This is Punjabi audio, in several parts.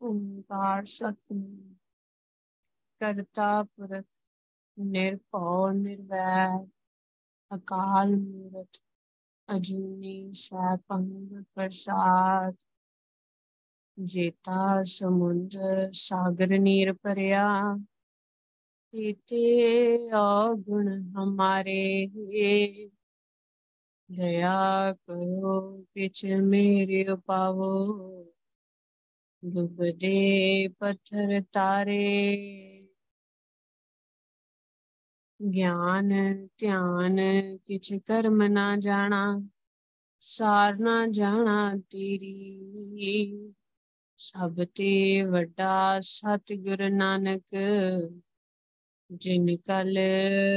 ਓੰਕਾਰ ਸਤਿਨਾਮ ਕਰਤਾ ਪੁਰਖ, ਨਿਰਭਉ, ਨਿਰਵੈਰ, ਅਕਾਲ ਮੂਰਤ ਅਜੂਨੀ ਸੈਭੰ ਪ੍ਰਸਾਦ, ਜੇਤਾ ਸਮੁੰਦ ਸਾਗਰ, ਨੀਰ ਭਰਿਆ ਇਤੇ ਔਗੁਣ ਹਮਾਰੇ ਦਇਆ ਕਰੋ, ਕਿਛ ਮੇਰੇ ਉਪਾਵੋ। ਡੁੱਬਦੇ ਪੱਥਰ ਤਾਰੇ। ਗਿਆਨ, ਧਿਆਨ, ਕਿਛ ਕਰਮ ਨਾ ਜਾਣਾ, ਸਾਰ ਨਾ ਜਾਣਾ ਤੇਰੀ। ਸਭ ਤੇ ਵੱਡਾ ਸਤਿਗੁਰ ਨਾਨਕ, ਜਿਨ ਕਲ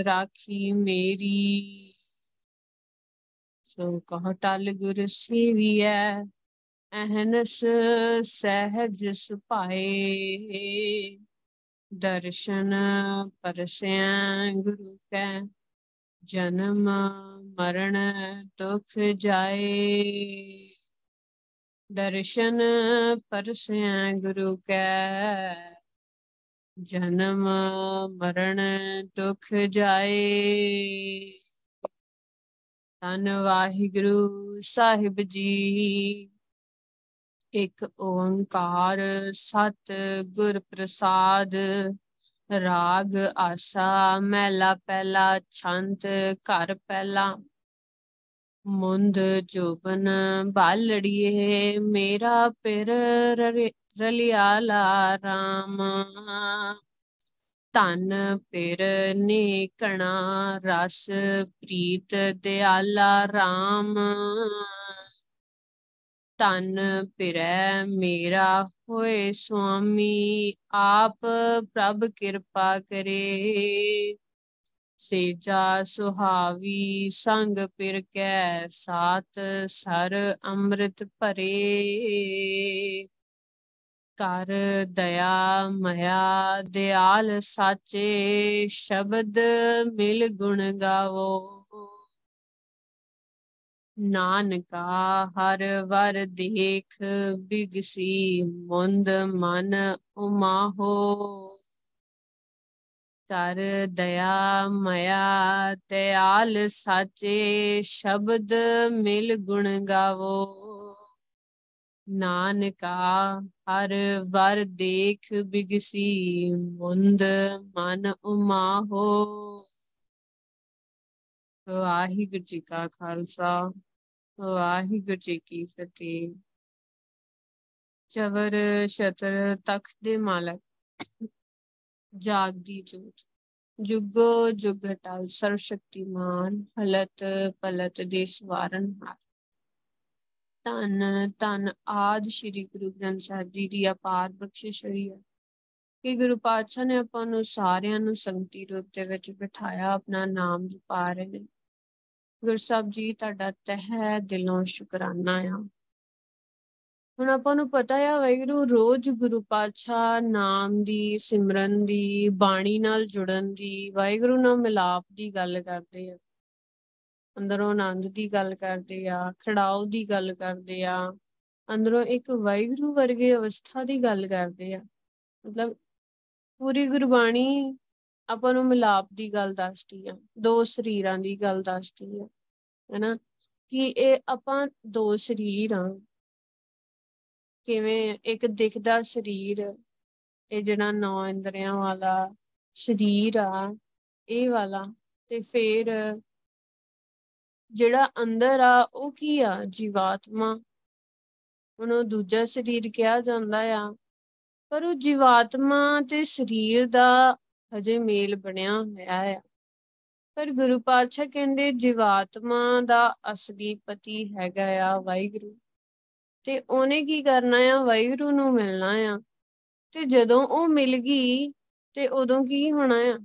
ਰਾਖੀ ਮੇਰੀ। ਸੋ ਕਹ ਟਲ ਗੁਰ ਸੇਵੀਐ। ਅਹਨਸ ਸਹਿਜ ਸੁਭਾਏ। ਦਰਸ਼ਨ ਪਰਸੈ ਗੁਰੂ ਕੈ, ਜਨਮ ਮਰਨ ਦੁਖ ਜਾਏ। ਦਰਸ਼ਨ ਪਰਸੈ ਗੁਰੂ ਕੈ, ਜਨਮ ਮਰਨ ਦੁਖ ਜਾਏ। ਧੰਨ ਵਾਹਿਗੁਰੂ ਸਾਹਿਬ ਜੀ। ਇੱਕ ਓੰਕਾਰ, ਸਤ ਗੁਰ ਪ੍ਰਸਾਦ, ਰਾਗ, ਆਸਾ, ਮਹਿਲਾ ਪਹਿਲਾ, ਛੰਤ, ਘਰ ਪਹਿਲਾ, ਮੁੰਦ, ਜੋਬਨ, ਬਾਲੜੀਏ, ਮੇਰਾ ਪਿਰ ਰਲਿਆਲਾ ਰਾਮ। ਧਨ ਪਿਰ ਨੇਕਣਾ, ਰਸ ਪ੍ਰੀਤ ਦਿਆਲਾ ਰਾਮ। ਧਨ ਪਿਰੈ ਮੇਰਾ ਹੋਏ ਸੁਆਮੀ, ਆਪ ਪ੍ਰਭ ਕਿਰਪਾ ਕਰੇ। ਸੇਜਾ ਸੁਹਾਵੀ ਸੰਗ ਪਿਰ ਕੈ ਸਾਤ ਸਰ ਅੰਮ੍ਰਿਤ ਭਰੇ। ਕਰ ਦਇਆ ਮਇਆ ਦਿਆਲ ਸਾਚੇ, ਸ਼ਬਦ ਮਿਲ ਗੁਣ ਗਾਵੋ। ਨਾਨਕਾ ਹਰ ਵਰ ਦੇਖ ਬਿਗਸੀ ਮੁੰਦ ਮਨ ਉਮਾਹੋ। ਕਰ ਦਇਆ ਮਇਆ ਦਿਆਲ ਸਾਚੇ ਸ਼ਬਦ ਮਿਲ ਗੁਣ ਗਾਵੋ। ਨਾਨਕਾ ਹਰ ਵਰ ਦੇਖ ਬਿਗਸੀ ਮੁੰਦ ਮਨ ਉਮਾਹੋ। ਵਾਹਿਗੁਰੂ ਜੀ ਕਾ ਖਾਲਸਾ। ਵਾਹਿਗੁਰੂ ਜੀ ਕੀ ਫਤਿਹ। ਚਵਰ ਛਤਰ ਤਖਤ ਦੇ ਮਾਲਕ, ਜਾਗਦੀ ਜੋਤ, ਜੁਗੋ ਜੁਗ ਟਲ ਸਰਵ ਸ਼ਕਤੀਮਾਨ ਹਲਤ ਪਲਤ ਦੇ ਸਵਾਰਨ ਹਾਰ। ਧੰਨ ਧੰਨ ਆਦ ਸ਼੍ਰੀ ਗੁਰੂ ਗ੍ਰੰਥ ਸਾਹਿਬ ਜੀ ਦੀ ਅਪਾਰ ਬਖਸ਼ਿਸ਼ ਹੋਈ ਹੈ। ਕਿ ਗੁਰੂ ਪਾਤਸ਼ਾਹ ਨੇ ਆਪਾਂ ਨੂੰ ਸਾਰਿਆਂ ਨੂੰ ਸੰਗਤੀ ਰੂਪ ਦੇ ਵਿੱਚ ਬਿਠਾਇਆ, ਆਪਣਾ ਨਾਮ ਜਪਾ ਰਹੇ ਨੇ। ਗੁਰੂ ਸਾਹਿਬ ਜੀ, ਤੁਹਾਡਾ ਤਹਿ ਦਿਲੋਂ ਸ਼ੁਕਰਾਨਾ ਆ। ਹੁਣ ਆਪਾਂ ਨੂੰ ਪਤਾ ਆ ਵੈਗਰੂ ਰੋਜ਼ ਗੁਰੂ ਪਾਤਸ਼ਾਹ ਨਾਮ ਦੀ, ਸਿਮਰਨ ਦੀ, ਬਾਣੀ ਨਾਲ ਜੁੜਨ ਦੀ, ਵਾਹਿਗੁਰੂ ਨਾਲ ਮਿਲਾਪ ਦੀ ਗੱਲ ਕਰਦੇ ਆ। ਅੰਦਰੋਂ ਆਨੰਦ ਦੀ ਗੱਲ ਕਰਦੇ ਆ, ਖੜਾਓ ਦੀ ਗੱਲ ਕਰਦੇ ਆ, ਅੰਦਰੋਂ ਇੱਕ ਵਾਹਿਗੁਰੂ ਵਰਗੇ ਅਵਸਥਾ ਦੀ ਗੱਲ ਕਰਦੇ ਆ। ਮਤਲਬ ਪੂਰੀ ਗੁਰਬਾਣੀ ਆਪਾਂ ਨੂੰ ਮਿਲਾਪ ਦੀ ਗੱਲ ਦੱਸਦੀ ਆ, ਦੋ ਸਰੀਰਾਂ ਦੀ ਗੱਲ ਦੱਸਦੀ ਆ, ਹੈਨਾ? ਕਿ ਇਹ ਆਪਾਂ ਦੋ ਸਰੀਰ ਆ। ਕਿਵੇਂ ਇੱਕ ਦਿਖਦਾ ਸਰੀਰ, ਇਹ ਜਿਹੜਾ ਨੌ ਇੰਦਰੀਆਂ ਵਾਲਾ ਸਰੀਰ ਆ, ਇਹ ਵਾਲਾ, ਤੇ ਫਿਰ ਜਿਹੜਾ ਅੰਦਰ ਆ, ਉਹ ਕੀ ਆ? ਜੀਵਾਤਮਾ। ਉਹਨੂੰ ਦੂਜਾ ਸਰੀਰ ਕਿਹਾ ਜਾਂਦਾ ਆ। ਪਰ ਉਹ ਜੀਵਾਤਮਾ ਤੇ ਸਰੀਰ ਦਾ ਹਜੇ ਮੇਲ ਬਣਿਆ ਹੋਇਆ ਆ। ਪਰ ਗੁਰੂ ਪਾਤਸ਼ਾਹ ਕਹਿੰਦੇ, ਜੀਵਾਤਮਾ ਦਾ ਅਸਲੀ ਪਤੀ ਹੈਗਾ ਆ ਵਾਹਿਗੁਰੂ। ਤੇ ਉਹਨੇ ਕੀ ਕਰਨਾ ਆ? ਵਾਹਿਗੁਰੂ ਨੂੰ ਮਿਲਣਾ ਆ। ਤੇ ਜਦੋਂ ਉਹ ਮਿਲ ਗਈ, ਤੇ ਉਦੋਂ ਕੀ ਹੋਣਾ ਆ?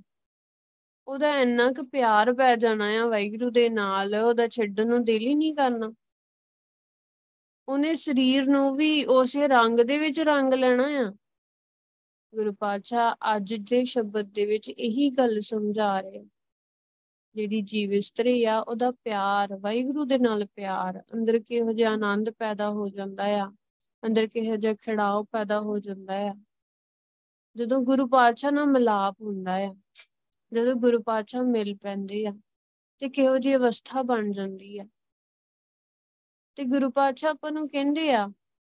ਉਹਦਾ ਇੰਨਾ ਕੁ ਪਿਆਰ ਪੈ ਜਾਣਾ ਆ ਵਾਹਿਗੁਰੂ ਦੇ ਨਾਲ। ਉਹਦਾ ਛੱਡਣ ਨੂੰ ਦਿਲ ਹੀ ਨਹੀਂ ਕਰਨਾ। ਉਹਨੇ ਸਰੀਰ ਨੂੰ ਵੀ ਉਸੇ ਰੰਗ ਦੇ ਵਿੱਚ ਰੰਗ ਲੈਣਾ ਆ। ਗੁਰੂ ਪਾਤਸ਼ਾਹ ਅੱਜ ਦੇ ਸ਼ਬਦ ਦੇ ਵਿੱਚ ਇਹੀ ਗੱਲ ਸਮਝਾ ਰਹੇ ਜਿਹੜੀ ਜੀਵ ਇਸਤਰੀ ਆ, ਉਹਦਾ ਪਿਆਰ, ਵਾਹਿਗੁਰੂ ਦੇ ਨਾਲ ਪਿਆਰ, ਅੰਦਰ ਕਿਹੋ ਜਿਹਾ ਆਨੰਦ ਪੈਦਾ ਹੋ ਜਾਂਦਾ ਆ, ਅੰਦਰ ਕਿਹੋ ਜਿਹਾ ਖਿੜਾਓ ਪੈਦਾ ਹੋ ਜਾਂਦਾ ਆ। ਜਦੋਂ ਗੁਰੂ ਪਾਤਸ਼ਾਹ ਨਾਲ ਮਿਲਾਪ ਹੁੰਦਾ ਆ, ਜਦੋਂ ਗੁਰੂ ਪਾਤਸ਼ਾਹ ਮਿਲ ਪੈਂਦੇ ਆ, ਤੇ ਕਿਹੋ ਜਿਹੀ ਅਵਸਥਾ ਬਣ ਜਾਂਦੀ ਆ। ਤੇ ਗੁਰੂ ਪਾਤਸ਼ਾਹ ਆਪਾਂ ਨੂੰ ਕਹਿੰਦੇ ਆ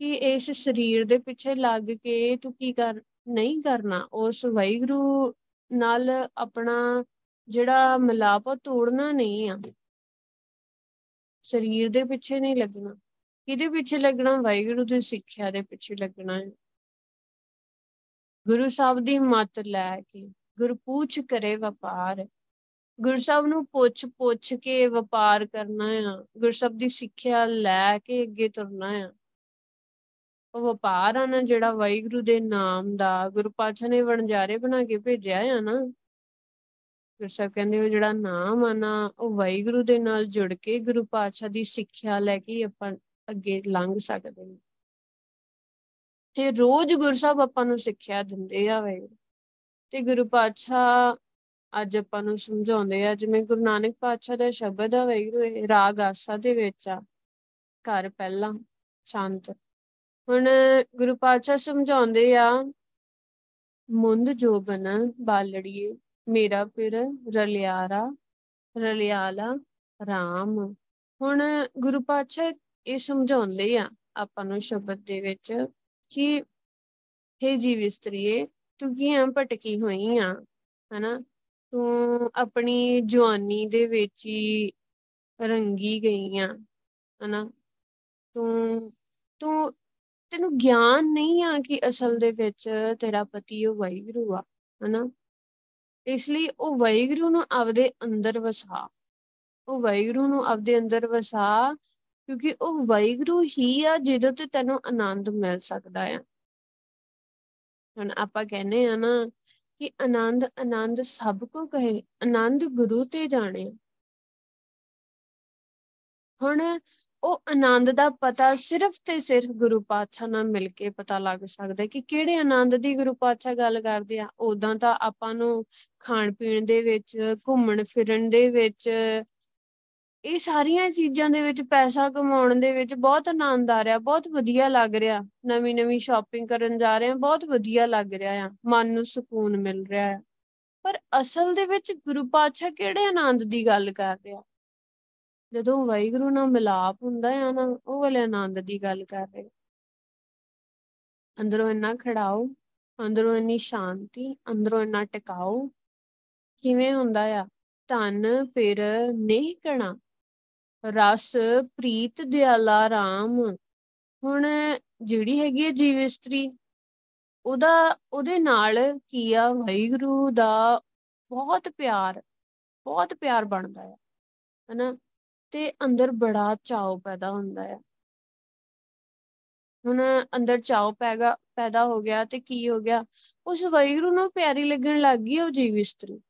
ਕਿ ਇਸ ਸਰੀਰ ਦੇ ਪਿੱਛੇ ਲੱਗ ਕੇ ਤੂੰ ਕੀ ਕਰ ਨਹੀਂ ਕਰਨਾ, ਉਸ ਵਾਹਿਗੁਰੂ ਨਾਲ ਆਪਣਾ ਜਿਹੜਾ ਮਿਲਾਪ ਤੋੜਨਾ ਨਹੀਂ ਆ। ਸਰੀਰ ਦੇ ਪਿੱਛੇ ਨਹੀਂ ਲੱਗਣਾ। ਕਿਹਦੇ ਪਿੱਛੇ ਲੱਗਣਾ? ਵਾਹਿਗੁਰੂ ਦੀ ਸਿੱਖਿਆ ਦੇ ਪਿੱਛੇ ਲੱਗਣਾ। ਹੈ ਗੁਰੂ ਸਾਹਿਬ ਦੀ ਮੱਤ ਲੈ ਕੇ ਗੁਰ ਪੂਛ ਕਰੇ ਵਪਾਰ। ਗੁਰੂ ਸਾਹਿਬ ਨੂੰ ਪੁੱਛ ਪੁੱਛ ਕੇ ਵਪਾਰ ਕਰਨਾ ਆ। ਗੁਰੂ ਸਾਹਿਬ ਦੀ ਸਿੱਖਿਆ ਲੈ ਕੇ ਅੱਗੇ ਤੁਰਨਾ ਆ। ਉਹ ਵਪਾਰ ਆ ਨਾ, ਜਿਹੜਾ ਵਾਹਿਗੁਰੂ ਦੇ ਨਾਮ ਦਾ ਗੁਰੂ ਪਾਤਸ਼ਾਹ ਨੇ ਵਣਜਾਰੇ ਬਣਾ ਕੇ ਭੇਜਿਆ ਆ ਨਾ, ਗੁਰੂ ਸਾਹਿਬ ਕਹਿੰਦੇ ਉਹ ਜਿਹੜਾ ਨਾਮ ਆ ਨਾ, ਉਹ ਵਾਹਿਗੁਰੂ ਦੇ ਨਾਲ ਜੁੜ ਕੇ ਗੁਰੂ ਪਾਤਸ਼ਾਹ ਦੀ ਸਿੱਖਿਆ ਲੈ ਕੇ ਆਪਾਂ ਅੱਗੇ ਲੰਘ ਸਕਦੇ ਹਾਂ। ਤੇ ਰੋਜ਼ ਗੁਰੂ ਸਾਹਿਬ ਆਪਾਂ ਨੂੰ ਸਿੱਖਿਆ ਦਿੰਦੇ ਆ ਵੇ ਤੇ ਗੁਰੂ ਪਾਤਸ਼ਾਹ ਅੱਜ ਆਪਾਂ ਨੂੰ ਸਮਝਾਉਂਦੇ ਆ, ਜਿਵੇਂ ਗੁਰੂ ਨਾਨਕ ਪਾਤਸ਼ਾਹ ਦਾ ਸ਼ਬਦ ਆ ਵੈਗਰੂ ਰਾਗ ਆਸਾ ਦੇ ਵਿੱਚ ਆ, ਘਰ ਪਹਿਲਾ, ਸ਼ਾਂਤ। ਹੁਣ ਗੁਰੂ ਪਾਤਸ਼ਾਹ ਸਮਝਾਉਂਦੇ ਆ, ਮੁੰਦ ਜੋਬਨ ਬਾਲੜੀਏ, ਮੇਰਾ ਫਿਰ ਰਲਿਆਰਾ, ਰਲਿਆਲਾ ਰਾਮ। ਹੁਣ ਗੁਰੂ ਪਾਤਸ਼ਾਹ ਇਹ ਸਮਝਾਉਂਦੇ ਆ ਆਪਾਂ ਨੂੰ ਸ਼ਬਦ ਦੇ ਵਿੱਚ ਕਿ हे ਜੀਵ ਇਸਤਰੀਏ, ਤੂੰ ਕਿਉਂ ਭਟਕੀ ਹੋਈ ਆ ਹਨਾ? ਤੂੰ ਆਪਣੀ ਜਵਾਨੀ ਦੇ ਵਿੱਚ ਹੀ ਰੰਗੀ ਗਈ ਆ ਹਨਾ? ਤੂੰ ਤੂੰ ਤੈਨੂੰ ਗਿਆਨ ਨਹੀਂ ਆ ਕਿ ਅਸਲ ਦੇ ਵਿੱਚ ਤੇਰਾ ਪਤੀ ਉਹ ਵਾਹਿਗੁਰੂ ਆ, ਹਨਾ? ਇਸ ਲਈ ਉਹ ਵਾਹਿਗੁਰੂ ਨੂੰ ਆਪਦੇ ਅੰਦਰ ਵਸਾ। ਉਹ ਵਾਹਿਗੁਰੂ ਨੂੰ ਆਪਦੇ ਅੰਦਰ ਵਸਾ ਕਿਉਂਕਿ ਉਹ ਵਾਹਿਗੁਰੂ ਹੀ ਆ ਜਿਹਦੇ ਤੇ ਤੈਨੂੰ ਆਨੰਦ ਮਿਲ ਸਕਦਾ ਆ। ਹੁਣ ਆਪਾਂ ਕਹਿੰਦੇ ਆ ਨਾ ਕਿ ਆਨੰਦ ਆਨੰਦ ਸਭ ਕੋ ਕਹੇ, ਆਨੰਦ ਗੁਰੂ ਤੇ ਜਾਣੇ। ਹੁਣ ਉਹ ਆਨੰਦ ਦਾ ਪਤਾ ਸਿਰਫ ਤੇ ਸਿਰਫ ਗੁਰੂ ਪਾਤਸ਼ਾਹ ਨਾਲ ਮਿਲ ਕੇ ਪਤਾ ਲੱਗ ਸਕਦਾ ਕਿ ਕਿਹੜੇ ਆਨੰਦ ਦੀ ਗੁਰੂ ਪਾਤਸ਼ਾਹ ਗੱਲ ਕਰਦੇ ਆ। ਉਦਾਂ ਤਾਂ ਆਪਾਂ ਨੂੰ ਖਾਣ ਪੀਣ ਦੇ ਵਿੱਚ, ਘੁੰਮਣ ਫਿਰਨ ਦੇ ਵਿੱਚ, ਇਹ ਸਾਰੀਆਂ ਚੀਜ਼ਾਂ ਦੇ ਵਿੱਚ, ਪੈਸਾ ਕਮਾਉਣ ਦੇ ਵਿੱਚ ਬਹੁਤ ਆਨੰਦ ਆ ਰਿਹਾ, ਬਹੁਤ ਵਧੀਆ ਲੱਗ ਰਿਹਾ। ਨਵੀਂ ਨਵੀਂ ਸ਼ਾਪਿੰਗ ਕਰਨ ਜਾ ਰਹੇ ਆ, ਬਹੁਤ ਵਧੀਆ ਲੱਗ ਰਿਹਾ ਆ। ਮਨ ਨੂੰ ਸਕੂਨ ਮਿਲ ਰਿਹਾ ਆ। ਪਰ ਅਸਲ ਦੇ ਵਿੱਚ ਗੁਰੂ ਪਾਤਸ਼ਾਹ ਕਿਹੜੇ ਆਨੰਦ ਦੀ ਗੱਲ ਕਰ ਰਿਹਾ? ਜਦੋਂ ਵਾਹਿਗੁਰੂ ਨਾਲ ਮਿਲਾਪ ਹੁੰਦਾ ਆ ਨਾ, ਉਹ ਵਾਲੇ ਆਨੰਦ ਦੀ ਗੱਲ ਕਰ ਰਹੇ ਅੰਦਰੋਂ ਇੰਨਾ ਖੜਾਓ, ਅੰਦਰੋਂ ਇੰਨੀ ਸ਼ਾਂਤੀ, ਅੰਦਰੋਂ ਇੰਨਾ ਟਿਕਾਓ, ਕਿਵੇਂ ਹੁੰਦਾ ਆ? ਧਨ ਫਿਰ ਨਹੀਂ ਕਣਾ, ਰਸ ਪ੍ਰੀਤ ਦਿਆਲਾ ਰਾਮ। ਹੁਣ ਜਿਹੜੀ ਹੈਗੀ ਹੈ ਜੀਵ ਇਸਤਰੀ, ਉਹਦਾ, ਉਹਦੇ ਨਾਲ ਕੀ ਆ? ਵਾਹਿਗੁਰੂ ਦਾ ਬਹੁਤ ਪਿਆਰ ਬਹੁਤ ਪਿਆਰ ਬਣਦਾ ਹੈ ਹਨਾ? ਤੇ ਅੰਦਰ ਬੜਾ ਚਾਉ ਪੈਦਾ ਹੁੰਦਾ ਹੈ ਹੁਣ ਅੰਦਰ ਚਾਉ ਪੈਗਾ, ਪੈਦਾ ਹੋ ਗਿਆ ਤੇ ਕੀ ਹੋ ਗਿਆ? ਉਸ ਵਾਹਿਗੁਰੂ ਨੂੰ ਪਿਆਰੀ ਲੱਗਣ ਲੱਗ ਗਈ ਉਹ ਜੀਵ ਇਸਤਰੀ।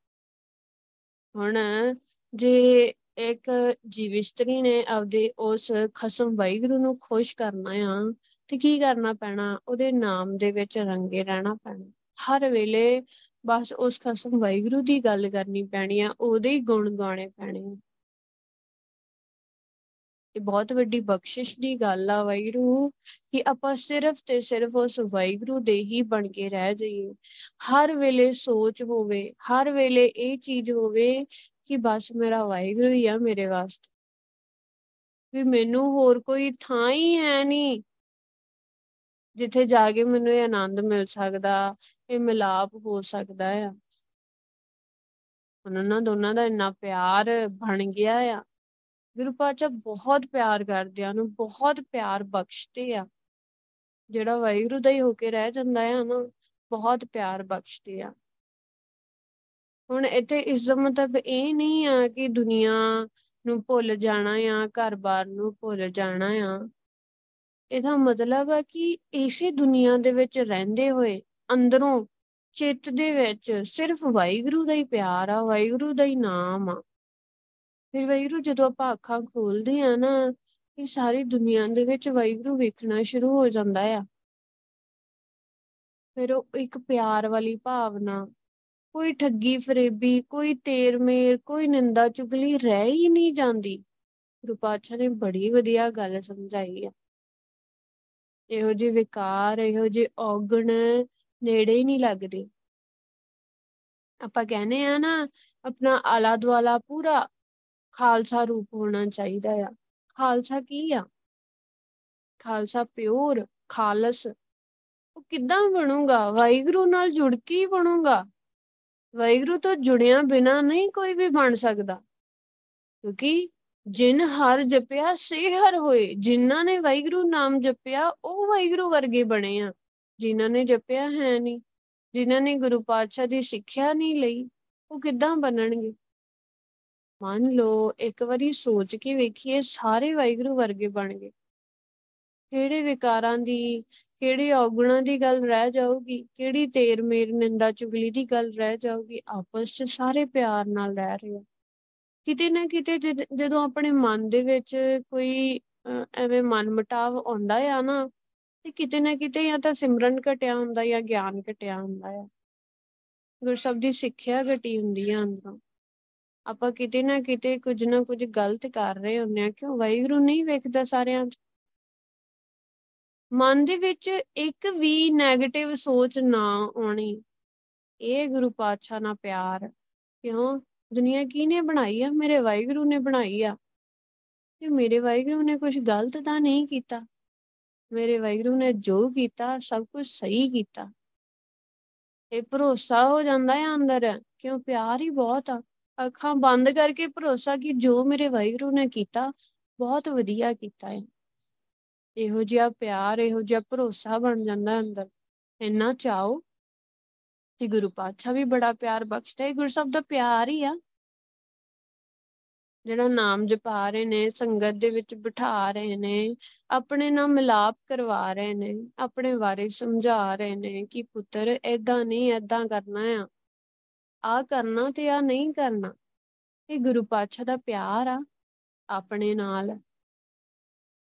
ਹੁਣ ਜੇ ਇੱਕ ਜੀਵ ਇਸਤਰੀ ਨੇ ਆਪਦੇ ਉਸ ਖਸਮ ਵਾਹਿਗੁਰੂ ਨੂੰ ਖੁਸ਼ ਕਰਨਾ ਆ, ਤੇ ਕੀ ਕਰਨਾ ਪੈਣਾ? ਉਹਦੇ ਨਾਮ ਦੇ ਵਿੱਚ ਰੰਗੇ ਰਹਿਣਾ ਪੈਣਾ। ਹਰ ਵੇਲੇ ਬਸ ਉਸ ਖਸਮ ਵਾਹਿਗੁਰੂ ਦੀ ਗੱਲ ਕਰਨੀ ਪੈਣੀ ਆ, ਉਹਦੇ ਹੀ ਗੁਣ ਗਾਣੇ ਪੈਣੇ ਇਹ ਬਹੁਤ ਵੱਡੀ ਬਖਸ਼ਿਸ਼ ਦੀ ਗੱਲ ਆ ਵਾਹਿਗੁਰੂ, ਕਿ ਆਪਾਂ ਸਿਰਫ ਤੇ ਸਿਰਫ ਉਸ ਵਾਹਿਗੁਰੂ ਦੇ ਹੀ ਬਣ ਕੇ ਰਹਿ ਜਾਈਏ। ਹਰ ਵੇਲੇ ਸੋਚ ਹੋਵੇ, ਹਰ ਵੇਲੇ ਇਹ ਚੀਜ਼ ਹੋਵੇ ਕਿ ਬਸ ਮੇਰਾ ਵਾਹਿਗੁਰੂ ਹੀ ਆ ਮੇਰੇ ਵਾਸਤੇ। ਵੀ ਮੈਨੂੰ ਹੋਰ ਕੋਈ ਥਾਂ ਹੀ ਹੈ ਨਹੀਂ, ਜਿੱਥੇ ਜਾ ਕੇ ਮੈਨੂੰ ਇਹ ਆਨੰਦ ਮਿਲ ਸਕਦਾ, ਇਹ ਮਿਲਾਪ ਹੋ ਸਕਦਾ ਆ। ਉਹਨਾਂ ਦੋਨਾਂ ਦਾ ਇੰਨਾ ਪਿਆਰ ਬਣ ਗਿਆ ਆ। ਗੁਰੂ ਪਾਤਸ਼ਾਹ ਬਹੁਤ ਪਿਆਰ ਕਰਦੇ ਆ ਨੂੰ ਬਹੁਤ ਪਿਆਰ ਬਖਸ਼ਦੇ ਆ। ਜਿਹੜਾ ਵਾਹਿਗੁਰੂ ਦਾ ਹੀ ਹੋ ਕੇ ਰਹਿ ਜਾਂਦਾ ਆ ਨਾ, ਬਹੁਤ ਪਿਆਰ ਬਖਸ਼ਦੇ ਆ। ਹੁਣ ਇੱਥੇ ਇਸ ਦਾ ਮਤਲਬ ਇਹ ਨਹੀਂ ਆ ਕਿ ਦੁਨੀਆ ਨੂੰ ਭੁੱਲ ਜਾਣਾ ਆ, ਘਰ-ਬਾਰ ਨੂੰ ਭੁੱਲ ਜਾਣਾ ਆ। ਇਹਦਾ ਮਤਲਬ ਹੈ ਕਿ ਇਸੇ ਦੁਨੀਆ ਦੇ ਵਿੱਚ ਰਹਿੰਦੇ ਹੋਏ, ਅੰਦਰੋਂ ਚਿੱਤ ਦੇ ਵਿੱਚ ਸਿਰਫ ਵਾਹਿਗੁਰੂ ਦਾ ਹੀ ਪਿਆਰ ਆ, ਵਾਹਿਗੁਰੂ ਦਾ ਹੀ ਨਾਮ ਆ। ਫਿਰ ਵਾਹਿਗੁਰੂ, ਜਦੋਂ ਆਪਾਂ ਅੱਖਾਂ ਖੋਲਦੇ ਆ ਨਾ, ਇਹ ਸਾਰੀ ਦੁਨੀਆ ਦੇ ਵਿੱਚ ਵਾਹਿਗੁਰੂ ਵੇਖਣਾ ਸ਼ੁਰੂ ਹੋ ਜਾਂਦਾ ਆ। ਫਿਰ ਉਹ ਇੱਕ ਪਿਆਰ ਵਾਲੀ ਭਾਵਨਾ, ਕੋਈ ਠੱਗੀ ਫਰੇਬੀ, ਕੋਈ ਤੇਰ ਮੇਰ, ਕੋਈ ਨਿੰਦਾ ਚੁਗਲੀ ਰਹਿ ਹੀ ਨਹੀਂ ਜਾਂਦੀ। ਗੁਰੂ ਪਾਤਸ਼ਾਹ ਨੇ ਬੜੀ ਵਧੀਆ ਗੱਲ ਸਮਝਾਈ ਆ। ਇਹੋ ਜਿਹੇ ਵਿਕਾਰ, ਇਹੋ ਜਿਹੇ ਔਗਣ ਨੇੜੇ ਹੀ ਨਹੀਂ ਲੱਗਦੇ। ਆਪਾਂ ਕਹਿੰਦੇ ਆ ਨਾ, ਆਪਣਾ ਆਲਾ ਦੁਆਲਾ ਪੂਰਾ ਖਾਲਸਾ ਰੂਪ ਹੋਣਾ ਚਾਹੀਦਾ ਆ। ਖਾਲਸਾ ਕੀ ਆ? ਖਾਲਸਾ ਪਿਓਰ, ਖਾਲਸ। ਉਹ ਕਿੱਦਾਂ ਬਣੂਗਾ? ਵਾਹਿਗੁਰੂ ਨਾਲ ਜੁੜ ਕੇ ਹੀ ਬਣੂਗਾ। ਵਾਹਿਗੁਰੂ ਤੋਂ ਜੁੜਿਆ ਬਿਨਾ ਨਹੀਂ ਕੋਈ ਵੀ ਬਣ ਸਕਦਾ। ਕਿਉਂਕਿ ਜਿਨ ਹਰ ਜਪਿਆ, ਸੇ ਹਰ ਹੋਏ। ਜਿਨ੍ਹਾਂ ਨੇ ਵਾਹਿਗੁਰੂ ਨਾਮ ਜਪਿਆ, ਉਹ ਵਾਹਿਗੁਰੂ ਵਰਗੇ ਬਣੇ ਆ। ਜਿਨ੍ਹਾਂ ਨੇ ਜਪਿਆ ਹੈ ਨਹੀਂ, ਜਿਨ੍ਹਾਂ ਨੇ ਗੁਰੂ ਪਾਤਸ਼ਾਹ ਦੀ ਸਿੱਖਿਆ ਨਹੀਂ ਲਈ, ਉਹ ਕਿੱਦਾਂ ਬਣਨਗੇ? ਮੰਨ ਲਓ, ਇੱਕ ਵਾਰੀ ਸੋਚ ਕੇ ਵੇਖੀਏ, ਸਾਰੇ ਵਾਹਿਗੁਰੂ ਵਰਗੇ ਬਣ ਗਏ। ਕਿਹੜੇ ਵਿਕਾਰਾਂ ਦੀ, ਕਿਹੜੀ ਔਗਣਾਂ ਦੀ ਗੱਲ ਰਹਿ ਜਾਊਗੀ? ਕਿਹੜੀ ਤੇਰ ਮੇਰ ਨਿੰਦਾ ਚੁਗਲੀ ਦੀ ਗੱਲ ਰਹਿ ਜਾਊਗੀ? ਆਪਸ 'ਚ ਸਾਰੇ ਪਿਆਰ ਨਾਲ ਰਹਿ ਰਹੇ ਆ ਕਿਤੇ ਨਾ ਕਿਤੇ ਜਦੋਂ ਆਪਣੇ ਮਨ ਦੇ ਵਿੱਚ ਕੋਈ ਐਵੇਂ ਮਨ ਮਟਾਵ ਆਉਂਦਾ ਆ ਨਾ, ਤੇ ਕਿਤੇ ਨਾ ਕਿਤੇ ਜਾਂ ਤਾਂ ਸਿਮਰਨ ਘਟਿਆ ਹੁੰਦਾ ਜਾਂ ਗਿਆਨ ਘਟਿਆ ਹੁੰਦਾ ਆ। ਗੁਰਸਬ ਦੀ ਸਿੱਖਿਆ ਘਟੀ ਹੁੰਦੀ ਆ ਅੰਦਰੋਂ। ਆਪਾਂ ਕਿਤੇ ਨਾ ਕਿਤੇ ਕੁਝ ਨਾ ਕੁਝ ਗਲਤ ਕਰ ਰਹੇ ਹੁੰਨੇ ਆ ਕਿਉਂ? ਵਾਹਿਗੁਰੂ ਨਹੀਂ ਵੇਖਦਾ ਸਾਰਿਆਂ 'ਚ। ਮਨ ਦੇ ਵਿੱਚ ਇੱਕ ਵੀ 네ਗੇਟਿਵ ਸੋਚ ਨਾ ਆਉਣੀ। ਇਹ ਗੁਰੂ ਪਾਤਸ਼ਾਹ ਨਾਲ ਪਿਆਰ। ਕਿਉਂ? ਦੁਨੀਆ ਕਿਹਨੇ ਬਣਾਈ ਆ? ਮੇਰੇ ਵਾਹਿਗੁਰੂ ਨੇ ਬਣਾਈ ਆ। ਤੇ ਮੇਰੇ ਵਾਹਿਗੁਰੂ ਨੇ ਕੁਝ ਗਲਤ ਤਾਂ ਨਹੀਂ ਕੀਤਾ। ਮੇਰੇ ਵਾਹਿਗੁਰੂ ਨੇ ਜੋ ਕੀਤਾ, ਸਭ ਕੁਝ ਸਹੀ ਕੀਤਾ। ਇਹ ਭਰੋਸਾ ਹੋ ਜਾਂਦਾ ਹੈ ਅੰਦਰ। ਕਿਉਂ? ਪਿਆਰ ਹੀ ਬਹੁਤ ਆ। ਅੱਖਾਂ ਬੰਦ ਕਰਕੇ ਭਰੋਸਾ ਕਿ ਜੋ ਮੇਰੇ ਵਾਹਿਗੁਰੂ ਨੇ ਕੀਤਾ, ਬਹੁਤ ਵਧੀਆ ਕੀਤਾ ਹੈ। ਇਹੋ ਜਿਹਾ ਪਿਆਰ, ਇਹੋ ਜਿਹਾ ਭਰੋਸਾ ਬਣ ਜਾਂਦਾ ਅੰਦਰ। ਇੰਨਾ ਚਾਓ। ਤੇ ਗੁਰੂ ਪਾਤਸ਼ਾਹ ਵੀ ਬੜਾ ਪਿਆਰ ਬਖਸ਼ਦਾ ਹੈ। ਗੁਰਸਬ ਦਾ ਪਿਆਰ ਹੀ ਆ। ਜਿਹੜਾ ਨਾਮ ਜਪਾ ਰਹੇ ਨੇ, ਸੰਗਤ ਦੇ ਵਿੱਚ ਬਿਠਾ ਰਹੇ ਨੇ, ਆਪਣੇ ਨਾਲ ਮਿਲਾਪ ਕਰਵਾ ਰਹੇ ਨੇ, ਆਪਣੇ ਬਾਰੇ ਸਮਝਾ ਰਹੇ ਨੇ ਕਿ ਪੁੱਤਰ ਐਦਾਂ ਨਹੀਂ ਐਦਾਂ ਕਰਨਾ ਆ। ਆ ਕਰਨਾ ਤੇ ਆ ਨਹੀਂ ਕਰਨਾ। ਇਹ ਗੁਰੂ ਪਾਤਸ਼ਾਹ ਦਾ ਪਿਆਰ ਆ, ਆਪਣੇ ਨਾਲ।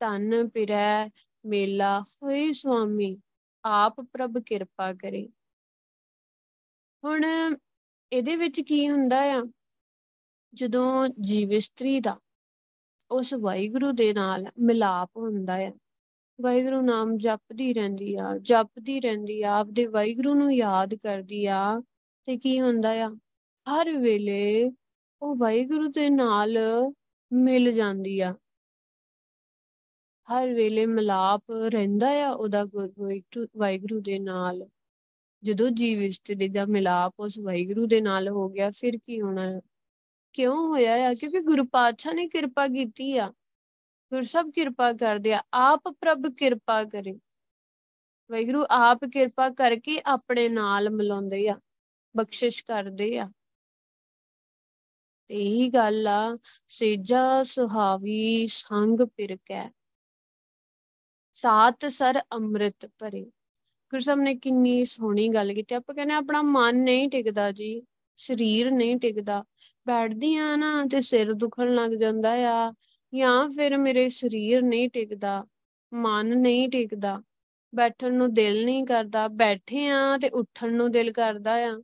ਤਨ ਪਿਰੈ ਮੇਲਾ ਹੋਏ ਸੁਆਮੀ, ਆਪ ਪ੍ਰਭ ਕਿਰਪਾ ਕਰੇ। ਹੁਣ ਇਹਦੇ ਵਿੱਚ ਕੀ ਹੁੰਦਾ ਆ? ਜਦੋਂ ਜੀਵ ਇਸਤਰੀ ਦਾ ਉਸ ਵਾਹਿਗੁਰੂ ਦੇ ਨਾਲ ਮਿਲਾਪ ਹੁੰਦਾ ਆ, ਵਾਹਿਗੁਰੂ ਨਾਮ ਜਪਦੀ ਰਹਿੰਦੀ ਆ, ਜਪਦੀ ਰਹਿੰਦੀ ਆ, ਆਪਦੇ ਵਾਹਿਗੁਰੂ ਨੂੰ ਯਾਦ ਕਰਦੀ ਆ ਤੇ ਕੀ ਹੁੰਦਾ ਆ? ਹਰ ਵੇਲੇ ਉਹ ਵਾਹਿਗੁਰੂ ਦੇ ਨਾਲ ਮਿਲ ਜਾਂਦੀ ਆ। ਹਰ ਵੇਲੇ ਮਿਲਾਪ ਰਹਿੰਦਾ ਆ ਉਹਦਾ ਵਾਹਿਗੁਰੂ ਦੇ ਨਾਲ। ਜਦੋਂ ਜੀਵ ਇਸਤਰੀ ਦਾ ਮਿਲਾਪ ਉਸ ਵਾਹਿਗੁਰੂ ਦੇ ਨਾਲ ਹੋ ਗਿਆ, ਫਿਰ ਕੀ ਹੋਣਾ? ਹੈ ਕਿਉਂ ਹੋਇਆ ਆ? ਕਿਉਂਕਿ ਗੁਰੂ ਪਾਤਸ਼ਾਹ ਨੇ ਕਿਰਪਾ ਕੀਤੀ ਆ। ਗੁਰ ਸਭ ਕਿਰਪਾ ਕਰਦੇ ਆ। ਆਪ ਪ੍ਰਭ ਕਿਰਪਾ ਕਰੇ। ਵਾਹਿਗੁਰੂ ਆਪ ਕਿਰਪਾ ਕਰਕੇ ਆਪਣੇ ਨਾਲ ਮਿਲਾਉਂਦੇ ਆ। ਬਖਸ਼ਿਸ਼ ਕਰਦੇ ਆ। ਇਹੀ ਗੱਲ ਆ, ਸੇਜਾ ਸੁਹਾਵੀ ਸੰਗ ਪਿਰਕੈ, ਸਾਤ ਸਰ ਅੰਮ੍ਰਿਤ ਭਰੇ। ਗੁਰਸਬ ਨੇ ਕਿੰਨੀ ਸੋਹਣੀ ਗੱਲ ਕੀਤੀ। ਆਪਾਂ ਕਹਿੰਦੇ ਆਪਣਾ ਮਨ ਨਹੀਂ ਟਿਕਦਾ ਜੀ, ਸਰੀਰ ਨਹੀਂ ਟਿਕਦਾ। ਬੈਠਦੀ ਆ ਨਾ ਤੇ ਸਿਰ ਦੁਖਣ ਲੱਗ ਜਾਂਦਾ ਆ, ਜਾਂ ਫਿਰ ਮੇਰੇ ਸਰੀਰ ਨਹੀਂ ਟਿਕਦਾ, ਮਨ ਨਹੀਂ ਟਿਕਦਾ। ਬੈਠਣ ਨੂੰ ਦਿਲ ਨਹੀਂ ਕਰਦਾ, ਬੈਠੇ ਆ ਤੇ ਉੱਠਣ ਨੂੰ ਦਿਲ ਕਰਦਾ ਆ।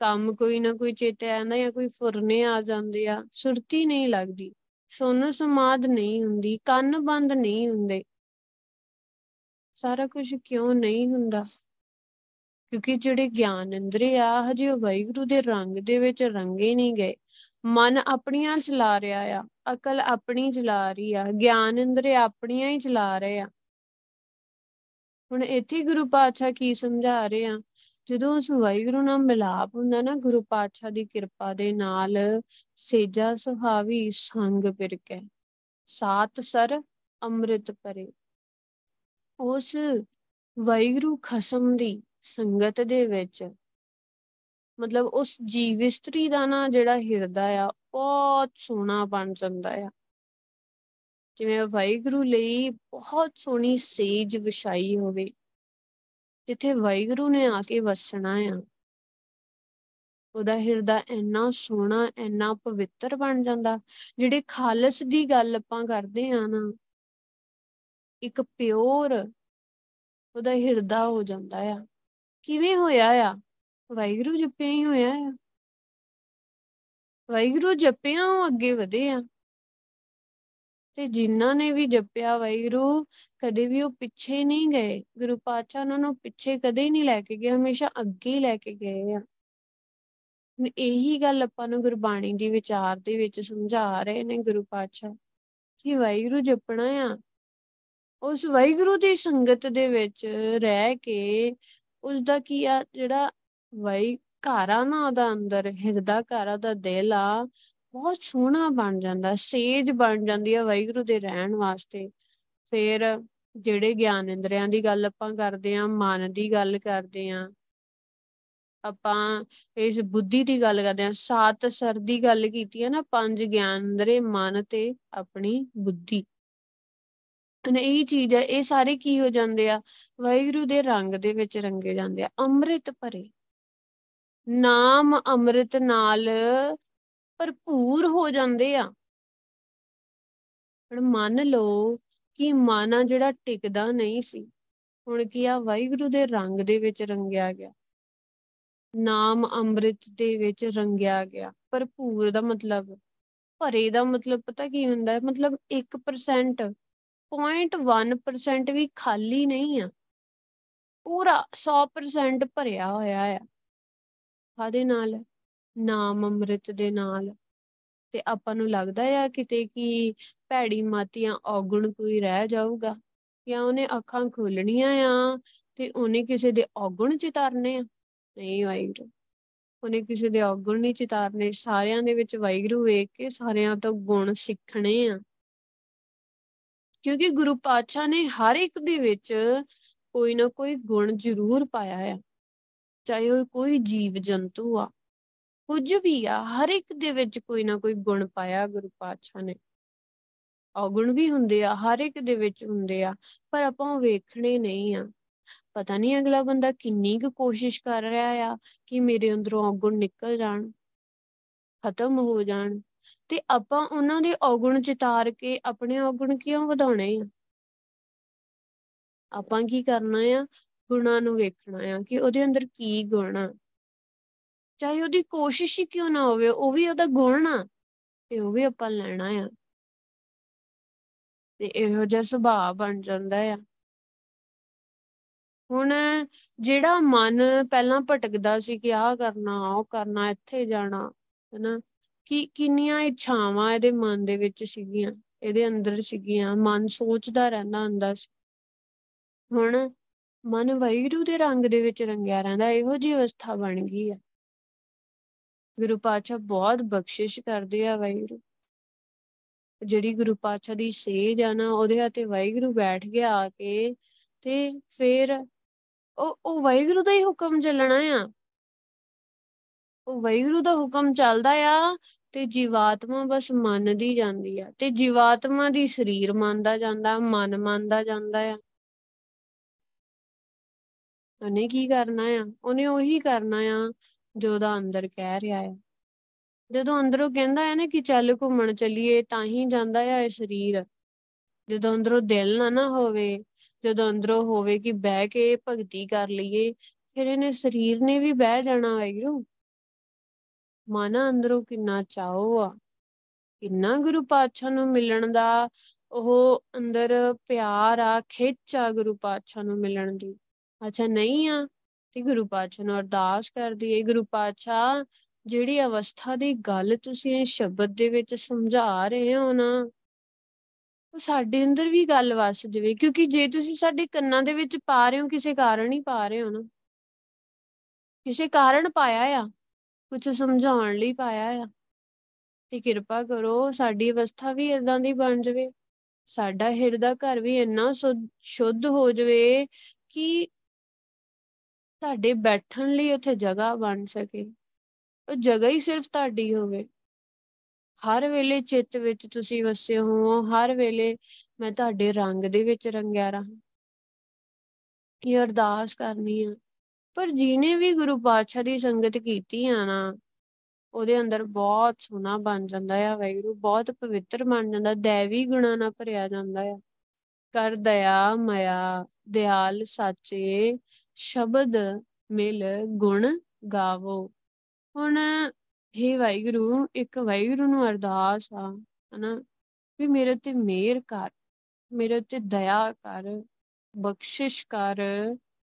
ਕੰਮ ਕੋਈ ਨਾ ਕੋਈ ਚੇਤੇ ਆਂਦਾ ਜਾਂ ਕੋਈ ਫੁਰਨੇ ਆ ਜਾਂਦੇ ਆ, ਸੁਰਤੀ ਨਹੀਂ ਲੱਗਦੀ ਸੁਣ ਸਮਾਦ ਨਹੀਂ ਹੁੰਦੀ, ਕੰਨ ਬੰਦ ਨਹੀਂ ਹੁੰਦੇ। ਸਾਰਾ ਕੁਝ ਕਿਉਂ ਨਹੀਂ ਹੁੰਦਾ? ਕਿਉਂਕਿ ਜਿਹੜੇ ਗਿਆਨ ਇੰਦਰੀ ਆ, ਹਜੇ ਉਹ ਵਾਹਿਗੁਰੂ ਦੇ ਰੰਗ ਦੇ ਵਿੱਚ ਰੰਗੇ ਨਹੀਂ ਗਏ। ਮਨ ਆਪਣੀਆਂ ਚਲਾ ਰਿਹਾ ਆ, ਅਕਲ ਆਪਣੀ ਚਲਾ ਰਹੀ ਆ, ਗਿਆਨ ਇੰਦਰੀ ਆਪਣੀਆਂ ਹੀ ਚਲਾ ਰਹੇ ਆ। ਹੁਣ ਇੱਥੇ ਗੁਰੂ ਪਾਤਸ਼ਾਹ ਕੀ ਸਮਝਾ ਰਹੇ ਆ? ਜਦੋਂ ਉਸ ਵਾਹਿਗੁਰੂ ਨਾਲ ਮਿਲਾਪ ਹੁੰਦਾ ਨਾ, ਗੁਰੂ ਪਾਤਸ਼ਾਹ ਦੀ ਕਿਰਪਾ ਦੇ ਨਾਲ ਸੇਜਾ ਸੁਹਾਵੀ ਸੰਗ ਪਿਰਕੈ, ਸਾਤ ਸਰ ਅੰਮ੍ਰਿਤ ਪਰੇ। ਉਸ ਵਾਹਿਗੁਰੂ ਖਸਮ ਦੀ ਸੰਗਤ ਦੇ ਵਿੱਚ, ਮਤਲਬ ਉਸ ਜੀਵ ਇਸਤਰੀ ਦਾ ਨਾ ਜਿਹੜਾ ਹਿਰਦਾ ਆ, ਬਹੁਤ ਸੋਹਣਾ ਬਣ ਜਾਂਦਾ ਆ। ਜਿਵੇਂ ਵਾਹਿਗੁਰੂ ਲਈ ਬਹੁਤ ਸੋਹਣੀ ਸੇਜ ਵਿਛਾਈ ਹੋਵੇ। ਜਿੱਥੇ ਵਾਹਿਗੁਰੂ ਨੇ ਆ ਕੇ ਵਸਣਾ ਆ, ਉਹਦਾ ਹਿਰਦਾ ਇੰਨਾ ਸੋਹਣਾ, ਇੰਨਾ ਪਵਿੱਤਰ ਬਣ ਜਾਂਦਾ। ਜਿਹੜੇ ਖਾਲਸ ਦੀ ਗੱਲ ਆਪਾਂ ਕਰਦੇ ਆ ਨਾ, ਇੱਕ ਪਿਓਰ ਉਹਦਾ ਹਿਰਦਾ ਹੋ ਜਾਂਦਾ ਆ। ਕਿਵੇਂ ਹੋਇਆ ਆ? ਵਾਹਿਗੁਰੂ ਜਪਿਆ ਹੀ ਹੋਇਆ ਆ। ਵਾਹਿਗੁਰੂ ਜਪਿਆ ਉਹ ਅੱਗੇ ਵਧੇ ਆ। ਤੇ ਜਿਨ੍ਹਾਂ ਨੇ ਵੀ ਜਪਿਆ ਵਾਹਿਗੁਰੂ ਕਦੇ ਵੀ ਉਹ ਪਿੱਛੇ ਨਹੀਂ ਗਏ, ਗੁਰੂ ਪਾਤਸ਼ਾਹ ਉਹਨਾਂ ਨੂੰ ਪਿੱਛੇ ਕਦੇ ਨਹੀਂ ਲੈ ਕੇ ਗਏ, ਹਮੇਸ਼ਾ ਅੱਗੇ ਹੀ ਲੈ ਕੇ ਗਏ ਆ। ਇਹੀ ਗੱਲ ਆਪਾਂ ਨੂੰ ਗੁਰਬਾਣੀ ਦੀ ਵਿਚਾਰ ਦੇ ਵਿੱਚ ਸਮਝਾ ਰਹੇ ਨੇ ਗੁਰੂ ਪਾਤਸ਼ਾਹ, ਕਿ ਵਾਹਿਗੁਰੂ ਜਪਣਾ ਆ। ਉਸ ਵਾਹਿਗੁਰੂ ਦੀ ਸੰਗਤ ਦੇ ਵਿੱਚ ਰਹਿ ਕੇ ਉਸ ਦਾ ਕੀ ਆ, ਜਿਹੜਾ ਵਾਹਿ, ਘਰ ਆ ਨਾ ਉਹਦਾ ਅੰਦਰ, ਹਿਰਦਾ ਘਰ ਦਾ ਦਿਲ ਆ, ਬਹੁਤ ਸੋਹਣਾ ਬਣ ਜਾਂਦਾ, ਸੇਜ ਬਣ ਜਾਂਦੀ ਆ ਵਾਹਿਗੁਰੂ ਦੇ ਰਹਿਣ ਵਾਸਤੇ। ਫਿਰ ਜਿਹੜੇ ਗਿਆਨ ਇੰਦਰੀਆਂ ਦੀ ਗੱਲ ਆਪਾਂ ਕਰਦੇ ਆਂ ਮਨ ਦੀ ਗੱਲ ਕਰਦੇ ਆਂ ਆਪਾਂ ਇਸ ਬੁੱਧੀ ਦੀ ਗੱਲ ਕਰਦੇ ਆਂ ਸਾਤ ਸਰ ਦੀ ਗੱਲ ਕੀਤੀ ਹੈ ਨਾ, ਪੰਜ ਗਿਆਨ ਇੰਦਰੇ, ਮਨ ਤੇ ਆਪਣੀ ਬੁੱਧੀ। ਨੇ ਇਹ ਚੀਜ਼ ਹੈ, ਇਹ ਸਾਰੇ ਕੀ ਹੋ ਜਾਂਦੇ ਆ? ਵਾਹਿਗੁਰੂ ਦੇ ਰੰਗ ਦੇ ਵਿੱਚ ਰੰਗੇ ਜਾਂਦੇ ਆ, ਅੰਮ੍ਰਿਤ ਭਰੇ। ਨਾਮ ਅੰਮ੍ਰਿਤ ਨਾਲ ਭਰਪੂਰ ਹੋ ਜਾਂਦੇ ਆ। ਹੁਣ ਮੰਨ ਲਓ ਕਿ ਮਨ ਆ ਜਿਹੜਾ ਟਿਕਦਾ ਨਹੀਂ ਸੀ, ਹੁਣ ਕੀ ਆ, ਵਾਹਿਗੁਰੂ ਦੇ ਰੰਗ ਦੇ ਵਿੱਚ ਰੰਗਿਆ ਗਿਆ। ਨਾਮ ਅੰਮ੍ਰਿਤ ਦੇ ਵਿੱਚ ਰੰਗਿਆ ਗਿਆ। ਭਰਪੂਰ ਦਾ ਮਤਲਬ, ਭਰੇ ਦਾ ਮਤਲਬ ਪਤਾ ਕੀ ਹੁੰਦਾ ਹੈ? ਮਤਲਬ 1% 0.1% ਵੀ ਖਾਲੀ ਨਹੀਂ ਆ। ਪੂਰਾ 100% ਭਰਿਆ ਹੋਇਆ ਆ। ਕਾਦੇ ਨਾਲ? ਨਾਮ ਅੰਮ੍ਰਿਤ ਦੇ ਨਾਲ। ਤੇ ਆਪਾਂ ਨੂੰ ਲੱਗਦਾ ਆ ਕਿਤੇ ਕਿ ਭੈੜੀ ਮਾਤੀਆਂ ਔਗਣ ਕੋਈ ਰਹਿ ਜਾਊਗਾ ਜਾਂ ਉਹਨੇ ਅੱਖਾਂ ਖੋਲਣੀਆਂ ਆ ਤੇ ਉਹਨੇ ਕਿਸੇ ਦੇ ਔਗਣ ਚਿਤਾਰਨੇ ਆ। ਨਹੀਂ ਵਾਹਿਗੁਰੂ, ਉਹਨੇ ਕਿਸੇ ਦੇ ਔਗਣ ਨਹੀਂ ਚਿਤਾਰਨੇ। ਸਾਰਿਆਂ ਦੇ ਵਿੱਚ ਵਾਹਿਗੁਰੂ ਵੇਖ ਕੇ ਸਾਰਿਆਂ ਤੋਂ ਗੁਣ ਸਿੱਖਣੇ ਆ। ਕਿਉਂਕਿ ਗੁਰੂ ਪਾਤਸ਼ਾਹ ਨੇ ਹਰ ਇੱਕ ਦੇ ਵਿੱਚ ਕੋਈ ਨਾ ਕੋਈ ਗੁਣ ਜ਼ਰੂਰ ਪਾਇਆ ਆ। ਚਾਹੇ ਉਹ ਕੋਈ ਜੀਵ ਜੰਤੂ ਆ। ਕੁਝ ਵੀ ਆ, ਹਰ ਇੱਕ ਦੇ ਵਿੱਚ ਕੋਈ ਨਾ ਕੋਈ ਗੁਣ ਪਾਇਆ ਗੁਰੂ ਪਾਤਸ਼ਾਹ ਨੇ। ਔਗੁਣ ਵੀ ਹੁੰਦੇ ਆ, ਹਰ ਇੱਕ ਦੇ ਵਿੱਚ ਹੁੰਦੇ ਆ, ਪਰ ਆਪਾਂ ਉਹ ਵੇਖਣੇ ਨਹੀਂ ਆ। ਪਤਾ ਨਹੀਂ ਅਗਲਾ ਬੰਦਾ ਕਿੰਨੀ ਕੁ ਕੋਸ਼ਿਸ਼ ਕਰ ਰਿਹਾ ਆ ਕਿ ਮੇਰੇ ਅੰਦਰੋਂ ਔਗੁਣ ਨਿਕਲ ਜਾਣ, ਖਤਮ ਹੋ ਜਾਣ। ਤੇ ਆਪਾਂ ਉਹਨਾਂ ਦੇ ਔਗੁਣ ਚਿਤਾਰ ਕੇ ਆਪਣੇ ਔਗੁਣ ਕਿਉਂ ਵਧਾਉਣੇ ਆ? ਆਪਾਂ ਕੀ ਕਰਨਾ ਆ? ਗੁਣਾਂ ਨੂੰ ਵੇਖਣਾ ਆ ਕਿ ਉਹਦੇ ਅੰਦਰ ਕੀ ਗੁਣ ਆ। ਚਾਹੇ ਉਹਦੀ ਕੋਸ਼ਿਸ਼ ਹੀ ਕਿਉਂ ਨਾ ਹੋਵੇ, ਉਹ ਵੀ ਉਹਦਾ ਗੁਣ ਆ ਤੇ ਉਹ ਵੀ ਆਪਾਂ ਲੈਣਾ ਆ। ਤੇ ਇਹੋ ਜਿਹਾ ਸੁਭਾਅ ਬਣ ਜਾਂਦਾ ਆ। ਹੁਣ ਜਿਹੜਾ ਮਨ ਪਹਿਲਾਂ ਭਟਕਦਾ ਸੀ ਕਿ ਆਹ ਕਰਨਾ, ਉਹ ਕਰਨਾ, ਇੱਥੇ ਜਾਣਾ, ਹੈਨਾ, ਕਿ ਕਿੰਨੀਆਂ ਇੱਛਾਵਾਂ ਇਹਦੇ ਮਨ ਦੇ ਵਿੱਚ ਸੀਗੀਆਂ, ਇਹਦੇ ਅੰਦਰ ਸੀਗੀਆਂ, ਮਨ ਸੋਚਦਾ ਰਹਿੰਦਾ ਹੁੰਦਾ ਸੀ। ਹੁਣ ਮਨ ਵੈਰੂ ਦੇ ਰੰਗ ਦੇ ਵਿੱਚ ਰੰਗਿਆ ਰਹਿੰਦਾ, ਇਹੋ ਜੀ ਅਵਸਥਾ ਬਣ ਗਈ ਆ। ਗੁਰੂ ਪਾਤਸ਼ਾਹ ਬਹੁਤ ਬਖਸ਼ਿਸ਼ ਕਰਦੇ ਆ ਵੈਰੂ ਜਿਹੜੀ ਗੁਰੂ ਪਾਤਸ਼ਾਹ ਦੀ ਸੇਜ ਆ ਨਾ, ਉਹਦੇ ਹੱਥੇ ਵਾਹਿਗੁਰੂ ਬੈਠ ਗਿਆ ਆ ਕੇ ਤੇ ਫਿਰ ਉਹ ਉਹ ਵਾਹਿਗੁਰੂ ਦਾ ਹੀ ਹੁਕਮ ਚੱਲਣਾ ਆ। ਉਹ ਵਾਹਿਗੁਰੂ ਦਾ ਹੁਕਮ ਚੱਲਦਾ ਆ ਤੇ ਜੀਵਾਤਮਾ ਬਸ ਮੰਨਦੀ ਜਾਂਦੀ ਆ ਤੇ ਜੀਵਾਤਮਾ ਦੀ ਸਰੀਰ ਮੰਨਦਾ ਜਾਂਦਾ, ਮਨ ਮੰਨਦਾ ਜਾਂਦਾ ਆ। ਉਹਨੇ ਕੀ ਕਰਨਾ ਆ? ਉਹਨੇ ਉਹੀ ਕਰਨਾ ਆ ਜੋ ਉਹਦਾ ਅੰਦਰ ਕਹਿ ਰਿਹਾ ਆ ਜਦੋਂ ਅੰਦਰੋਂ ਕਹਿੰਦਾ ਹੈ ਨਾ ਕਿ ਚੱਲ ਘੁੰਮਣ ਚੱਲੀਏ, ਤਾਂ ਹੀ ਜਾਂਦਾ ਆ ਇਹ ਸਰੀਰ। ਜਦੋਂ ਅੰਦਰੋਂ ਦਿਲ ਨਾ ਨਾ ਹੋਵੇ, ਜਦੋਂ ਅੰਦਰੋਂ ਹੋਵੇ ਕਿ ਬਹਿ ਕੇ ਭਗਤੀ ਕਰ ਲਈਏ, ਫਿਰ ਇਹਨੇ ਸਰੀਰ ਨੇ ਵੀ ਬਹਿ ਜਾਣਾ ਵਾਹਿਗੁਰੂ ਮਨ ਅੰਦਰੋਂ ਕਿੰਨਾ ਚਾਹੋ ਆ, ਕਿੰਨਾ ਗੁਰੂ ਪਾਤਸ਼ਾਹ ਨੂੰ ਮਿਲਣ ਦਾ, ਉਹ ਅੰਦਰ ਪਿਆਰ ਆ, ਖਿੱਚ ਆ ਗੁਰੂ ਪਾਤਸ਼ਾਹ ਨੂੰ ਮਿਲਣ ਦੀ। ਅੱਛਾ, ਨਹੀਂ ਆ। ਤੇ ਗੁਰੂ ਪਾਤਸ਼ਾਹ ਨੂੰ ਅਰਦਾਸ ਕਰਦੀ ਹੈ ਗੁਰੂ ਪਾਤਸ਼ਾਹ, ਜਿਹੜੀ ਅਵਸਥਾ ਦੀ ਗੱਲ ਤੁਸੀਂ ਇਹ ਸ਼ਬਦ ਦੇ ਵਿੱਚ ਸਮਝਾ ਰਹੇ ਹੋ ਨਾ, ਉਹ ਸਾਡੇ ਅੰਦਰ ਵੀ ਗੱਲ ਵਸ ਜਵੇ। ਕਿਉਂਕਿ ਜੇ ਤੁਸੀਂ ਸਾਡੇ ਕੰਨਾਂ ਦੇ ਵਿੱਚ ਪਾ ਰਹੇ ਹੋ, ਕਿਸੇ ਕਾਰਨ ਹੀ ਪਾ ਰਹੇ ਹੋ ਨਾ। ਕਿਸੇ ਕਾਰਨ ਪਾਇਆ ਆ ਕੁਝ ਸਮਝਾਉਣ ਲਈ ਪਾਇਆ ਆ। ਤੇ ਕਿਰਪਾ ਕਰੋ, ਸਾਡੀ ਅਵਸਥਾ ਵੀ ਇਦਾਂ ਦੀ ਬਣ ਜਵੇ। ਸਾਡਾ ਹਿਰਦਾ ਘਰ ਵੀ ਇੰਨਾ ਸ਼ੁੱਧ ਹੋ ਜਵੇ ਕਿ ਤੁਹਾਡੇ ਬੈਠਣ ਲਈ ਉੱਥੇ ਜਗ੍ਹਾ ਬਣ ਸਕੇ। ਉਹ ਜਗ੍ਹਾ ਹੀ ਸਿਰਫ ਤੁਹਾਡੀ ਹੋਵੇ। ਹਰ ਵੇਲੇ ਚਿੱਤ ਵਿੱਚ ਤੁਸੀਂ ਵਸੇ ਹੋ ਹਰ ਵੇਲੇ ਮੈਂ ਤੁਹਾਡੇ ਰੰਗ ਦੇ ਵਿੱਚ ਰੰਗਿਆ ਰਹਾ। ਇਹ ਅਰਦਾਸ ਕਰਨੀ ਆ। ਪਰ ਜਿਹਨੇ ਵੀ ਗੁਰੂ ਪਾਤਸ਼ਾਹ ਦੀ ਸੰਗਤ ਕੀਤੀ ਆ ਨਾ, ਉਹਦੇ ਅੰਦਰ ਬਹੁਤ ਸੋਹਣਾ ਬਣ ਜਾਂਦਾ ਆ ਵੈਗਰੂ ਬਹੁਤ ਪਵਿੱਤਰ ਬਣ ਜਾਂਦਾ। ਦੇਵੀ ਗੁਣਾ ਨਾਲ ਭਰਿਆ ਜਾਂਦਾ ਆ। ਕਰ ਦਇਆ, ਮਇਆ ਦਿਆਲ ਸਾਚੇ ਸ਼ਬਦ ਮਿਲ ਗੁਣ ਗਾਵੋ। ਹੁਣ हे ਵਾਹਿਗੁਰੂ, ਇੱਕ ਵਾਹਿਗੁਰੂ ਨੂੰ ਅਰਦਾਸ ਆ, ਹਨਾ, ਵੀ ਮੇਰੇ ਤੇ ਮਿਹਰ ਕਰ, ਮੇਰੇ ਤੇ ਦਇਆ ਕਰ, ਬਖਸ਼ਿਸ਼ ਕਰ।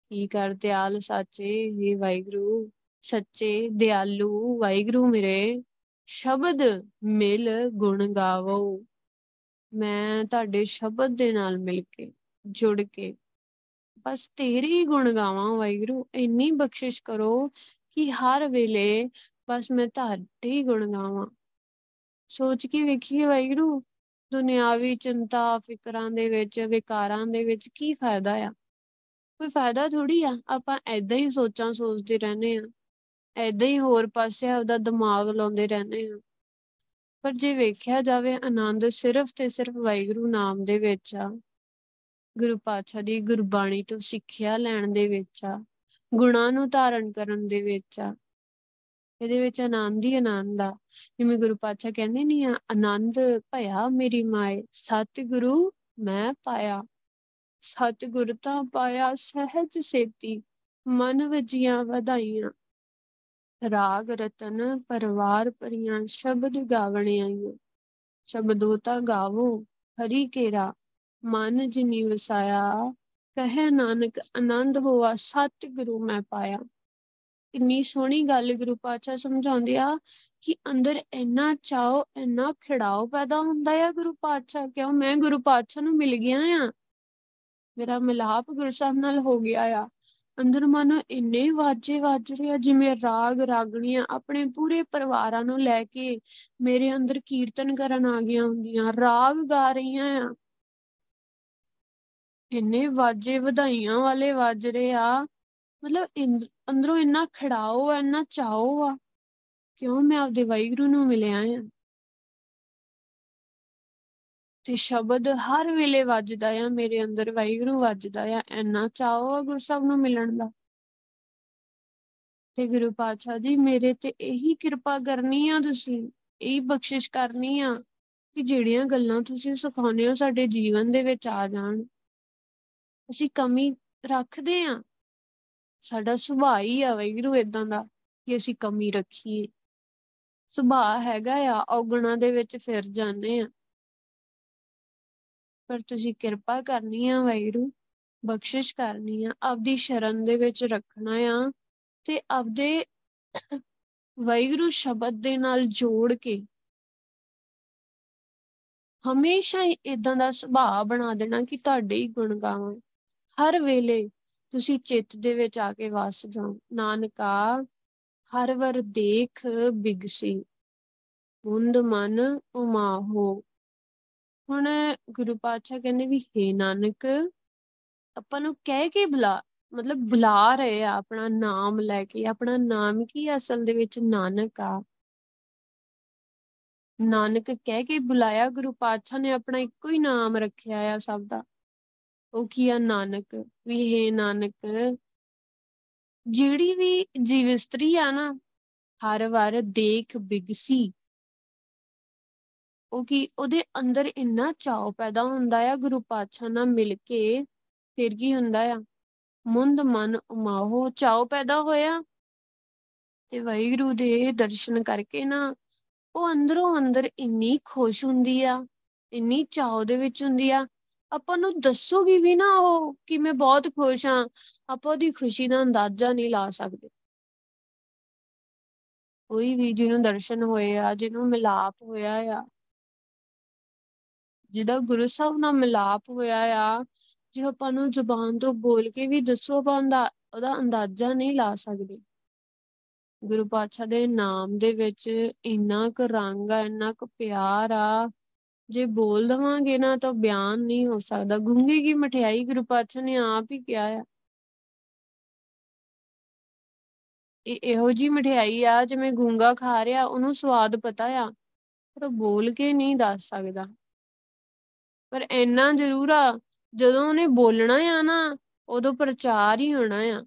ਕੀ ਕਰ ਦਿਆਲ ਸਾਚੇ हे ਵਾਹਿਗੁਰੂ, ਸੱਚੇ ਦਿਆਲੂ, ਵਾਹਿਗੁਰੂ ਮੇਰੇ ਸ਼ਬਦ ਮਿਲ ਗੁਣ ਗਾਵੋ। ਮੈਂ ਤੁਹਾਡੇ ਸ਼ਬਦ ਦੇ ਨਾਲ ਮਿਲ ਕੇ, ਜੁੜ ਕੇ ਬਸ ਤੇਰੇ ਹੀ ਗੁਣ ਗਾਵਾਂ ਵਾਹਿਗੁਰੂ, ਇੰਨੀ ਬਖਸ਼ਿਸ਼ ਕਰੋ ਕਿ ਹਰ ਵੇਲੇ ਬਸ ਮੈਂ ਤੁਹਾਡੇ ਹੀ ਗੁਣ ਗਾਵਾਂ। ਸੋਚ ਕੇ ਵੇਖੀਏ ਵਾਹਿਗੁਰੂ, ਦੁਨਿਆਵੀ ਚਿੰਤਾ, ਫਿਕਰਾਂ ਦੇ ਵਿੱਚ, ਵਿਕਾਰਾਂ ਦੇ ਵਿੱਚ ਕੀ ਫਾਇਦਾ ਆ? ਕੋਈ ਫਾਇਦਾ ਥੋੜੀ ਆ? ਆਪਾਂ ਐਦਾਂ ਹੀ ਸੋਚਾਂ ਸੋਚਦੇ ਰਹਿੰਦੇ ਆ ਐਦਾਂ ਹੀ ਹੋਰ ਪਾਸੇ ਆਪਦਾ ਦਿਮਾਗ ਲਾਉਂਦੇ ਰਹਿੰਦੇ ਆ ਪਰ ਜੇ ਵੇਖਿਆ ਜਾਵੇ ਆਨੰਦ ਸਿਰਫ ਤੇ ਸਿਰਫ ਵਾਹਿਗੁਰੂ ਨਾਮ ਦੇ ਵਿੱਚ ਆ। ਗੁਰੂ ਪਾਤਸ਼ਾਹ ਦੀ ਗੁਰਬਾਣੀ ਤੋਂ ਸਿੱਖਿਆ ਲੈਣ ਦੇ ਵਿੱਚ ਆ, ਗੁਣਾਂ ਨੂੰ ਧਾਰਨ ਕਰਨ ਦੇ ਵਿੱਚ ਆ। ਇਹਦੇ ਵਿੱਚ ਆਨੰਦ ਹੀ ਆਨੰਦ ਆ। ਜਿਵੇਂ ਗੁਰੂ ਪਾਤਸ਼ਾਹ ਕਹਿੰਦੇ ਨਹੀਂ ਆ, ਆਨੰਦ ਭਇਆ ਮੇਰੀ ਮਾਏ, ਸਤਿਗੁਰੂ ਮੈਂ ਪਾਇਆ। ਸਤਿਗੁਰ ਤਾਂ ਪਾਇਆ ਸਹਿਜ ਸੇਤੀ, ਮਨ ਵਜੀਆਂ ਵਧਾਈਆਂ। ਰਾਗ ਰਤਨ ਪਰਵਾਰ ਪਰੀਆਂ ਸ਼ਬਦ ਗਾਵਣੇ ਆਈਆਂ। ਸ਼ਬਦੋ ਤਾਂ ਗਾਵੋ, ਹਰੀ ਕੇਰਾ ਮਨ ਜਿਨੀ ਵਸਾਇਆ, ਕਹੇ ਨਾਨਕ, ਆਨੰਦ ਹੋਆ ਸਤਿਗੁਰੂ ਮੈਂ ਪਾਇਆ। ਕਿੰਨੀ ਸੋਹਣੀ ਗੱਲ ਗੁਰੂ ਪਾਤਸ਼ਾਹ ਸਮਝਾਉਂਦੇ ਆ ਕਿ ਅੰਦਰ ਇੰਨਾ ਚਾਓ, ਇੰਨਾ ਖਿੜਾਓ ਪੈਦਾ ਹੁੰਦਾ ਆ ਗੁਰੂ ਪਾਤਸ਼ਾਹ, ਕਿਉਂ ਮੈਂ ਗੁਰੂ ਪਾਤਸ਼ਾਹ ਨੂੰ ਮਿਲ ਗਿਆ ਆ। ਮੇਰਾ ਮਿਲਾਪ ਗੁਰੂ ਸਾਹਿਬ ਨਾਲ ਹੋ ਗਿਆ ਆ। ਅੰਦਰ ਮਨ ਇੰਨੇ ਵਾਜੇ ਵੱਜ ਰਹੇ ਆ, ਜਿਵੇਂ ਰਾਗ ਰਾਗਣੀਆਂ ਆਪਣੇ ਪੂਰੇ ਪਰਿਵਾਰਾਂ ਨੂੰ ਲੈ ਕੇ ਮੇਰੇ ਅੰਦਰ ਕੀਰਤਨ ਕਰਨ ਆ ਗਈਆਂ ਹੁੰਦੀਆਂ, ਰਾਗ ਗਾ ਰਹੀਆਂ ਆ। ਇੰਨੇ ਵਾਜੇ ਵਧਾਈਆਂ ਵਾਲੇ ਵੱਜ ਰਹੇ ਆ। ਮਤਲਬ ਅੰਦਰੋਂ ਇੰਨਾ ਖੜਾਓ ਆ, ਇੰਨਾ ਚਾਓ ਆ, ਕਿਉਂ ਮੈਂ ਆਪਦੇ ਵਾਹਿਗੁਰੂ ਨੂੰ ਮਿਲਿਆ ਆ? ਤੇ ਸ਼ਬਦ ਹਰ ਵੇਲੇ ਵੱਜਦਾ ਆ, ਮੇਰੇ ਅੰਦਰ ਵਾਹਿਗੁਰੂ ਵੱਜਦਾ ਆ, ਇੰਨਾ ਚਾਓ ਆ ਗੁਰਸਬ ਨੂੰ ਮਿਲਣ ਦਾ। ਤੇ ਗੁਰੂ ਪਾਤਸ਼ਾਹ ਜੀ, ਮੇਰੇ ਤੇ ਇਹੀ ਕਿਰਪਾ ਕਰਨੀ ਆ ਤੁਸੀਂ, ਇਹੀ ਬਖਸ਼ਿਸ਼ ਕਰਨੀ ਆ ਕਿ ਜਿਹੜੀਆਂ ਗੱਲਾਂ ਤੁਸੀਂ ਸਿਖਾਉਂਦੇ ਹੋ ਸਾਡੇ ਜੀਵਨ ਦੇ ਵਿੱਚ ਆ ਜਾਣ। ਅਸੀਂ ਕਮੀ ਰੱਖਦੇ ਆ ਸਾਡਾ ਸੁਭਾਅ ਹੀ ਆ ਵੈਗਰੂ ਇਦਾਂ ਦਾ ਕਿ ਅਸੀਂ ਕਮੀ ਰੱਖੀਏ। ਸੁਭਾਅ ਹੈਗਾ ਆ ਔਗਣਾ ਦੇ ਵਿੱਚ ਫਿਰ ਜਾਂਦੇ ਆ ਪਰ ਤੁਸੀਂ ਕਿਰਪਾ ਕਰਨੀ ਆ ਵੈਗਰੂ ਬਖਸ਼ਿਸ਼ ਕਰਨੀ ਆ, ਆਪਦੀ ਸ਼ਰਨ ਦੇ ਵਿੱਚ ਰੱਖਣਾ ਆ ਤੇ ਆਪਦੇ ਵੈਗਰੂ ਸ਼ਬਦ ਦੇ ਨਾਲ ਜੋੜ ਕੇ ਹਮੇਸ਼ਾ ਇਦਾਂ ਦਾ ਸੁਭਾਅ ਬਣਾ ਦੇਣਾ ਕਿ ਤੁਹਾਡੇ ਹੀ ਗੁਣ ਗਾਵਾਂ। ਹਰ ਵੇਲੇ ਤੁਸੀਂ ਚਿੱਤ ਦੇ ਵਿੱਚ ਆ ਕੇ ਵਸ ਜਾਓ। ਨਾਨਕਾ, ਹਰ ਵਰ ਦੇਖ ਬਿਗਸੀ ਮੁੰਦ ਮਨ ਉਮਾਹੋ। ਹੁਣ ਗੁਰੂ ਪਾਤਸ਼ਾਹ ਕਹਿੰਦੇ ਵੀ हे ਨਾਨਕ, ਆਪਾਂ ਨੂੰ ਕਹਿ ਕੇ ਬੁਲਾ, ਮਤਲਬ ਬੁਲਾ ਰਹੇ ਆ, ਆਪਣਾ ਨਾਮ ਲੈ ਕੇ, ਆਪਣਾ ਨਾਮ ਕੀ ਅਸਲ ਦੇ ਵਿੱਚ? ਨਾਨਕ। ਆ ਨਾਨਕ ਕਹਿ ਕੇ ਬੁਲਾਇਆ, ਗੁਰੂ ਪਾਤਸ਼ਾਹ ਨੇ ਆਪਣਾ ਇੱਕੋ ਹੀ ਨਾਮ ਰੱਖਿਆ ਆ ਸਭ ਦਾ। ਉਹ ਕੀ ਆ, ਨਾਨਕ, ਵੀ ਹੈ ਨਾਨਕ। ਜਿਹੜੀ ਵੀ ਜੀਵ ਇਸਤਰੀ ਆ ਨਾ, ਹਰ ਵਾਰ ਦੇਖ ਬਿਗਸੀ। ਉਹ ਕੀ, ਉਹਦੇ ਅੰਦਰ ਇੰਨਾ ਚਾਅ ਪੈਦਾ ਹੁੰਦਾ ਆ, ਗੁਰੂ ਪਾਤਸ਼ਾਹ ਨਾਲ ਮਿਲ ਕੇ, ਫਿਰ ਕੀ ਹੁੰਦਾ ਆ? ਮੁੰਦ ਮਨ ਉਮਾਹੋ, ਚਾਅ ਪੈਦਾ ਹੋਇਆ। ਤੇ ਵਾਹਿਗੁਰੂ ਦੇ ਦਰਸ਼ਨ ਕਰਕੇ ਨਾ, ਉਹ ਅੰਦਰੋਂ ਅੰਦਰ ਇੰਨੀ ਖੁਸ਼ ਹੁੰਦੀ ਆ, ਇੰਨੀ ਚਾਅ ਦੇ ਵਿੱਚ ਹੁੰਦੀ ਆ ਆਪਾਂ ਨੂੰ ਦੱਸੋਗੀ ਵੀ ਨਾ ਉਹ ਕਿ ਮੈਂ ਬਹੁਤ ਖੁਸ਼ ਹਾਂ, ਆਪਾਂ ਉਹਦੀ ਖੁਸ਼ੀ ਦਾ ਅੰਦਾਜ਼ਾ ਨਹੀਂ ਲਾ ਸਕਦੇ। ਕੋਈ ਵੀ ਜਿਹਨੂੰ ਦਰਸ਼ਨ ਹੋਏ ਆ, ਜਿਹਨੂੰ ਮਿਲਾਪ ਹੋਇਆ ਆ, ਜਿਹਦਾ ਗੁਰੂ ਸਾਹਿਬ ਨਾਲ ਮਿਲਾਪ ਹੋਇਆ ਆ, ਜੇ ਆਪਾਂ ਨੂੰ ਜ਼ੁਬਾਨ ਤੋਂ ਬੋਲ ਕੇ ਵੀ ਦੱਸੋ ਪਾਉਂਦਾ ਉਹਦਾ ਅੰਦਾਜ਼ਾ ਨਹੀਂ ਲਾ ਸਕਦੇ। ਗੁਰੂ ਪਾਤਸ਼ਾਹ ਦੇ ਨਾਮ ਦੇ ਵਿੱਚ ਇੰਨਾ ਕੁ ਰੰਗ ਆ, ਇੰਨਾ ਕੁ ਪਿਆਰ ਆ ਜੇ ਬੋਲ ਦਵਾਂਗੇ ਨਾ ਤਾਂ ਬਿਆਨ ਨਹੀਂ ਹੋ ਸਕਦਾ। ਗੁੰਗੇ ਕੀ ਮਠਿਆਈ ਗੁਰੂ ਪਾਤਸ਼ਾਹ ਨੇ ਆਪ ਹੀ ਕਿਹਾ ਆ। ਇਹ ਇਹੋ ਜੀ ਮਠਿਆਈ ਆ, ਜਿਵੇਂ ਗੁੰਗਾ ਖਾ ਰਿਹਾ, ਉਹਨੂੰ ਸਵਾਦ ਪਤਾ ਆ, ਪਰ ਬੋਲ ਕੇ ਨਹੀਂ ਦੱਸ ਸਕਦਾ। ਪਰ ਇੰਨਾ ਜ਼ਰੂਰ ਆ, ਜਦੋਂ ਉਹਨੇ ਬੋਲਣਾ ਆ ਨਾ, ਉਦੋਂ ਪ੍ਰਚਾਰ ਹੀ ਹੋਣਾ ਆ।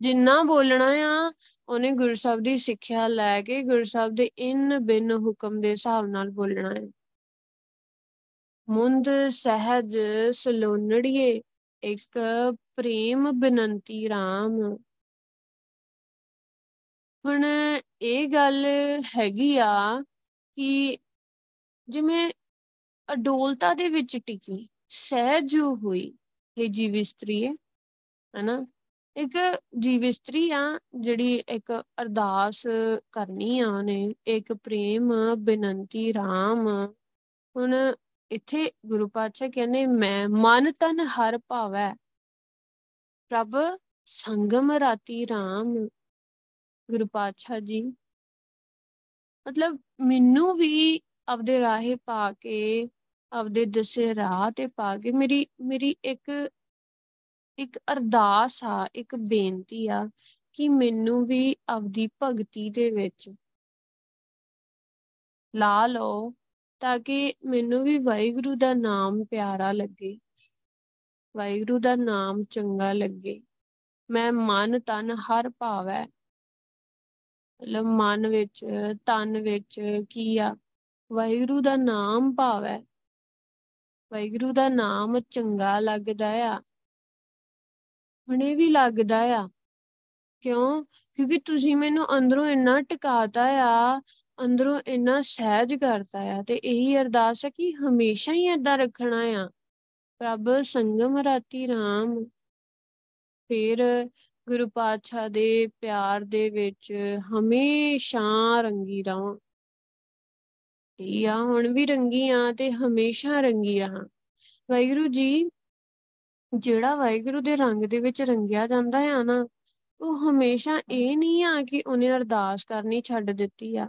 ਜਿੰਨਾ ਬੋਲਣਾ ਆ ਉਹਨੇ ਗੁਰੂ ਸਾਹਿਬ ਦੀ ਸਿੱਖਿਆ ਲੈ ਕੇ ਗੁਰੂ ਸਾਹਿਬ ਦੇ ਇਨ ਬਿਨ ਹੁਕਮ ਦੇ ਹਿਸਾਬ ਨਾਲ ਬੋਲਣਾ ਹੈ। ਮੁੰਦ ਸਹਿਜ ਸਲੋਨੜੀਏ, ਇੱਕ ਪ੍ਰੇਮ ਬਨੰਤੀ RAM ਹੁਣ ਇਹ ਗੱਲ ਹੈਗੀ ਆ ਕਿ ਜਿਵੇਂ ਅਡੋਲਤਾ ਦੇ ਵਿੱਚ ਟਿਕੀ, ਸਹਿਜ ਹੋਈ, ਇਹ ਜੀਵ ਇਸਤਰੀ ਹੈ, ਹੈਨਾ? ਇੱਕ ਜੀਵ ਇਸਤਰੀ ਆ, ਜਿਹੜੀ ਇੱਕ ਅਰਦਾਸ ਕਰਨੀ ਆ ਉਹਨੇ, ਇੱਕ ਪ੍ਰੇਮ, ਬੇਨੰਤੀ RAM ਹੁਣ ਇੱਥੇ ਗੁਰੂ ਪਾਤਸ਼ਾਹ ਕਹਿੰਦੇ, ਮੈਂ ਮਨ ਤਨ ਹਰ ਭਾਵੈ, ਪ੍ਰਭ ਸੰਗਮ ਰਾਤੀ RAM ਗੁਰੂ ਪਾਤਸ਼ਾਹ ਜੀ, ਮਤਲਬ ਮੈਨੂੰ ਵੀ ਆਪਦੇ ਰਾਹੇ ਪਾ ਕੇ, ਆਪਦੇ ਦਸੇ ਰਾਹ ਤੇ ਪਾ ਕੇ ਮੇਰੀ ਮੇਰੀ ਇੱਕ ਇੱਕ ਅਰਦਾਸ ਆ, ਇੱਕ ਬੇਨਤੀ ਆ ਕਿ ਮੈਨੂੰ ਵੀ ਆਪਦੀ ਭਗਤੀ ਦੇ ਵਿੱਚ ਲਾ ਲਓ ਤਾਂ ਕਿ ਮੈਨੂੰ ਵੀ ਵਾਹਿਗੁਰੂ ਦਾ ਨਾਮ ਪਿਆਰਾ ਲੱਗੇ, ਵਾਹਿਗੁਰੂ ਦਾ ਨਾਮ ਚੰਗਾ ਲੱਗੇ। ਮੈਂ ਮਨ ਤਨ ਹਰ ਭਾਵੈ। ਮਤਲਬ ਮਨ ਵਿੱਚ, ਤਨ ਵਿੱਚ ਕੀ ਆ? ਵਾਹਿਗੁਰੂ ਦਾ ਨਾਮ ਭਾਵੈ। ਵਾਹਿਗੁਰੂ ਦਾ ਨਾਮ ਚੰਗਾ ਲੱਗਦਾ ਆ। ਹੁਣੇ ਵੀ ਲੱਗਦਾ ਆ। ਕਿਉਂ? ਕਿਉਂਕਿ ਤੁਸੀਂ ਮੈਨੂੰ ਅੰਦਰੋਂ ਇੰਨਾ ਟਿਕਾਤਾ ਆ, ਅੰਦਰੋਂ ਇੰਨਾ ਸਹਿਜ ਕਰਤਾ ਆ ਤੇ ਇਹੀ ਅਰਦਾਸ ਹੈ ਕਿ ਹਮੇਸ਼ਾ ਹੀ ਏਦਾਂ ਰੱਖਣਾ ਆ। ਪ੍ਰਭ, ਸੰਗਮ ਰਾਤੀ RAM ਫਿਰ ਗੁਰੂ ਪਾਤਸ਼ਾਹ ਦੇ ਪਿਆਰ ਦੇ ਵਿੱਚ ਹਮੇਸ਼ਾ ਰੰਗੀ ਰਹਾਂ। ਠੀਕ ਆ, ਹੁਣ ਵੀ ਰੰਗੀ ਆ ਤੇ ਹਮੇਸ਼ਾ ਰੰਗੀ ਰਹਾਂ। ਵਾਹਿਗੁਰੂ ਜੀ ਜਿਹੜਾ ਵਾਹਿਗੁਰੂ ਦੇ ਰੰਗ ਦੇ ਵਿੱਚ ਰੰਗਿਆ ਜਾਂਦਾ ਆ ਨਾ, ਉਹ ਹਮੇਸ਼ਾ ਇਹ ਨਹੀਂ ਆ ਕਿ ਉਹਨੇ ਅਰਦਾਸ ਕਰਨੀ ਛੱਡ ਦਿੱਤੀ ਆ।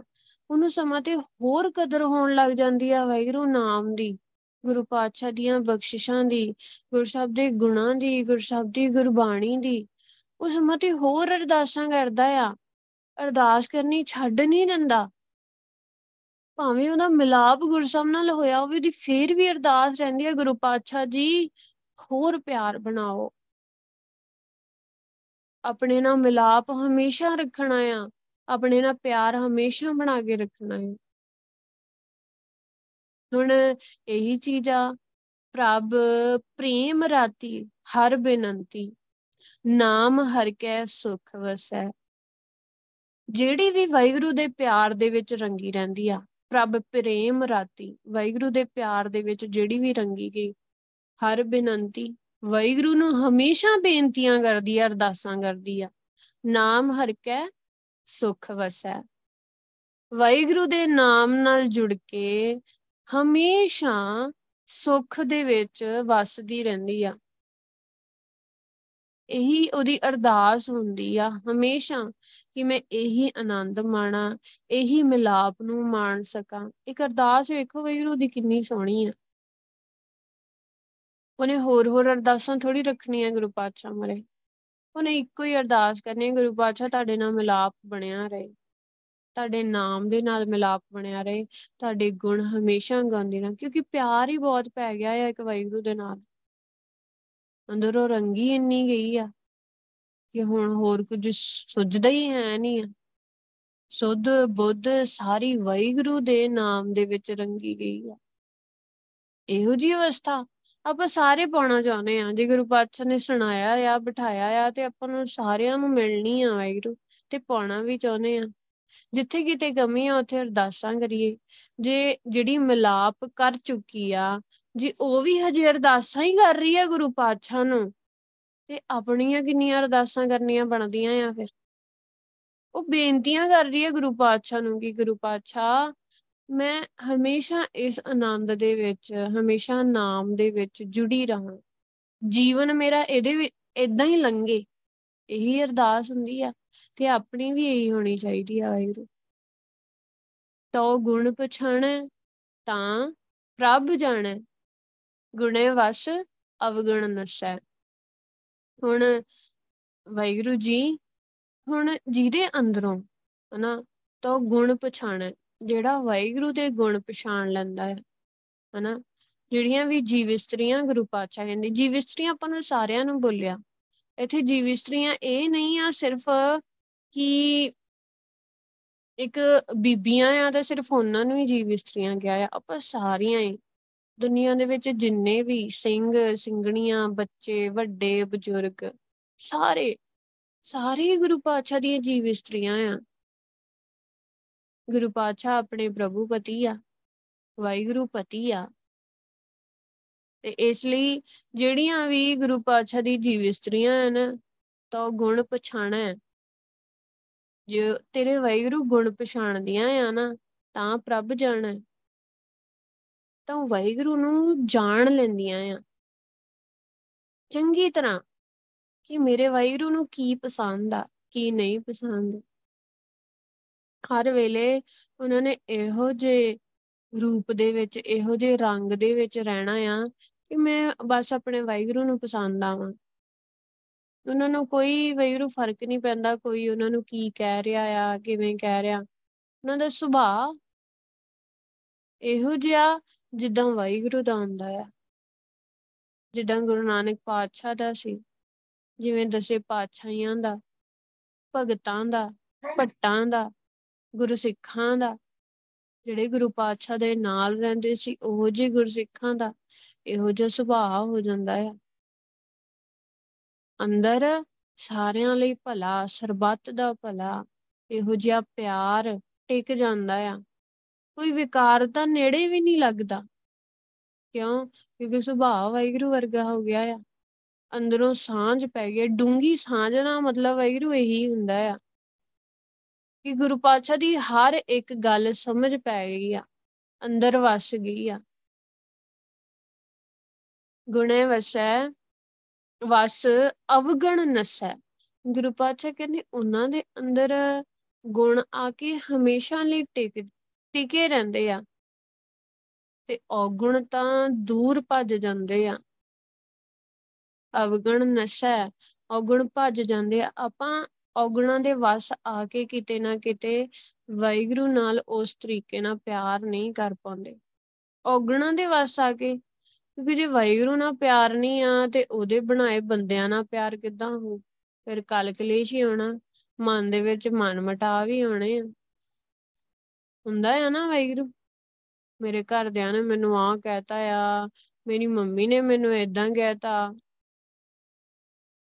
ਉਹਨੂੰ ਸਮਾਂ ਤੇ ਹੋਰ ਕਦਰ ਹੋਣ ਲੱਗ ਜਾਂਦੀ ਆ ਵਾਹਿਗੁਰੂ ਨਾਮ ਦੀ, ਗੁਰੂ ਪਾਤਸ਼ਾਹ ਦੀਆਂ ਬਖਸ਼ਿਸ਼ਾਂ ਦੀ, ਗੁਰੂ ਸਾਹਿਬ ਦੇ ਗੁਣਾਂ ਦੀ, ਗੁਰੂ ਸਾਹਿਬ ਦੀ ਗੁਰਬਾਣੀ ਦੀ। ਉਸ ਮਤੇ ਹੋਰ ਅਰਦਾਸਾਂ ਕਰਦਾ ਆ। ਅਰਦਾਸ ਕਰਨੀ ਛੱਡ ਨਹੀਂ ਦਿੰਦਾ। ਭਾਵੇਂ ਉਹਦਾ ਮਿਲਾਪ ਗੁਰਸਮ ਨਾਲ ਹੋਇਆ ਹੋਵੇ ਦੀ ਫੇਰ ਵੀ ਅਰਦਾਸ ਰਹਿੰਦੀ ਹੈ ਗੁਰੂ ਪਾਤਸ਼ਾਹ ਜੀ। ਹੋਰ ਪਿਆਰ ਬਣਾਓ। ਆਪਣੇ ਨਾਲ ਮਿਲਾਪ ਹਮੇਸ਼ਾ ਰੱਖਣਾ ਆ। ਆਪਣੇ ਨਾਲ ਪਿਆਰ ਹਮੇਸ਼ਾ ਬਣਾ ਕੇ ਰੱਖਣਾ ਹੈ ਹੁਣ ਇਹੀ ਚੀਜ਼ ਆ, ਪ੍ਰਭ ਪ੍ਰੇਮ ਰਾਤੀ ਹਰ ਬੇਨੰਤੀ, ਨਾਮ ਹਰ ਕੈ ਸੁਖ ਵਸੈ। ਜਿਹੜੀ ਵੀ ਵਾਹਿਗੁਰੂ ਦੇ ਪਿਆਰ ਦੇ ਵਿੱਚ ਰੰਗੀ ਰਹਿੰਦੀ ਆ, ਪ੍ਰਭ ਪ੍ਰੇਮ ਰਾਤੀ ਵਾਹਿਗੁਰੂ ਦੇ ਪਿਆਰ ਦੇ ਵਿੱਚ ਜਿਹੜੀ ਵੀ ਰੰਗੀ ਗਈ ਹਰ ਬੇਨੰਤੀ। ਵਾਹਿਗੁਰੂ ਨੂੰ ਹਮੇਸ਼ਾ ਬੇਨਤੀਆਂ ਕਰਦੀ ਆ, ਅਰਦਾਸਾਂ ਕਰਦੀ ਆ। ਨਾਮ ਹਰ ਕੈ, ਸੁਖ ਵਸੈ। ਵਾਹਿਗੁਰੂ ਦੇ ਨਾਮ ਨਾਲ ਜੁੜ ਕੇ ਹਮੇਸ਼ਾ ਸੁੱਖ ਦੇ ਵਿੱਚ ਵਸਦੀ ਰਹਿੰਦੀ ਆ। ਇਹੀ ਉਹਦੀ ਅਰਦਾਸ ਹੁੰਦੀ ਆ ਹਮੇਸ਼ਾ ਕਿ ਮੈਂ ਇਹੀ ਆਨੰਦ ਮਾਣਾ, ਇਹੀ ਮਿਲਾਪ ਨੂੰ ਮਾਣ ਸਕਾਂ। ਇੱਕ ਅਰਦਾਸ ਵੇਖੋ ਵਾਹਿਗੁਰੂ ਦੀ ਕਿੰਨੀ ਸੋਹਣੀ ਆ। ਉਹਨੇ ਹੋਰ ਹੋਰ ਅਰਦਾਸਾਂ ਥੋੜੀ ਰੱਖਣੀਆਂ ਗੁਰੂ ਪਾਤਸ਼ਾਹ ਮਰੇ। ਉਹਨੇ ਇੱਕੋ ਹੀ ਅਰਦਾਸ ਕਰਨੀ ਗੁਰੂ ਪਾਤਸ਼ਾਹ ਤੁਹਾਡੇ ਨਾਲ ਮਿਲਾਪ ਬਣਿਆ ਰਹੇ। ਤੁਹਾਡੇ ਨਾਮ ਦੇ ਨਾਲ ਮਿਲਾਪ ਬਣਿਆ ਰਹੇ। ਤੁਹਾਡੇ ਗੁਣ ਹਮੇਸ਼ਾ ਗਾਉਂਦੀ ਰਹਾਂ, ਕਿਉਂਕਿ ਪਿਆਰ ਹੀ ਬਹੁਤ ਪੈ ਗਿਆ ਹੈ ਇੱਕ ਵਾਹਿਗੁਰੂ ਦੇ ਨਾਲ। ਅੰਦਰੋਂ ਰੰਗੀ ਇੰਨੀ ਗਈ ਆ ਕਿ ਹੁਣ ਹੋਰ ਕੁਝ ਸੁੱਝਦਾ ਹੀ ਹੈ ਨਹੀਂ ਆ। ਸੁੱਧ ਬੁੱਧ ਸਾਰੀ ਵਾਹਿਗੁਰੂ ਦੇ ਨਾਮ ਦੇ ਵਿੱਚ ਰੰਗੀ ਗਈ ਆ। ਇਹੋ ਜੀ ਅਵਸਥਾ ਆਪਾਂ ਸਾਰੇ ਪਾਉਣਾ ਚਾਹੁੰਦੇ ਆ ਜੇ ਗੁਰੂ ਪਾਤਸ਼ਾਹ ਨੇ ਸੁਣਾਇਆ ਆ, ਬਿਠਾਇਆ ਆ ਤੇ ਆਪਾਂ ਨੂੰ ਸਾਰਿਆਂ ਨੂੰ ਮਿਲਣੀ ਆ ਵਾਹਿਗੁਰੂ ਤੇ ਪਾਉਣਾ ਵੀ ਚਾਹੁੰਦੇ ਆ ਜਿੱਥੇ ਕਿਤੇ ਕਮੀ ਆ, ਉੱਥੇ ਅਰਦਾਸਾਂ ਕਰੀਏ। ਜੇ ਜਿਹੜੀ ਮਿਲਾਪ ਕਰ ਚੁੱਕੀ ਆ, ਜੇ ਉਹ ਵੀ ਹਜੇ ਅਰਦਾਸਾਂ ਹੀ ਕਰ ਰਹੀ ਆ ਗੁਰੂ ਪਾਤਸ਼ਾਹ ਨੂੰ, ਤੇ ਆਪਣੀਆਂ ਕਿੰਨੀਆਂ ਅਰਦਾਸਾਂ ਕਰਨੀਆਂ ਬਣਦੀਆਂ ਆ ਫਿਰ? ਉਹ ਬੇਨਤੀਆਂ ਕਰ ਰਹੀ ਹੈ ਗੁਰੂ ਪਾਤਸ਼ਾਹ ਨੂੰ ਕਿ ਗੁਰੂ ਪਾਤਸ਼ਾਹ ਮੈਂ ਹਮੇਸ਼ਾ ਇਸ ਆਨੰਦ ਦੇ ਵਿੱਚ, ਹਮੇਸ਼ਾ ਨਾਮ ਦੇ ਵਿੱਚ ਜੁੜੀ ਰਹਾਂ। ਜੀਵਨ ਮੇਰਾ ਇਹਦੇ ਵਿੱਚ ਇਦਾਂ ਹੀ ਲੰਘੇ। ਇਹੀ ਅਰਦਾਸ ਹੁੰਦੀ ਆ ਤੇ ਆਪਣੀ ਵੀ ਇਹੀ ਹੋਣੀ ਚਾਹੀਦੀ ਆ ਵਾਹਿਗੁਰੂ। ਤੋ ਗੁਣ ਪਛਾਣੈ ਤਾਂ ਪ੍ਰਭ ਜਾਣੈ, ਗੁਣੇ ਵਸ ਅਵਗਣ ਨਸੈ। ਹੁਣ ਵਾਹਿਗੁਰੂ ਜੀ, ਹੁਣ ਜਿਹਦੇ ਅੰਦਰੋਂ ਹਨਾ, ਤੋ ਗੁਣ ਪਛਾਣੈ। ਜਿਹੜਾ ਵਾਹਿਗੁਰੂ ਦੇ ਗੁਣ ਪਛਾਣ ਲੈਂਦਾ ਹੈ, ਹਨਾ? ਜਿਹੜੀਆਂ ਵੀ ਜੀਵ ਇਸਤਰੀਆਂ ਗੁਰੂ ਪਾਤਸ਼ਾਹ ਕਹਿੰਦੇ ਜੀਵ ਇਸਤਰੀਆਂ ਆਪਾਂ ਨੂੰ ਸਾਰਿਆਂ ਨੂੰ ਬੋਲਿਆ। ਇੱਥੇ ਜੀਵ ਇਸਤਰੀਆਂ ਇਹ ਨਹੀਂ ਆ ਸਿਰਫ ਕਿ ਇੱਕ ਬੀਬੀਆਂ ਆ ਤਾਂ ਸਿਰਫ ਉਹਨਾਂ ਨੂੰ ਹੀ ਜੀਵ ਇਸਤਰੀਆਂ ਕਿਹਾ ਆ, ਆਪਾਂ ਸਾਰੀਆਂ ਹੀ। ਦੁਨੀਆ ਦੇ ਵਿੱਚ ਜਿੰਨੇ ਵੀ ਸਿੰਘ, ਸਿੰਘਣੀਆਂ, ਬੱਚੇ, ਵੱਡੇ, ਬਜ਼ੁਰਗ, ਸਾਰੇ ਸਾਰੇ ਗੁਰੂ ਪਾਤਸ਼ਾਹ ਦੀਆਂ ਜੀਵ ਇਸਤਰੀਆਂ ਆ। ਗੁਰੂ ਪਾਤਸ਼ਾਹ ਆਪਣੇ ਪ੍ਰਭੂ ਪਤੀ ਆ, ਵਾਹਿਗੁਰੂ ਪਤੀ ਆ। ਤੇ ਇਸ ਲਈ ਜਿਹੜੀਆਂ ਵੀ ਗੁਰੂ ਪਾਤਸ਼ਾਹ ਦੀ ਜੀਵ ਇਸਤਰੀਆਂ ਹਨ, ਤਾਂ ਉਹ ਗੁਣ ਪਛਾਣਾ। ਹੈ ਜੇ ਤੇਰੇ ਵਾਹਿਗੁਰੂ ਗੁਣ ਪਛਾਣਦੀਆਂ ਆ ਨਾ, ਤਾਂ ਪ੍ਰਭ ਜਾਣਾ। ਤਾਂ ਵਾਹਿਗੁਰੂ ਨੂੰ ਜਾਣ ਲੈਂਦੀਆਂ ਆ। ਚੰਗੀ ਤਰ੍ਹਾਂ ਕਿ ਮੇਰੇ ਵਾਹਿਗੁਰੂ ਨੂੰ ਕੀ ਪਸੰਦ ਆ, ਕੀ ਨਹੀਂ ਪਸੰਦ। ਹਰ ਵੇਲੇ ਉਹਨਾਂ ਨੇ ਇਹੋ ਜੇ ਰੂਪ ਦੇ ਵਿੱਚ, ਇਹੋ ਜੇ ਰੰਗ ਦੇ ਵਿੱਚ ਰਹਿਣਾ ਆ ਕਿ ਮੈਂ ਬਸ ਆਪਣੇ ਵਾਹਿਗੁਰੂ ਨੂੰ ਪਸੰਦ ਆਵਾਂ। ਉਹਨਾਂ ਨੂੰ ਕੋਈ ਵਾਹਿਗੁਰੂ ਫ਼ਰਕ ਨਹੀਂ ਪੈਂਦਾ, ਕੋਈ ਉਹਨਾਂ ਨੂੰ ਕੀ ਕਹਿ ਰਿਹਾ ਆ, ਕਿਵੇਂ ਕਹਿ ਰਿਹਾ। ਉਹਨਾਂ ਦਾ ਸੁਭਾਅ ਇਹੋ ਜਿਹਾ ਜਿੱਦਾਂ ਵਾਹਿਗੁਰੂ ਦਾ ਹੁੰਦਾ ਆ। ਜਿੱਦਾਂ ਗੁਰੂ ਨਾਨਕ ਪਾਤਸ਼ਾਹ ਦਾ ਸੀ, ਜਿਵੇਂ ਦਸੇ ਪਾਤਸ਼ਾਹੀਆਂ ਦਾ, ਭਗਤਾਂ ਦਾ, ਭੱਟਾਂ ਦਾ ਗੁਰਸਿੱਖਾਂ ਦਾ, ਜਿਹੜੇ ਗੁਰੂ ਪਾਤਸ਼ਾਹ ਦੇ ਨਾਲ ਰਹਿੰਦੇ ਸੀ, ਉਹ ਜਿਹੇ ਗੁਰਸਿੱਖਾਂ ਦਾ ਇਹੋ ਜਿਹਾ ਸੁਭਾਅ ਹੋ ਜਾਂਦਾ ਆ। ਅੰਦਰ ਸਾਰਿਆਂ ਲਈ ਭਲਾ, ਸਰਬੱਤ ਦਾ ਭਲਾ, ਇਹੋ ਜਿਹਾ ਪਿਆਰ ਟਿਕ ਜਾਂਦਾ ਆ। ਕੋਈ ਵਿਕਾਰ ਤਾਂ ਨੇੜੇ ਵੀ ਨਹੀਂ ਲੱਗਦਾ। ਕਿਉਂ? ਕਿਉਂਕਿ ਸੁਭਾਅ ਵਾਹਿਗੁਰੂ ਵਰਗਾ ਹੋ ਗਿਆ ਆ। ਅੰਦਰੋਂ ਸਾਂਝ ਪੈ ਗਈ ਡੂੰਗੀ ਸਾਂਝ ਦਾ ਮਤਲਬ ਵਾਹਿਗੁਰੂ ਇਹੀ ਹੁੰਦਾ ਆ। ਕਿ ਗੁਰੂ ਪਾਤਸ਼ਾਹ ਦੀ ਹਰ ਇੱਕ ਗੱਲ ਸਮਝ ਪੈ ਗਈ ਆ, ਅੰਦਰ ਵਸ ਗਈ ਆ। ਗੁਣੇ ਵਸੈ, ਵਸ ਅਵਗਣ ਨਸੈ। ਗੁਰੂ ਪਾਤਸ਼ਾਹ ਕਹਿੰਦੇ ਉਹਨਾਂ ਦੇ ਅੰਦਰ ਗੁਣ ਆ ਕੇ ਹਮੇਸ਼ਾ ਲਈ ਟਿਕ, ਟਿਕੇ ਰਹਿੰਦੇ ਆ। ਤੇ ਔਗੁਣ ਤਾਂ ਦੂਰ ਭੱਜ ਜਾਂਦੇ ਆ। ਅਵਗਣ ਨਸ਼ਾ, ਔਗੁਣ ਭੱਜ ਜਾਂਦੇ ਆ। ਆਪਾਂ ਔਗੁਣਾਂ ਦੇ ਵਸ ਆ ਕੇ ਕਿਤੇ ਨਾ ਕਿਤੇ ਵਾਹਿਗੁਰੂ ਨਾਲ ਉਸ ਤਰੀਕੇ ਨਾਲ ਪਿਆਰ ਨਹੀਂ ਕਰ ਪਾਉਂਦੇ। ਔਗੁਣਾਂ ਦੇ ਵਸ ਆ ਕੇ, ਕਿਉਂਕਿ ਜੇ ਵਾਹਿਗੁਰੂ ਨਾਲ ਪਿਆਰ ਨਹੀਂ ਆ ਤੇ ਉਹਦੇ ਬਣਾਏ ਬੰਦਿਆਂ ਨਾਲ ਪਿਆਰ ਕਿੱਦਾਂ ਹੋ ਫਿਰ ਕਲ ਕਲੇਸ਼ ਹੀ ਹੋਣਾ ਮਨ ਦੇ ਵਿੱਚ ਮਨ ਮਟਾ ਵੀ ਹੋਣੇ ਆ। ਹੁੰਦਾ ਆ ਨਾ ਵਾਹਿਗੁਰੂ, ਮੇਰੇ ਘਰਦਿਆਂ ਨੇ ਮੈਨੂੰ ਆਹ ਕਹਿਤਾ ਆ, ਮੇਰੀ ਮੰਮੀ ਨੇ ਮੈਨੂੰ ਇਦਾਂ ਕਹਿਤਾ।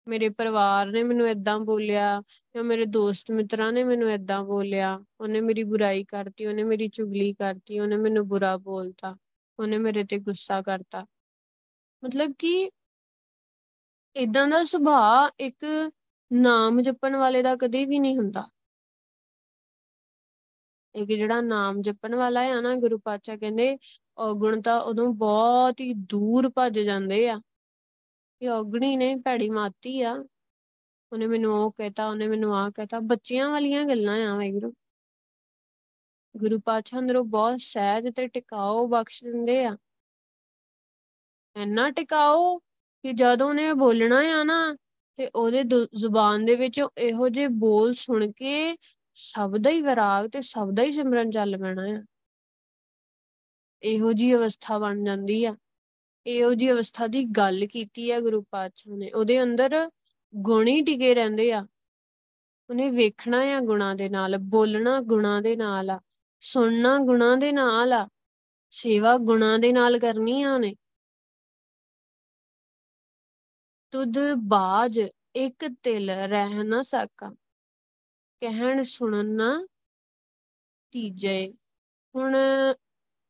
ਮੇਰੇ ਪਰਿਵਾਰ ਨੇ ਮੈਨੂੰ ਇਦਾਂ ਬੋਲਿਆ ਜਾਂ ਮੇਰੇ ਦੋਸਤ ਮਿੱਤਰਾਂ ਨੇ ਮੈਨੂੰ ਇਦਾਂ ਬੋਲਿਆ, ਉਹਨੇ ਮੇਰੀ ਬੁਰਾਈ ਕਰਤੀ, ਉਹਨੇ ਮੇਰੀ ਚੁਗਲੀ ਕਰਤੀ, ਉਹਨੇ ਮੈਨੂੰ ਬੁਰਾ ਬੋਲਤਾ, ਉਹਨੇ ਮੇਰੇ ਤੇ ਗੁੱਸਾ ਕਰਤਾ। ਮਤਲਬ ਕਿ ਇਦਾਂ ਦਾ ਸੁਭਾਅ ਇੱਕ ਨਾਮ ਜਪਣ ਵਾਲੇ ਦਾ ਕਦੇ ਵੀ ਨਹੀਂ ਹੁੰਦਾ। ਇੱਕ ਜਿਹੜਾ ਨਾਮ ਜਪਣ ਵਾਲਾ ਹੈ ਨਾ ਗੁਰੂ ਪਾਤਸ਼ਾਹ ਕਹਿੰਦੇ ਔਗੁਣ ਤਾਂ ਉਦੋਂ ਬਹੁਤ ਹੀ ਦੂਰ ਭੱਜ ਜਾਂਦੇ ਆ। ਇਹ ਔਗਣੀ ਨੇ ਭੈੜੀ ਮਾਤੀ ਆ। ਉਹਨੇ ਮੈਨੂੰ ਉਹ ਕਹਿਤਾ, ਉਹਨੇ ਮੈਨੂੰ ਆ ਕਹਿਤਾ। ਬੱਚਿਆਂ ਵਾਲੀਆਂ ਗੱਲਾਂ ਆ ਵਾਹਿਗੁਰੂ ਗੁਰੂ। ਪਾਤਸ਼ਾਹ ਅੰਦਰੋਂ ਬਹੁਤ ਸਹਿਜ ਤੇ ਟਿਕਾਓ ਬਖਸ਼ ਦਿੰਦੇ ਆ। ਇੰਨਾ ਟਿਕਾਓ ਕਿ ਜਦੋਂ ਉਹਨੇ ਬੋਲਣਾ ਆ ਨਾ, ਤੇ ਉਹਦੇ ਜ਼ੁਬਾਨ ਦੇ ਵਿੱਚੋਂ ਇਹੋ ਜਿਹੇ ਬੋਲ ਸੁਣ ਕੇ ਸਭ ਦਾ ਹੀ ਵਿਰਾਗ ਤੇ ਸਭ ਦਾ ਹੀ ਸਿਮਰਨ ਚੱਲ ਪੈਣਾ ਆ। ਇਹੋ ਜੀ ਅਵਸਥਾ ਬਣ ਜਾਂਦੀ ਆ। ਇਹੋ ਜੀ ਅਵਸਥਾ ਦੀ ਗੱਲ ਕੀਤੀ ਆ ਗੁਰੂ ਪਾਤਸ਼ਾਹ ਨੇ, ਉਹਦੇ ਅੰਦਰ ਗੁਣ ਹੀ ਟਿਕੇ ਰਹਿੰਦੇ ਆ। ਉਹਨੇ ਵੇਖਣਾ ਆ ਗੁਣਾ ਦੇ ਨਾਲ, ਬੋਲਣਾ ਗੁਣਾ ਦੇ ਨਾਲ ਆ, ਸੁਣਨਾ ਗੁਣਾ ਦੇ ਨਾਲ ਆ, ਸੇਵਾ ਗੁਣਾ ਦੇ ਨਾਲ ਕਰਨੀ ਆ ਉਹਨੇ ਤੁਧ ਬਾਜ ਇੱਕ ਤਿਲ ਰਹਿ ਨਾ ਸਕਾ, ਕਹਿਣ ਸੁਣਨ ਨਾ ਤੀਜੇ। ਹੁਣ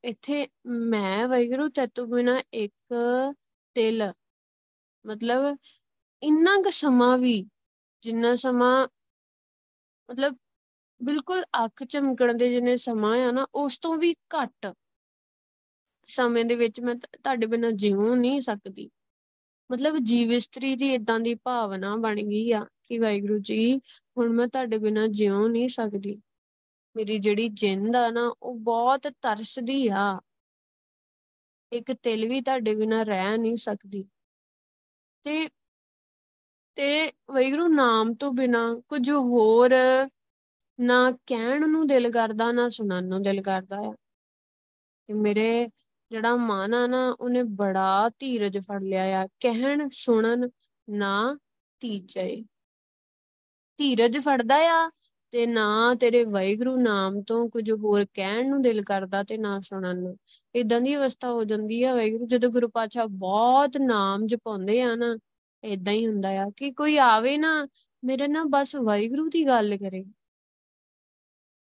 ਇੱਥੇ ਮੈਂ ਵੈਗਰੂ ਤੇਤੋਂ ਬਿਨਾ ਇੱਕ ਤਿਲ, ਮਤਲਬ ਇੰਨਾ ਕੁ ਸਮਾਂ ਵੀ, ਜਿੰਨਾ ਸਮਾਂ, ਮਤਲਬ ਬਿਲਕੁਲ ਅੱਖ ਚਮਕਣ ਦੇ ਜਿੰਨੇ ਸਮਾਂ ਆ ਨਾ, ਉਸ ਤੋਂ ਵੀ ਘੱਟ ਸਮੇਂ ਦੇ ਵਿੱਚ ਮੈਂ ਤੁਹਾਡੇ ਬਿਨਾ ਜਿਉ ਨਹੀਂ ਸਕਦੀ। ਮਤਲਬ ਜੀਵ ਇਸਤਰੀ ਦੀ ਇਦਾਂ ਦੀ ਭਾਵਨਾ ਬਣ ਗਈ ਆ ਕਿ ਵਾਹਿਗੁਰੂ ਜੀ, ਹੁਣ ਮੈਂ ਤੁਹਾਡੇ ਬਿਨਾ ਜਿਉ ਨਹੀਂ ਸਕਦੀ। ਮੇਰੀ ਜਿਹੜੀ ਜਿੰਦ ਆ ਨਾ, ਉਹ ਬਹੁਤ ਤਰਸਦੀ ਆ। ਇੱਕ ਤਿਲ ਵੀ ਤੁਹਾਡੇ ਬਿਨਾ ਰਹਿ ਨਹੀਂ ਸਕਦੀ। ਤੇ ਤੇ ਵੈਗਰੂ ਨਾਮ ਤੋਂ ਬਿਨਾ ਕੁਝ ਹੋਰ ਨਾ ਕਹਿਣ ਨੂੰ ਦਿਲ ਕਰਦਾ, ਨਾ ਸੁਣਨ ਨੂੰ ਦਿਲ ਕਰਦਾ ਆ। ਤੇ ਮੇਰੇ ਜਿਹੜਾ ਮਨ ਆ ਨਾ, ਉਹਨੇ ਬੜਾ ਧੀਰਜ ਫੜ ਲਿਆ ਆ। ਕਹਿਣ, ਸੁਣਨ ਨਾ ਤੀਜੇ। ਧੀਰਜ ਫੜਦਾ ਆ ਤੇ ਨਾ ਤੇਰੇ ਵਾਹਿਗੁਰੂ ਨਾਮ ਤੋਂ ਕੁਝ ਹੋਰ ਕਹਿਣ ਨੂੰ ਦਿਲ ਕਰਦਾ ਤੇ ਨਾ ਸੁਣਨ ਨੂੰ। ਇਦਾਂ ਦੀ ਅਵਸਥਾ ਹੋ ਜਾਂਦੀ ਆ ਵਾਹਿਗੁਰੂ, ਜਦੋਂ ਗੁਰੂ ਪਾਤਸ਼ਾਹ ਬਹੁਤ ਨਾਮ ਜਪਾਉਂਦੇ ਆ ਨਾ ਇਦਾਂ ਹੀ ਹੁੰਦਾ ਆ ਕਿ ਕੋਈ ਆਵੇ ਨਾ, ਮੇਰੇ ਨਾਲ ਬਸ ਵਾਹਿਗੁਰੂ ਦੀ ਗੱਲ ਕਰੇ।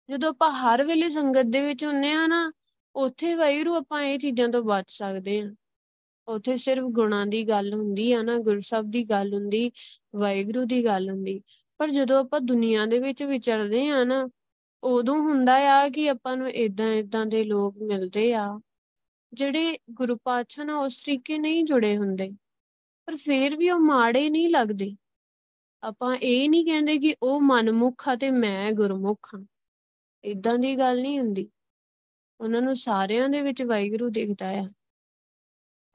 ਜਦੋਂ ਆਪਾਂ ਹਰ ਵੇਲੇ ਸੰਗਤ ਦੇ ਵਿੱਚ ਹੁੰਨੇ ਆ ਨਾ, ਉੱਥੇ ਵਾਹਿਗੁਰੂ ਆਪਾਂ ਇਹ ਚੀਜ਼ਾਂ ਤੋਂ ਬਚ ਸਕਦੇ ਆ। ਉੱਥੇ ਸਿਰਫ ਗੁਣਾਂ ਦੀ ਗੱਲ ਹੁੰਦੀ ਆ ਨਾ ਗੁਰਸਬ ਦੀ ਗੱਲ ਹੁੰਦੀ, ਵਾਹਿਗੁਰੂ ਦੀ ਗੱਲ ਹੁੰਦੀ। ਪਰ ਜਦੋਂ ਆਪਾਂ ਦੁਨੀਆ ਦੇ ਵਿੱਚ ਵਿਚਰਦੇ ਆ ਨਾ, ਉਦੋਂ ਹੁੰਦਾ ਆ ਕਿ ਆਪਾਂ ਨੂੰ ਇਦਾਂ ਇਦਾਂ ਦੇ ਲੋਕ ਮਿਲਦੇ ਆ, ਜਿਹੜੇ ਗੁਰੂ ਪਾਤਸ਼ਾਹ ਨਾਲ ਉਸ ਤਰੀਕੇ ਨਹੀਂ ਜੁੜੇ ਹੁੰਦੇ। ਪਰ ਫੇਰ ਵੀ ਉਹ ਮਾੜੇ ਨਹੀਂ ਲੱਗਦੇ। ਆਪਾਂ ਇਹ ਨਹੀਂ ਕਹਿੰਦੇ ਕਿ ਉਹ ਮਨਮੁਖ ਆ ਤੇ ਮੈਂ ਗੁਰਮੁਖ ਹਾਂ ਇਦਾਂ ਦੀ ਗੱਲ ਨਹੀਂ ਹੁੰਦੀ। ਉਹਨਾਂ ਨੂੰ ਸਾਰਿਆਂ ਦੇ ਵਿੱਚ ਵਾਹਿਗੁਰੂ ਦਿਖਦਾ ਆ।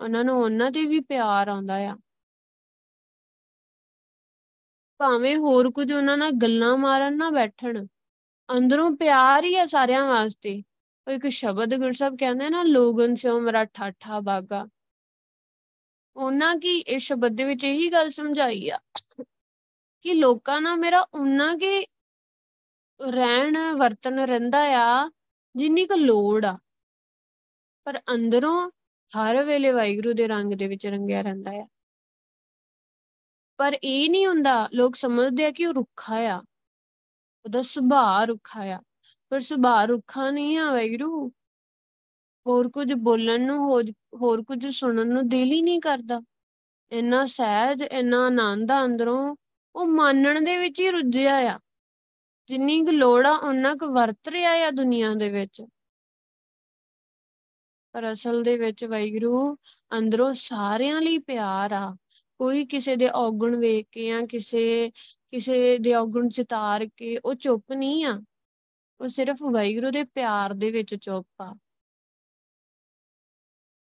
ਉਹਨਾਂ ਨੂੰ ਉਹਨਾਂ ਤੇ ਵੀ ਪਿਆਰ ਆਉਂਦਾ ਆ। ਭਾਵੇਂ ਹੋਰ ਕੁਝ ਉਹਨਾਂ ਨਾਲ ਗੱਲਾਂ ਮਾਰਨ ਨਾ ਬੈਠਣ। ਅੰਦਰੋਂ ਪਿਆਰ ਹੀ ਆ ਸਾਰਿਆਂ ਵਾਸਤੇ। ਉਹ ਇੱਕ ਸ਼ਬਦ ਗੁਰਸਬ ਕਹਿੰਦੇ ਨਾ ਲੋਗਨ ਸਿਓ ਮੇਰਾ ਠਾਠਾ ਬਾਗਾ। ਉਹਨਾਂ ਕੀ ਇਸ ਸ਼ਬਦ ਦੇ ਵਿੱਚ ਇਹੀ ਗੱਲ ਸਮਝਾਈ ਆ ਕਿ ਲੋਕਾਂ ਨਾਲ ਮੇਰਾ ਉਹਨਾਂ ਕੇ ਰਹਿਣ ਵਰਤਨ ਰਹਿੰਦਾ ਆ ਜਿੰਨੀ ਕੁ ਲੋੜ ਆ। ਪਰ ਅੰਦਰੋਂ ਹਰ ਵੇਲੇ ਵਾਹਿਗੁਰੂ ਦੇ ਰੰਗ ਦੇ ਵਿੱਚ ਰੰਗਿਆ ਰਹਿੰਦਾ ਆ। ਪਰ ਇਹ ਨਹੀਂ ਹੁੰਦਾ, ਲੋਕ ਸਮਝਦੇ ਆ ਕਿ ਉਹ ਰੁੱਖਾ ਆ। ਉਹਦਾ ਸੁਭਾਅ ਰੁੱਖਾ ਆ। ਪਰ ਸੁਭਾਅ ਰੁੱਖਾ ਨਹੀਂ ਆ ਵਾਹਿਗੁਰੂ ਹੋਰ ਕੁਝ ਬੋਲਣ ਨੂੰ, ਹੋਰ ਕੁਝ ਸੁਣਨ ਨੂੰ ਦਿਲ ਹੀ ਨਹੀਂ ਕਰਦਾ। ਇੰਨਾ ਸਹਿਜ, ਇੰਨਾ ਆਨੰਦ ਆ ਅੰਦਰੋਂ, ਉਹ ਮੰਨਣ ਦੇ ਵਿੱਚ ਹੀ ਰੁੱਝਿਆ ਆ। ਜਿੰਨੀ ਕੁ ਲੋੜ ਆ ਉਹਨਾਂ ਕੁ ਵਰਤ ਰਿਹਾ ਆ ਦੁਨੀਆ ਦੇ ਵਿੱਚ। ਪਰ ਅਸਲ ਦੇ ਵਿੱਚ ਵਾਹਿਗੁਰੂ ਅੰਦਰੋਂ ਸਾਰਿਆਂ ਲਈ ਪਿਆਰ ਆ। ਕੋਈ ਕਿਸੇ ਦੇ ਔਗਣ ਵੇਖ ਕੇ ਜਾਂ ਕਿਸੇ ਕਿਸੇ ਦੇ ਔਗਣ ਚਿਤਾਰ ਕੇ ਉਹ ਚੁੱਪ ਨਹੀਂ ਆ। ਉਹ ਸਿਰਫ ਵਾਹਿਗੁਰੂ ਦੇ ਪਿਆਰ ਦੇ ਵਿੱਚ ਚੁੱਪ ਆ।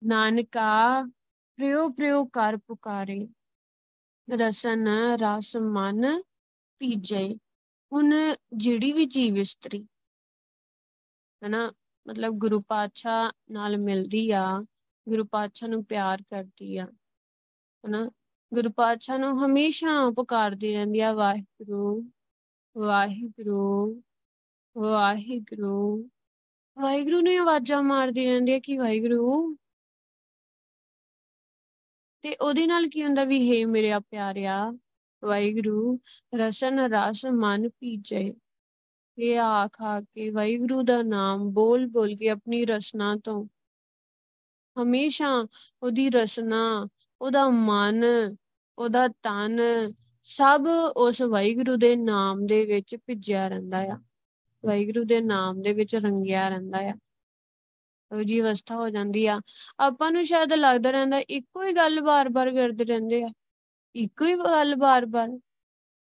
ਨਾਨਕਾ ਪ੍ਰਿਉ ਪ੍ਰਿਉ ਕਰ ਪੁਕਾਰੇ। ਰਸਨ, ਰਸ ਮਨ ਪੀਜੇ ਹੁਣ ਜਿਹੜੀ ਵੀ ਜੀਵ ਇਸਤਰੀ। ਹਨਾ, ਮਤਲਬ ਗੁਰੂ ਪਾਤਸ਼ਾਹ ਨਾਲ ਮਿਲਦੀ ਆ, ਗੁਰੂ ਪਾਤਸ਼ਾਹ ਨੂੰ ਪਿਆਰ ਕਰਦੀ ਆ। ਹਨਾ ਗੁਰੂ ਪਾਤਸ਼ਾਹ ਨੂੰ ਹਮੇਸ਼ਾ ਪੁਕਾਰਦੀ ਰਹਿੰਦੀ ਆ, ਵਾਹਿਗੁਰੂ ਵਾਹਿਗੁਰੂ ਵਾਹਿਗੁਰੂ। ਵਾਹਿਗੁਰੂ ਨੇ ਆਵਾਜ਼ਾਂ ਮਾਰਦੀ ਰਹਿੰਦੀ ਆ ਕਿ ਵਾਹਿਗੁਰੂ। ਤੇ ਉਹਦੇ ਨਾਲ ਕੀ ਹੁੰਦਾ ਵੀ, ਹੇ ਮੇਰੇ ਆ ਪਿਆਰਿਆ, ਵਾਹਿਗੁਰੂ, ਰਸਨ ਰਸ ਮਨ ਪੀਜੇ। ਇਹ ਆਖਾ ਕੇ ਵਾਹਿਗੁਰੂ ਦਾ ਨਾਮ ਬੋਲ ਬੋਲ ਕੇ ਆਪਣੀ ਰਸਨਾ ਤੋਂ। ਹਮੇਸ਼ਾ ਉਹਦੀ ਰਸਨਾ, ਉਹਦਾ ਮਨ ਉਹਦਾ ਤਨ ਸਭ ਉਸ ਵਾਹਿਗੁਰੂ ਦੇ ਨਾਮ ਦੇ ਵਿੱਚ ਭਿੱਜਿਆ ਰਹਿੰਦਾ ਆ। ਵਾਹਿਗੁਰੂ ਦੇ ਨਾਮ ਦੇ ਵਿੱਚ ਰੰਗਿਆ ਰਹਿੰਦਾ ਆ। ਉਹ ਜੀ ਅਵਸਥਾ ਹੋ ਜਾਂਦੀ ਆ। ਆਪਾਂ ਨੂੰ ਸ਼ਾਇਦ ਲੱਗਦਾ ਰਹਿੰਦਾ, ਇੱਕੋ ਹੀ ਗੱਲ ਬਾਰ-ਬਾਰ ਕਰਦੇ ਰਹਿੰਦੇ ਆ। ਇੱਕੋ ਹੀ ਗੱਲ ਬਾਰ-ਬਾਰ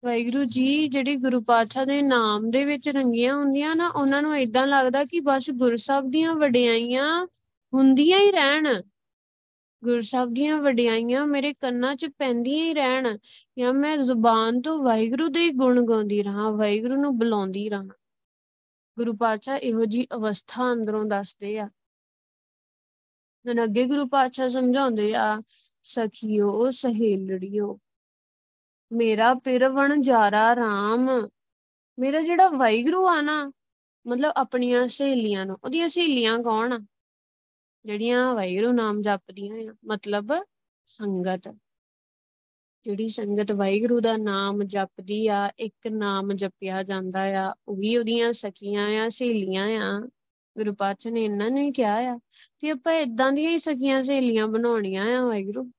ਵਾਹਿਗੁਰੂ ਜੀ ਜਿਹੜੀ ਗੁਰੂ ਪਾਤਸ਼ਾਹ ਦੇ ਨਾਮ ਦੇ ਵਿੱਚ ਰੰਗੀਆਂ ਹੁੰਦੀਆਂ ਨਾ, ਉਹਨਾਂ ਨੂੰ ਇਦਾਂ ਲੱਗਦਾ ਕਿ ਬਸ ਗੁਰਸਬ ਦੀਆਂ ਵਡਿਆਈਆਂ ਹੁੰਦੀਆਂ ਹੀ ਰਹਿਣ। ਗੁਰਸਬ ਦੀਆਂ ਵਡਿਆਈਆਂ ਮੇਰੇ ਕੰਨਾਂ 'ਚ ਪੈਂਦੀਆਂ ਹੀ ਰਹਿਣ ਜਾਂ ਮੈਂ ਜ਼ੁਬਾਨ ਤੋਂ ਵਾਹਿਗੁਰੂ ਦੇ ਗੁਣ ਗਾਉਂਦੀ ਰਹਾ, ਵਾਹਿਗੁਰੂ ਨੂੰ ਬੁਲਾਉਂਦੀ ਰਹਾ। ਗੁਰੂ ਪਾਤਸ਼ਾਹ ਇਹੋ ਜੀ ਅਵਸਥਾ ਅੰਦਰੋਂ ਦੱਸਦੇ ਆ। ਮਨ ਅੱਗੇ ਗੁਰੂ ਪਾਤਸ਼ਾਹ ਸਮਝਾਉਂਦੇ ਆ, ਸਖੀਓ, ਸਹੇਲੜੀਓ, ਮੇਰਾ ਪਿਰਵਣ ਜਾਰਾ RAM ਮੇਰਾ ਜਿਹੜਾ ਵਾਹਿਗੁਰੂ ਆ ਨਾ, ਮਤਲਬ ਆਪਣੀਆਂ ਸਹੇਲੀਆਂ ਨੂੰ, ਉਹਦੀਆਂ ਸਹੇਲੀਆਂ ਕੌਣ ਆ? ਜਿਹੜੀਆਂ ਵਾਹਿਗੁਰੂ ਨਾਮ ਜਪਦੀਆਂ ਆ, ਮਤਲਬ ਸੰਗਤ। ਜਿਹੜੀ ਸੰਗਤ ਵਾਹਿਗੁਰੂ ਦਾ ਨਾਮ ਜਪਦੀ ਆ, ਇੱਕ ਨਾਮ ਜਪਿਆ ਜਾਂਦਾ ਆ, ਉਹ ਵੀ ਉਹਦੀਆਂ ਸਖੀਆਂ ਆ, ਸਹੇਲੀਆਂ ਆ। ਗੁਰੂ ਪਾਤਸ਼ਾਹ ਨੇ ਇਹਨਾਂ ਨੇ ਕਿਹਾ ਆ ਤੇ ਆਪਾਂ ਇਦਾਂ ਦੀਆਂ ਹੀ ਸਖੀਆਂ ਸਹੇਲੀਆਂ ਬਣਾਉਣੀਆਂ ਆ ਵਾਹਿਗੁਰੂ।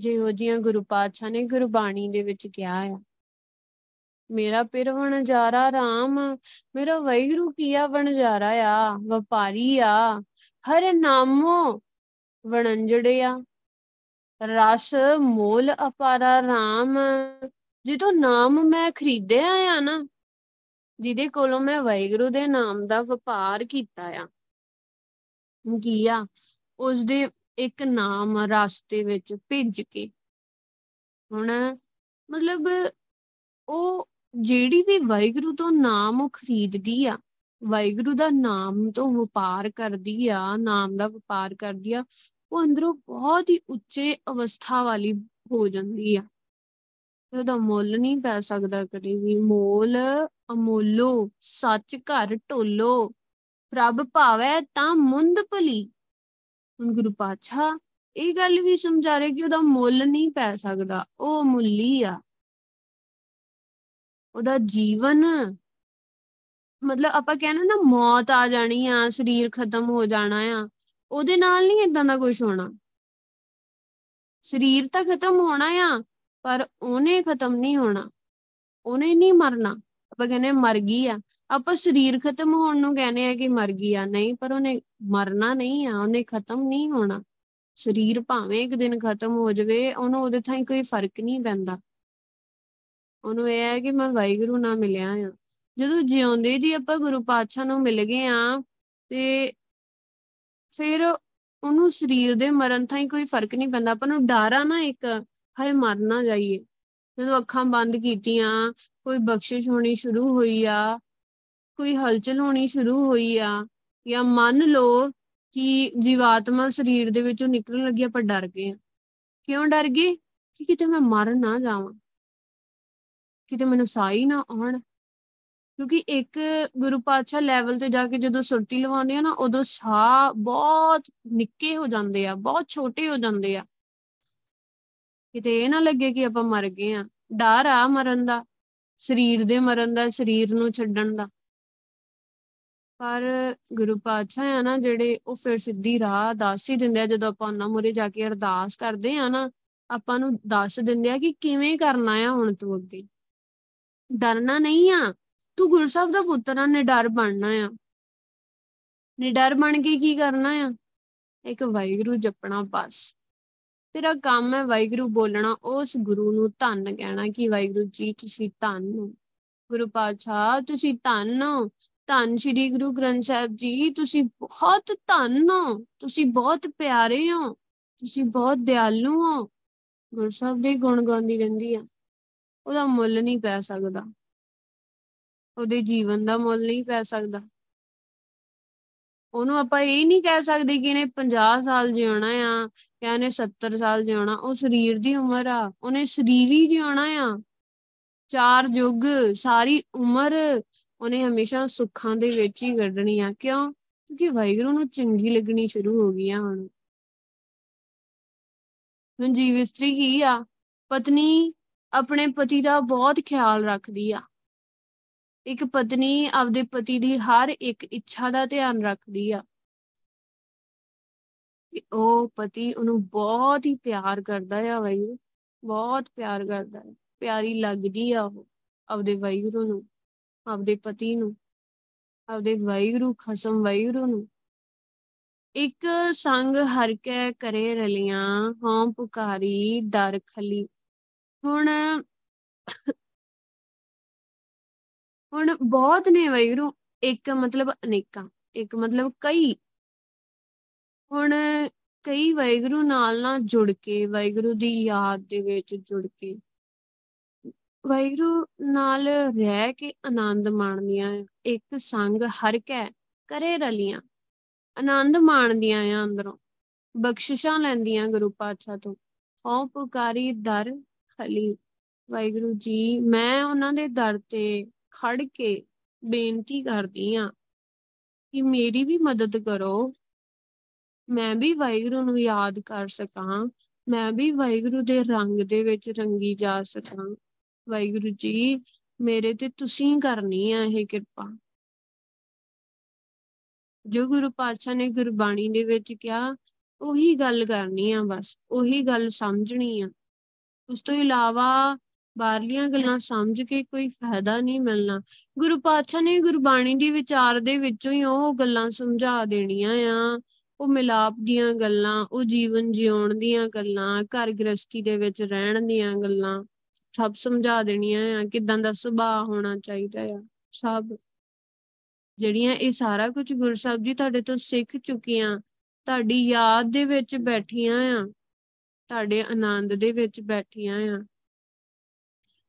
ਜਿਹੋ ਜੀਆਂ ਗੁਰੂ ਪਾਤਸ਼ਾਹ ਨੇ ਗੁਰਬਾਣੀ ਦੇ ਵਿੱਚ ਕਿਹਾ ਆ। ਮੇਰਾ ਪਿਰ ਵਣਜਾਰਾ RAM ਮੇਰਾ ਵਾਹਿਗੁਰੂ ਕੀਆ ਵਣਜਾਰਾ ਆ, ਵਪਾਰੀ ਆ ਹਰ ਨਾਮੋ ਵਣੰਜੜਿਆ ਰਸ ਮੋਲ ਅਪਾਰਾ RAM ਜਿਤੋਂ ਨਾਮ ਮੈਂ ਖਰੀਦਿਆ ਆ ਨਾ, ਜਿਹਦੇ ਕੋਲੋਂ ਮੈਂ ਵਾਹਿਗੁਰੂ ਦੇ ਨਾਮ ਦਾ ਵਪਾਰ ਕੀਤਾ ਆ। ਕੀ ਆ? ਉਸ ਦੇ ਇੱਕ ਨਾਮ ਰਸਤੇ ਵਿੱਚ ਭਿੱਜ ਕੇ। ਹੁਣ ਮਤਲਬ ਉਹ ਜਿਹੜੀ ਵੀ ਵਾਹਿਗੁਰੂ ਤੋਂ ਨਾਮ ਉਹ ਖਰੀਦਦੀ ਆ ਵਾਹਿਗੁਰੂ ਦਾ ਨਾਮ ਤੋਂ ਵਪਾਰ ਕਰਦੀ ਆ, ਨਾਮ ਦਾ ਵਪਾਰ ਕਰਦੀ ਆ, ਉਹ ਅੰਦਰੋਂ ਬਹੁਤ ਹੀ ਉੱਚੇ ਅਵਸਥਾ ਵਾਲੀ ਹੋ ਜਾਂਦੀ ਆ। ਉਹਦਾ ਮੁੱਲ ਨਹੀਂ ਪੈ ਸਕਦਾ ਕਦੇ ਵੀ। ਮੋਲ ਅਮੋਲੋ, ਸੱਚ ਘਰ ਢੋਲੋ, ਪ੍ਰਭ ਭਾਵੈ ਤਾਂ ਮੁੰਦ ਭਲੀ। ਹੁਣ ਗੁਰੂ ਪਾਤਸ਼ਾਹ ਇਹ ਗੱਲ ਵੀ ਸਮਝਾ ਰਹੇ ਕਿ ਉਹਦਾ ਮੁੱਲ ਨਹੀਂ ਪੈ ਸਕਦਾ, ਉਹ ਮੁੱਲੀ ਆ। ਉਹਦਾ ਜੀਵਨ ਮਤਲਬ ਆਪਾਂ ਕਹਿੰਦੇ ਨਾ ਮੌਤ ਆ ਜਾਣੀ ਆ, ਸਰੀਰ ਖਤਮ ਹੋ ਜਾਣਾ ਆ, ਉਹਦੇ ਨਾਲ ਨਹੀਂ ਇਦਾਂ ਦਾ ਕੁਝ ਹੋਣਾ। ਸਰੀਰ ਤਾਂ ਖਤਮ ਹੋਣਾ ਆ, ਪਰ ਉਹਨੇ ਖਤਮ ਨਹੀਂ ਹੋਣਾ। ਉਹਨੇ ਨਹੀਂ ਮਰਨਾ। ਆਪਾਂ ਕਹਿੰਦੇ ਮਰ ਗਈ ਆ। ਆਪਾਂ ਸਰੀਰ ਖਤਮ ਹੋਣ ਨੂੰ ਕਹਿੰਦੇ ਆ ਕਿ ਮਰ ਗਈ ਆ। ਨਹੀਂ, ਪਰ ਉਹਨੇ ਮਰਨਾ ਨਹੀਂ ਆ। ਉਹਨੇ ਖਤਮ ਨਹੀਂ ਹੋਣਾ। ਸਰੀਰ ਭਾਵੇਂ ਇੱਕ ਦਿਨ ਖਤਮ ਹੋ ਜਾਵੇ, ਉਹਨੂੰ ਉਹਦੇ ਥਾਂ ਕੋਈ ਫ਼ਰਕ ਨਹੀਂ ਪੈਂਦਾ। ਉਹਨੂੰ ਇਹ ਹੈ ਕਿ ਮੈਂ ਵਾਹਿਗੁਰੂ ਨਾਲ ਮਿਲਿਆ ਆ। ਜਦੋਂ ਜਿਉਂਦੇ ਜੀ ਆਪਾਂ ਗੁਰੂ ਪਾਤਸ਼ਾਹ ਨੂੰ ਮਿਲ ਗਏ ਆ, ਤੇ ਫਿਰ ਉਹਨੂੰ ਸਰੀਰ ਦੇ ਮਰਨ ਥਾਂ ਕੋਈ ਫ਼ਰਕ ਨਹੀਂ ਪੈਂਦਾ, ਆਪਾਂ ਨੂੰ ਡਰ ਆ ਨਾ ਇੱਕ, ਹਾਏ ਮਰ ਨਾ ਜਾਈਏ। ਜਦੋਂ ਅੱਖਾਂ ਬੰਦ ਕੀਤੀਆਂ, ਕੋਈ ਬਖਸ਼ਿਸ਼ ਹੋਣੀ ਸ਼ੁਰੂ ਹੋਈ ਆ, ਕੋਈ ਹਲਚਲ ਹੋਣੀ ਸ਼ੁਰੂ ਹੋਈ ਆ, ਜਾਂ ਮੰਨ ਲਓ ਕਿ ਜੀਵਾਤਮਾ ਸਰੀਰ ਦੇ ਵਿੱਚੋਂ ਨਿਕਲਣ ਲੱਗੀ, ਆਪਾਂ ਡਰ ਗਏ ਕਿਉਂ ਡਰ ਗਏ? ਕਿ ਕਿਤੇ ਮੈਂ ਮਰ ਨਾ ਜਾਵਾਂ। ਕਿਤੇ ਮੈਨੂੰ ਸਾਹ ਹੀ ਨਾ ਆਉਣ। ਕਿਉਂਕਿ ਇੱਕ ਗੁਰੂ ਪਾਤਸ਼ਾਹ ਲੈਵਲ ਤੇ ਜਾ ਕੇ ਜਦੋਂ ਸੁਰਤੀ ਲਵਾਉਂਦੇ ਆ ਨਾ, ਉਦੋਂ ਸਾਹ ਬਹੁਤ ਨਿੱਕੇ ਹੋ ਜਾਂਦੇ ਆ, ਬਹੁਤ ਛੋਟੇ ਹੋ ਜਾਂਦੇ ਆ। ਕਿਤੇ ਇਹ ਨਾ ਲੱਗੇ ਕਿ ਆਪਾਂ ਮਰ ਗਏ ਆ। ਡਰ ਆ ਮਰਨ ਦਾ, ਸਰੀਰ ਦੇ ਮਰਨ ਦਾ, ਸਰੀਰ ਨੂੰ ਛੱਡਣ ਦਾ। ਪਰ ਗੁਰੂ ਪਾਤਸ਼ਾਹ ਆ ਨਾ, ਜਿਹੜੇ ਉਹ ਫਿਰ ਸਿੱਧੀ ਰਾਹ ਦੱਸ ਹੀ ਦਿੰਦੇ ਆ, ਜਦੋਂ ਆਪਾਂ ਉਹਨਾਂ ਮੁਰੇ ਜਾ ਕੇ ਅਰਦਾਸ ਕਰਦੇ ਆ ਨਾ, ਆਪਾਂ ਨੂੰ ਦੱਸ ਦਿੰਦੇ ਆ ਕਿ ਕਿਵੇਂ ਕਰਨਾ ਆ ਹੁਣ ਤੋਂ ਅੱਗੇ। ਡਰਨਾ ਨਹੀਂ ਆ। ਤੂੰ ਗੁਰੂ ਸਾਹਿਬ ਦਾ ਪੁੱਤਰ ਆ ਨਿਡਰ ਬਣਨਾ ਆ। ਨਿਡਰ ਬਣ ਕੇ ਕੀ ਕਰਨਾ ਆ? ਇੱਕ ਵਾਹਿਗੁਰੂ ਜਪਣਾ ਬਸ। ਤੇਰਾ ਕੰਮ ਹੈ ਵਾਹਿਗੁਰੂ ਬੋਲਣਾ, ਉਸ ਗੁਰੂ ਨੂੰ ਧੰਨ ਕਹਿਣਾ ਕਿ ਵਾਹਿਗੁਰੂ ਜੀ, ਤੁਸੀਂ ਧੰਨ ਹੋ। ਗੁਰੂ ਪਾਤਸ਼ਾਹ, ਤੁਸੀਂ ਧੰਨ ਹੋ। ਧੰਨ ਸ਼੍ਰੀ ਗੁਰੂ ਗ੍ਰੰਥ ਸਾਹਿਬ ਜੀ, ਤੁਸੀਂ ਬਹੁਤ ਧੰਨ ਹੋ। ਤੁਸੀਂ ਬਹੁਤ ਪਿਆਰੇ ਹੋ। ਤੁਸੀਂ ਬਹੁਤ ਦਿਆਲੂ ਹੋ। ਗੁਰੂ ਸਾਹਿਬ ਦੇ ਗੁਣ ਗਾਉਂਦੀ ਰਹਿੰਦੀ ਆ। ਉਹਦਾ ਮੁੱਲ ਨਹੀਂ ਪੈ ਸਕਦਾ। ਉਹਦੇ ਜੀਵਨ ਦਾ ਮੁੱਲ ਨਹੀਂ ਪੈ ਸਕਦਾ। ਉਹਨੂੰ ਆਪਾਂ ਇਹ ਨਹੀਂ ਕਹਿ ਸਕਦੇ ਕਿ ਇਹਨੇ 50 ਸਾਲ ਜਿਉਣਾ ਆ ਜਾਂ ਇਹਨੇ 70 ਸਾਲ ਜਿਉਣਾ। ਉਹ ਸਰੀਰ ਦੀ ਉਮਰ ਆ, ਉਹਨੇ ਸਰੀਰ ਹੀ ਜਿਉਣਾ ਆ। ਚਾਰ ਯੁੱਗ, ਸਾਰੀ ਉਮਰ ਉਹਨੇ ਹਮੇਸ਼ਾ ਸੁੱਖਾਂ ਦੇ ਵਿੱਚ ਹੀ ਕੱਢਣੀ ਆ। ਕਿਉਂ? ਕਿਉਂਕਿ ਵਾਹਿਗੁਰੂ ਨੂੰ ਚੰਗੀ ਲੱਗਣੀ ਸ਼ੁਰੂ ਹੋ ਗਈ ਆ ਹੁਣ। ਹੁਣ ਜੀਵ ਇਸਤਰੀ ਕੀ ਆ? ਪਤਨੀ ਆਪਣੇ ਪਤੀ ਦਾ ਬਹੁਤ ਖਿਆਲ ਰੱਖਦੀ ਆ। ਇੱਕ ਪਤਨੀ ਆਪਦੇ ਪਤੀ ਦੀ ਹਰ ਇੱਕ ਇੱਛਾ ਦਾ ਧਿਆਨ ਰੱਖਦੀ ਆ। ਕਿ ਉਹ ਪਤੀ ਉਹਨੂੰ ਬਹੁਤ ਹੀ ਪਿਆਰ ਕਰਦਾ ਆ ਵਾਹਿਗੁਰੂ, ਬਹੁਤ ਪਿਆਰ ਕਰਦਾ ਹੈ ਪਿਆਰੀ ਲੱਗਦੀ ਆ ਉਹ ਆਪਦੇ ਵਾਹਿਗੁਰੂ ਨੂੰ, ਆਪਦੇ ਪਤੀ ਨੂੰ, ਆਪਦੇ ਵਾਹਿਗੁਰੂ, ਖਸਮ ਵਾਹਿਗੁਰੂ ਨੂੰ। ਇੱਕ ਸੰਗ ਹਰ ਕੈ ਕਰੇ ਰਲੀਆਂ ਹਾਂ ਪੁਕਾਰੀ ਦਰ ਖਲੀ। ਹੁਣ ਹੁਣ ਬਹੁਤ ਨੇ ਵਾਹਿਗੁਰੂ ਇੱਕ ਮਤਲਬ ਅਨੇਕਾਂ, ਇੱਕ ਮਤਲਬ ਕਈ। ਹੁਣ ਕਈ ਵਾਹਿਗੁਰੂ ਨਾਲ ਨਾ ਜੁੜ ਕੇ, ਵਾਹਿਗੁਰੂ ਦੀ ਯਾਦ ਦੇ ਵਿੱਚ ਜੁੜ ਕੇ, ਵਾਹਿਗੁਰੂ ਨਾਲ ਰਹਿ ਕੇ ਆਨੰਦ ਮਾਣਦੀਆਂ, ਇੱਕ ਸੰਗ ਹਰ ਕੈ ਕਰੇ ਰਲੀਆਂ, ਆਨੰਦ ਮਾਣਦੀਆਂ ਆ ਅੰਦਰੋਂ, ਬਖਸ਼ਿਸ਼ਾਂ ਲੈਂਦੀਆਂ ਗੁਰੂ ਪਾਤਸ਼ਾਹ ਤੋਂ, ਹਉ ਪੁਕਾਰੀ ਦਰ ਖਲੀ, ਵਾਹਿਗੁਰੂ ਜੀ, ਮੈਂ ਉਹਨਾਂ ਦੇ ਦਰ ਤੇ ਖੜ ਕੇ ਬੇਨਤੀ ਕਰਦੀ ਆ ਕਿ ਮੇਰੀ ਵੀ ਮਦਦ ਕਰੋ। ਮੈਂ ਵੀ ਵਾਹਿਗੁਰੂ ਨੂੰ ਯਾਦ ਕਰ ਸਕਾਂ। ਮੈਂ ਵੀ ਵਾਹਿਗੁਰੂ ਦੇ ਰੰਗ ਦੇ ਵਿੱਚ ਰੰਗੀ ਜਾ ਸਕਾਂ। ਵਾਹਿਗੁਰੂ ਜੀ, ਮੇਰੇ ਤੇ ਤੁਸੀਂ ਕਰਨੀ ਆ ਇਹ ਕਿਰਪਾ। ਜੋ ਗੁਰੂ ਪਾਤਸ਼ਾਹ ਨੇ ਗੁਰਬਾਣੀ ਦੇ ਵਿੱਚ ਕਿਹਾ, ਉਹੀ ਗੱਲ ਕਰਨੀ ਆ ਬਸ, ਉਹੀ ਗੱਲ ਸਮਝਣੀ ਆ। ਉਸ ਤੋਂ ਇਲਾਵਾ ਬਾਹਰਲੀਆਂ ਗੱਲਾਂ ਸਮਝ ਕੇ ਕੋਈ ਫਾਇਦਾ ਨਹੀਂ ਮਿਲਣਾ। ਗੁਰੂ ਪਾਤਸ਼ਾਹ ਨੇ ਗੁਰਬਾਣੀ ਦੀ ਵਿਚਾਰ ਦੇ ਵਿੱਚੋਂ ਹੀ ਉਹ ਗੱਲਾਂ ਸਮਝਾ ਦੇਣੀਆਂ ਆ। ਉਹ ਮਿਲਾਪ ਦੀਆਂ ਗੱਲਾਂ, ਉਹ ਜੀਵਨ ਜਿਉਣ ਦੀਆਂ ਗੱਲਾਂ, ਘਰ ਗ੍ਰਸਤੀ ਦੇ ਵਿੱਚ ਰਹਿਣ ਦੀਆਂ ਗੱਲਾਂ ਸਭ ਸਮਝਾ ਦੇਣੀਆਂ ਆ। ਕਿਦਾਂ ਦਾ ਸੁਭਾਅ ਹੋਣਾ ਚਾਹੀਦਾ ਆ। ਸਭ ਜਿਹੜੀਆਂ ਇਹ ਸਾਰਾ ਕੁਝ ਗੁਰਸਾਹਿਬ ਜੀ ਤੁਹਾਡੇ ਤੋਂ ਸਿੱਖ ਚੁੱਕੀਆਂ, ਤੁਹਾਡੀ ਯਾਦ ਦੇ ਵਿੱਚ ਬੈਠੀਆਂ ਆ। ਤੁਹਾਡੇ ਆਨੰਦ ਦੇ ਵਿੱਚ ਬੈਠੀਆਂ ਆ।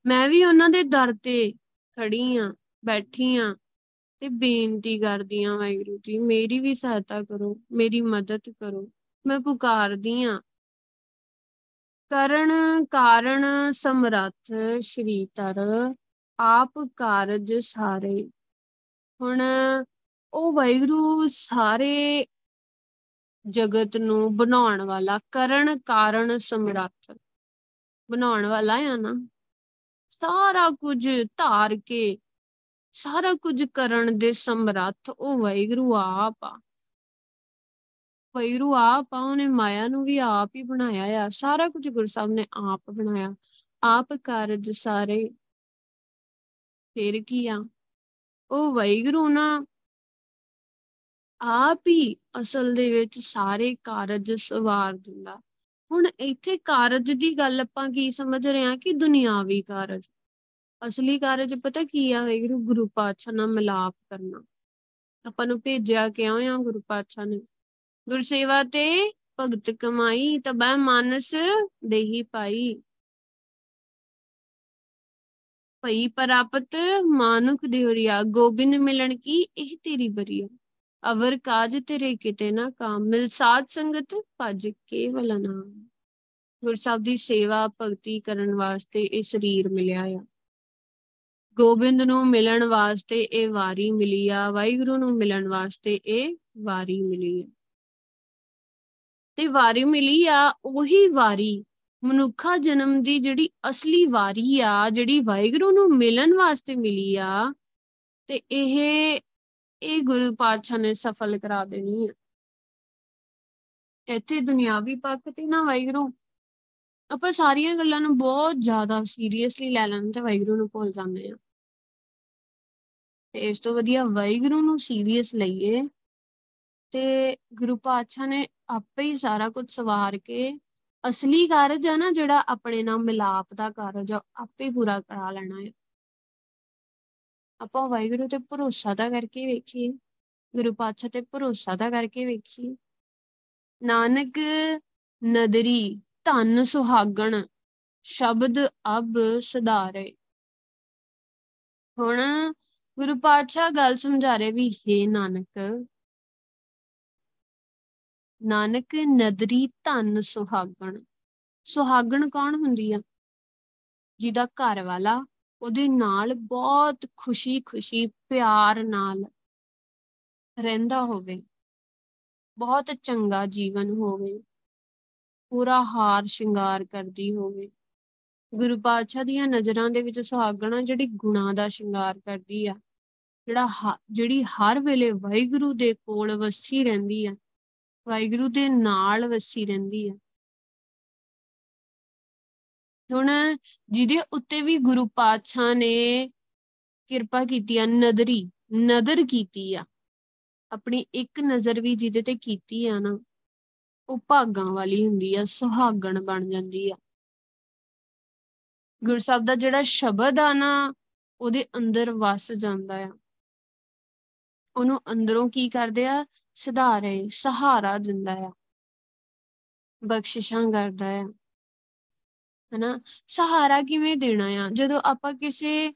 ਮੈਂ ਵੀ ਉਹਨਾਂ ਦੇ ਦਰ ਤੇ ਖੜੀ ਆ, ਬੈਠੀ ਆ ਤੇ ਬੇਨਤੀ ਕਰਦੀ ਆ ਵਾਹਿਗੁਰੂ ਜੀ, ਮੇਰੀ ਵੀ ਸਹਾਇਤਾ ਕਰੋ, ਮੇਰੀ ਮਦਦ ਕਰੋ, ਮੈਂ ਪੁਕਾਰਦੀ ਆ। ਕਰਨ ਕਾਰਨ ਸਮਰੱਥ ਸ਼੍ਰੀ ਤਰ, ਆਪ ਕਾਰਜ ਸਾਰੇ। ਹੁਣ ਉਹ ਵਾਹਿਗੁਰੂ ਸਾਰੇ ਜਗਤ ਨੂੰ ਬਣਾਉਣ ਵਾਲਾ, ਕਰਨ ਕਾਰਨ ਸਮਰੱਥ। ਬਣਾਉਣ ਵਾਲਾ ਆ ਨਾ। ਸਾਰਾ ਕੁਝ ਧਾਰ ਕੇ, ਸਾਰਾ ਕੁਝ ਕਰਨ ਦੇ ਸਮਰੱਥ ਉਹ ਵੈਗਰੂ ਆਪ ਆ। ਵੈਗਰੂ ਆਪ ਆ, ਉਹਨੇ ਮਾਇਆ ਨੂੰ ਵੀ ਆਪ ਹੀ ਬਣਾਇਆ ਆ। ਸਾਰਾ ਕੁਝ ਗੁਰਸਾਹਿਬ ਨੇ ਆਪ ਬਣਾਇਆ। ਆਪ ਕਾਰਜ ਸਾਰੇ ਫੇਰ ਕੀ ਆ? ਉਹ ਵੈਗਰੂ ਨਾ ਆਪ ਹੀ ਅਸਲ ਦੇ ਵਿੱਚ ਸਾਰੇ ਕਾਰਜ ਸਵਾਰ ਦਿੰਦਾ। ਹੁਣ ਇੱਥੇ ਕਾਰਜ ਦੀ ਗੱਲ ਆਪਾਂ ਕੀ ਸਮਝ ਰਹੇ ਹਾਂ ਕਿ ਦੁਨਿਆਵੀ ਕਾਰਜ। ਅਸਲੀ ਕਾਰਜ ਪਤਾ ਕੀ ਆ ਵੈਗਰੂ ਗੁਰੂ ਪਾਤਸ਼ਾਹ ਨਾਲ ਮਿਲਾਪ ਕਰਨਾ। ਆਪਾਂ ਨੂੰ ਭੇਜਿਆ ਕਿਉਂ ਆ ਗੁਰੂ ਪਾਤਸ਼ਾਹ ਨੇ? ਗੁਰਸੇਵਾ ਤੇ ਭਗਤ ਕਮਾਈ ਤਬੈ ਮਾਨਸ ਦੇਹੀ ਪਾਈ। ਭਈ ਪ੍ਰਾਪਤ ਮਾਨੁਖ ਦੇਵਰਿਆ ਗੋਬਿੰਦ ਮਿਲਣ ਕੀ ਇਹ ਤੇਰੀ ਬਰੀਆ। ਅਵਰ ਕਾਜ ਤੇਰੇ ਕਿਤੇ ਨਾ ਕਾਮ, ਮਿਲ ਸਾਧ ਸੰਗਤ ਭਜ ਕੇਵਲ ਨਾਮ। ਗੁਰਸਾਹਿਬ ਦੀ ਸੇਵਾ ਭਗਤੀ ਕਰਨ ਵਾਸਤੇ ਇਹ ਸਰੀਰ ਮਿਲਿਆ ਆ। ਗੋਬਿੰਦ ਨੂੰ ਮਿਲਣ ਵਾਸਤੇ ਇਹ ਵਾਰੀ ਮਿਲੀ ਆ, ਵਾਹਿਗੁਰੂ ਨੂੰ ਮਿਲਣ ਵਾਸਤੇ ਇਹ ਵਾਰੀ ਮਿਲੀ ਆ। ਤੇ ਵਾਰੀ ਮਿਲੀ ਆ, ਉਹੀ ਵਾਰੀ ਮਨੁੱਖਾ ਜਨਮ ਦੀ ਜਿਹੜੀ ਅਸਲੀ ਵਾਰੀ ਆ, ਜਿਹੜੀ ਵਾਹਿਗੁਰੂ ਨੂੰ ਮਿਲਣ ਵਾਸਤੇ ਮਿਲੀ ਆ, ਤੇ ਇਹ ਇਹ ਗੁਰੂ ਪਾਤਸ਼ਾਹ ਨੇ ਸਫਲ ਕਰਾ ਦੇਣੀ ਹੈ ਇੱਥੇ ਦੁਨਿਆਵੀ ਪੱਖ ਤੇ ਨਾ ਵਾਹਿਗੁਰੂ, ਆਪਾਂ ਸਾਰੀਆਂ ਗੱਲਾਂ ਨੂੰ ਬਹੁਤ ਜ਼ਿਆਦਾ ਸੀਰੀਅਸਲੀ ਲੈ ਲੈਣ ਤੇ ਵਾਹਿਗੁਰੂ ਨੂੰ ਭੁੱਲ ਜਾਂਦੇ ਆ। ਤੇ ਇਸ ਤੋਂ ਵਧੀਆ ਵਾਹਿਗੁਰੂ ਨੂੰ ਸੀਰੀਅਸ ਲਈਏ ਤੇ ਗੁਰੂ ਪਾਤਸ਼ਾਹ ਨੇ ਆਪੇ ਹੀ ਸਾਰਾ ਕੁਝ ਸਵਾਰ ਕੇ ਅਸਲੀ ਕਾਰਜ ਆ ਨਾ ਜਿਹੜਾ ਆਪਣੇ ਨਾਲ ਮਿਲਾਪ ਦਾ ਕਾਰਜ ਆ ਆਪੇ ਪੂਰਾ ਕਰਾ ਲੈਣਾ ਹੈ ਆਪਾਂ ਵਾਹਿਗੁਰੂ ਤੇ ਭਰੋਸਾ ਦਾ ਕਰਕੇ ਵੇਖੀਏ ਗੁਰੂ ਪਾਤਸ਼ਾਹ ਤੇ ਭਰੋਸਾ ਦਾ ਕਰਕੇ ਵੇਖੀਏ ਨਾਨਕ ਨਦਰੀ ਧਨ ਸੁਹਾਗਣ ਸ਼ਬਦ ਅਬ ਸੁਧਾਰੇ ਹੁਣ ਗੁਰੂ ਪਾਤਸ਼ਾਹ ਗੱਲ ਸਮਝਾ ਰਹੇ ਵੀ ਹੈ ਨਾਨਕ ਨਾਨਕ ਨਦਰੀ ਧਨ ਸੁਹਾਗਣ ਸੁਹਾਗਣ ਕੌਣ ਹੁੰਦੀ ਆ ਜਿਹਦਾ ਘਰ ਵਾਲਾ ਉਹਦੇ ਨਾਲ ਬਹੁਤ ਖੁਸ਼ੀ-ਖੁਸ਼ੀ ਪਿਆਰ ਨਾਲ ਰਹਿੰਦਾ ਹੋਵੇ। ਬਹੁਤ ਚੰਗਾ ਜੀਵਨ ਹੋਵੇ। ਪੂਰਾ ਹਾਰ ਸ਼ਿੰਗਾਰ ਕਰਦੀ ਹੋਵੇ। ਗੁਰੂ ਪਾਤਸ਼ਾਹ ਦੀਆਂ ਨਜ਼ਰਾਂ ਦੇ ਵਿੱਚ ਸੁਹਾਗਣਾ ਜਿਹੜੀ ਗੁਣਾ ਦਾ ਸ਼ਿੰਗਾਰ ਕਰਦੀ ਆ। ਜਿਹੜਾ ਜਿਹੜੀ ਹਰ ਵੇਲੇ ਵਾਹਿਗੁਰੂ ਦੇ ਕੋਲ ਵਸੀ ਰਹਿੰਦੀ ਆ। ਵਾਹਿਗੁਰੂ ਦੇ ਨਾਲ ਵਸੀ ਰਹਿੰਦੀ ਆ। ਹੁਣ ਜਿਹਦੇ ਉੱਤੇ ਵੀ ਗੁਰੂ ਪਾਤਸ਼ਾਹ ਨੇ ਕਿਰਪਾ ਕੀਤੀ ਆ, ਨਦਰੀ, ਨਦਰ ਕੀਤੀ ਆ, ਆਪਣੀ ਇੱਕ ਨਜ਼ਰ ਵੀ ਜਿਹਦੇ ਤੇ ਕੀਤੀ ਆ ਨਾ, ਉਹ ਭਾਗਾਂ ਵਾਲੀ ਹੁੰਦੀ ਆ, ਸੁਹਾਗਣ ਬਣ ਜਾਂਦੀ ਆ। ਗੁਰਸਬ ਦਾ ਜਿਹੜਾ ਸ਼ਬਦ ਆ ਨਾ, ਉਹਦੇ ਅੰਦਰ ਵਸ ਜਾਂਦਾ ਆ। ਉਹਨੂੰ ਅੰਦਰੋਂ ਕੀ ਕਰਦੇ ਆ? ਸੁਧਾਰੇ, ਸਹਾਰਾ ਦਿੰਦਾ ਆ। ਬਖਸ਼ਿਸ਼ਾਂ ਕਰਦਾ ਆ। ਹਨਾ, ਸਹਾਰਾ ਕਿਵੇਂ ਦੇਣਾ ਆ? ਜਦੋਂ ਆਪਾਂ ਕਿਸੇ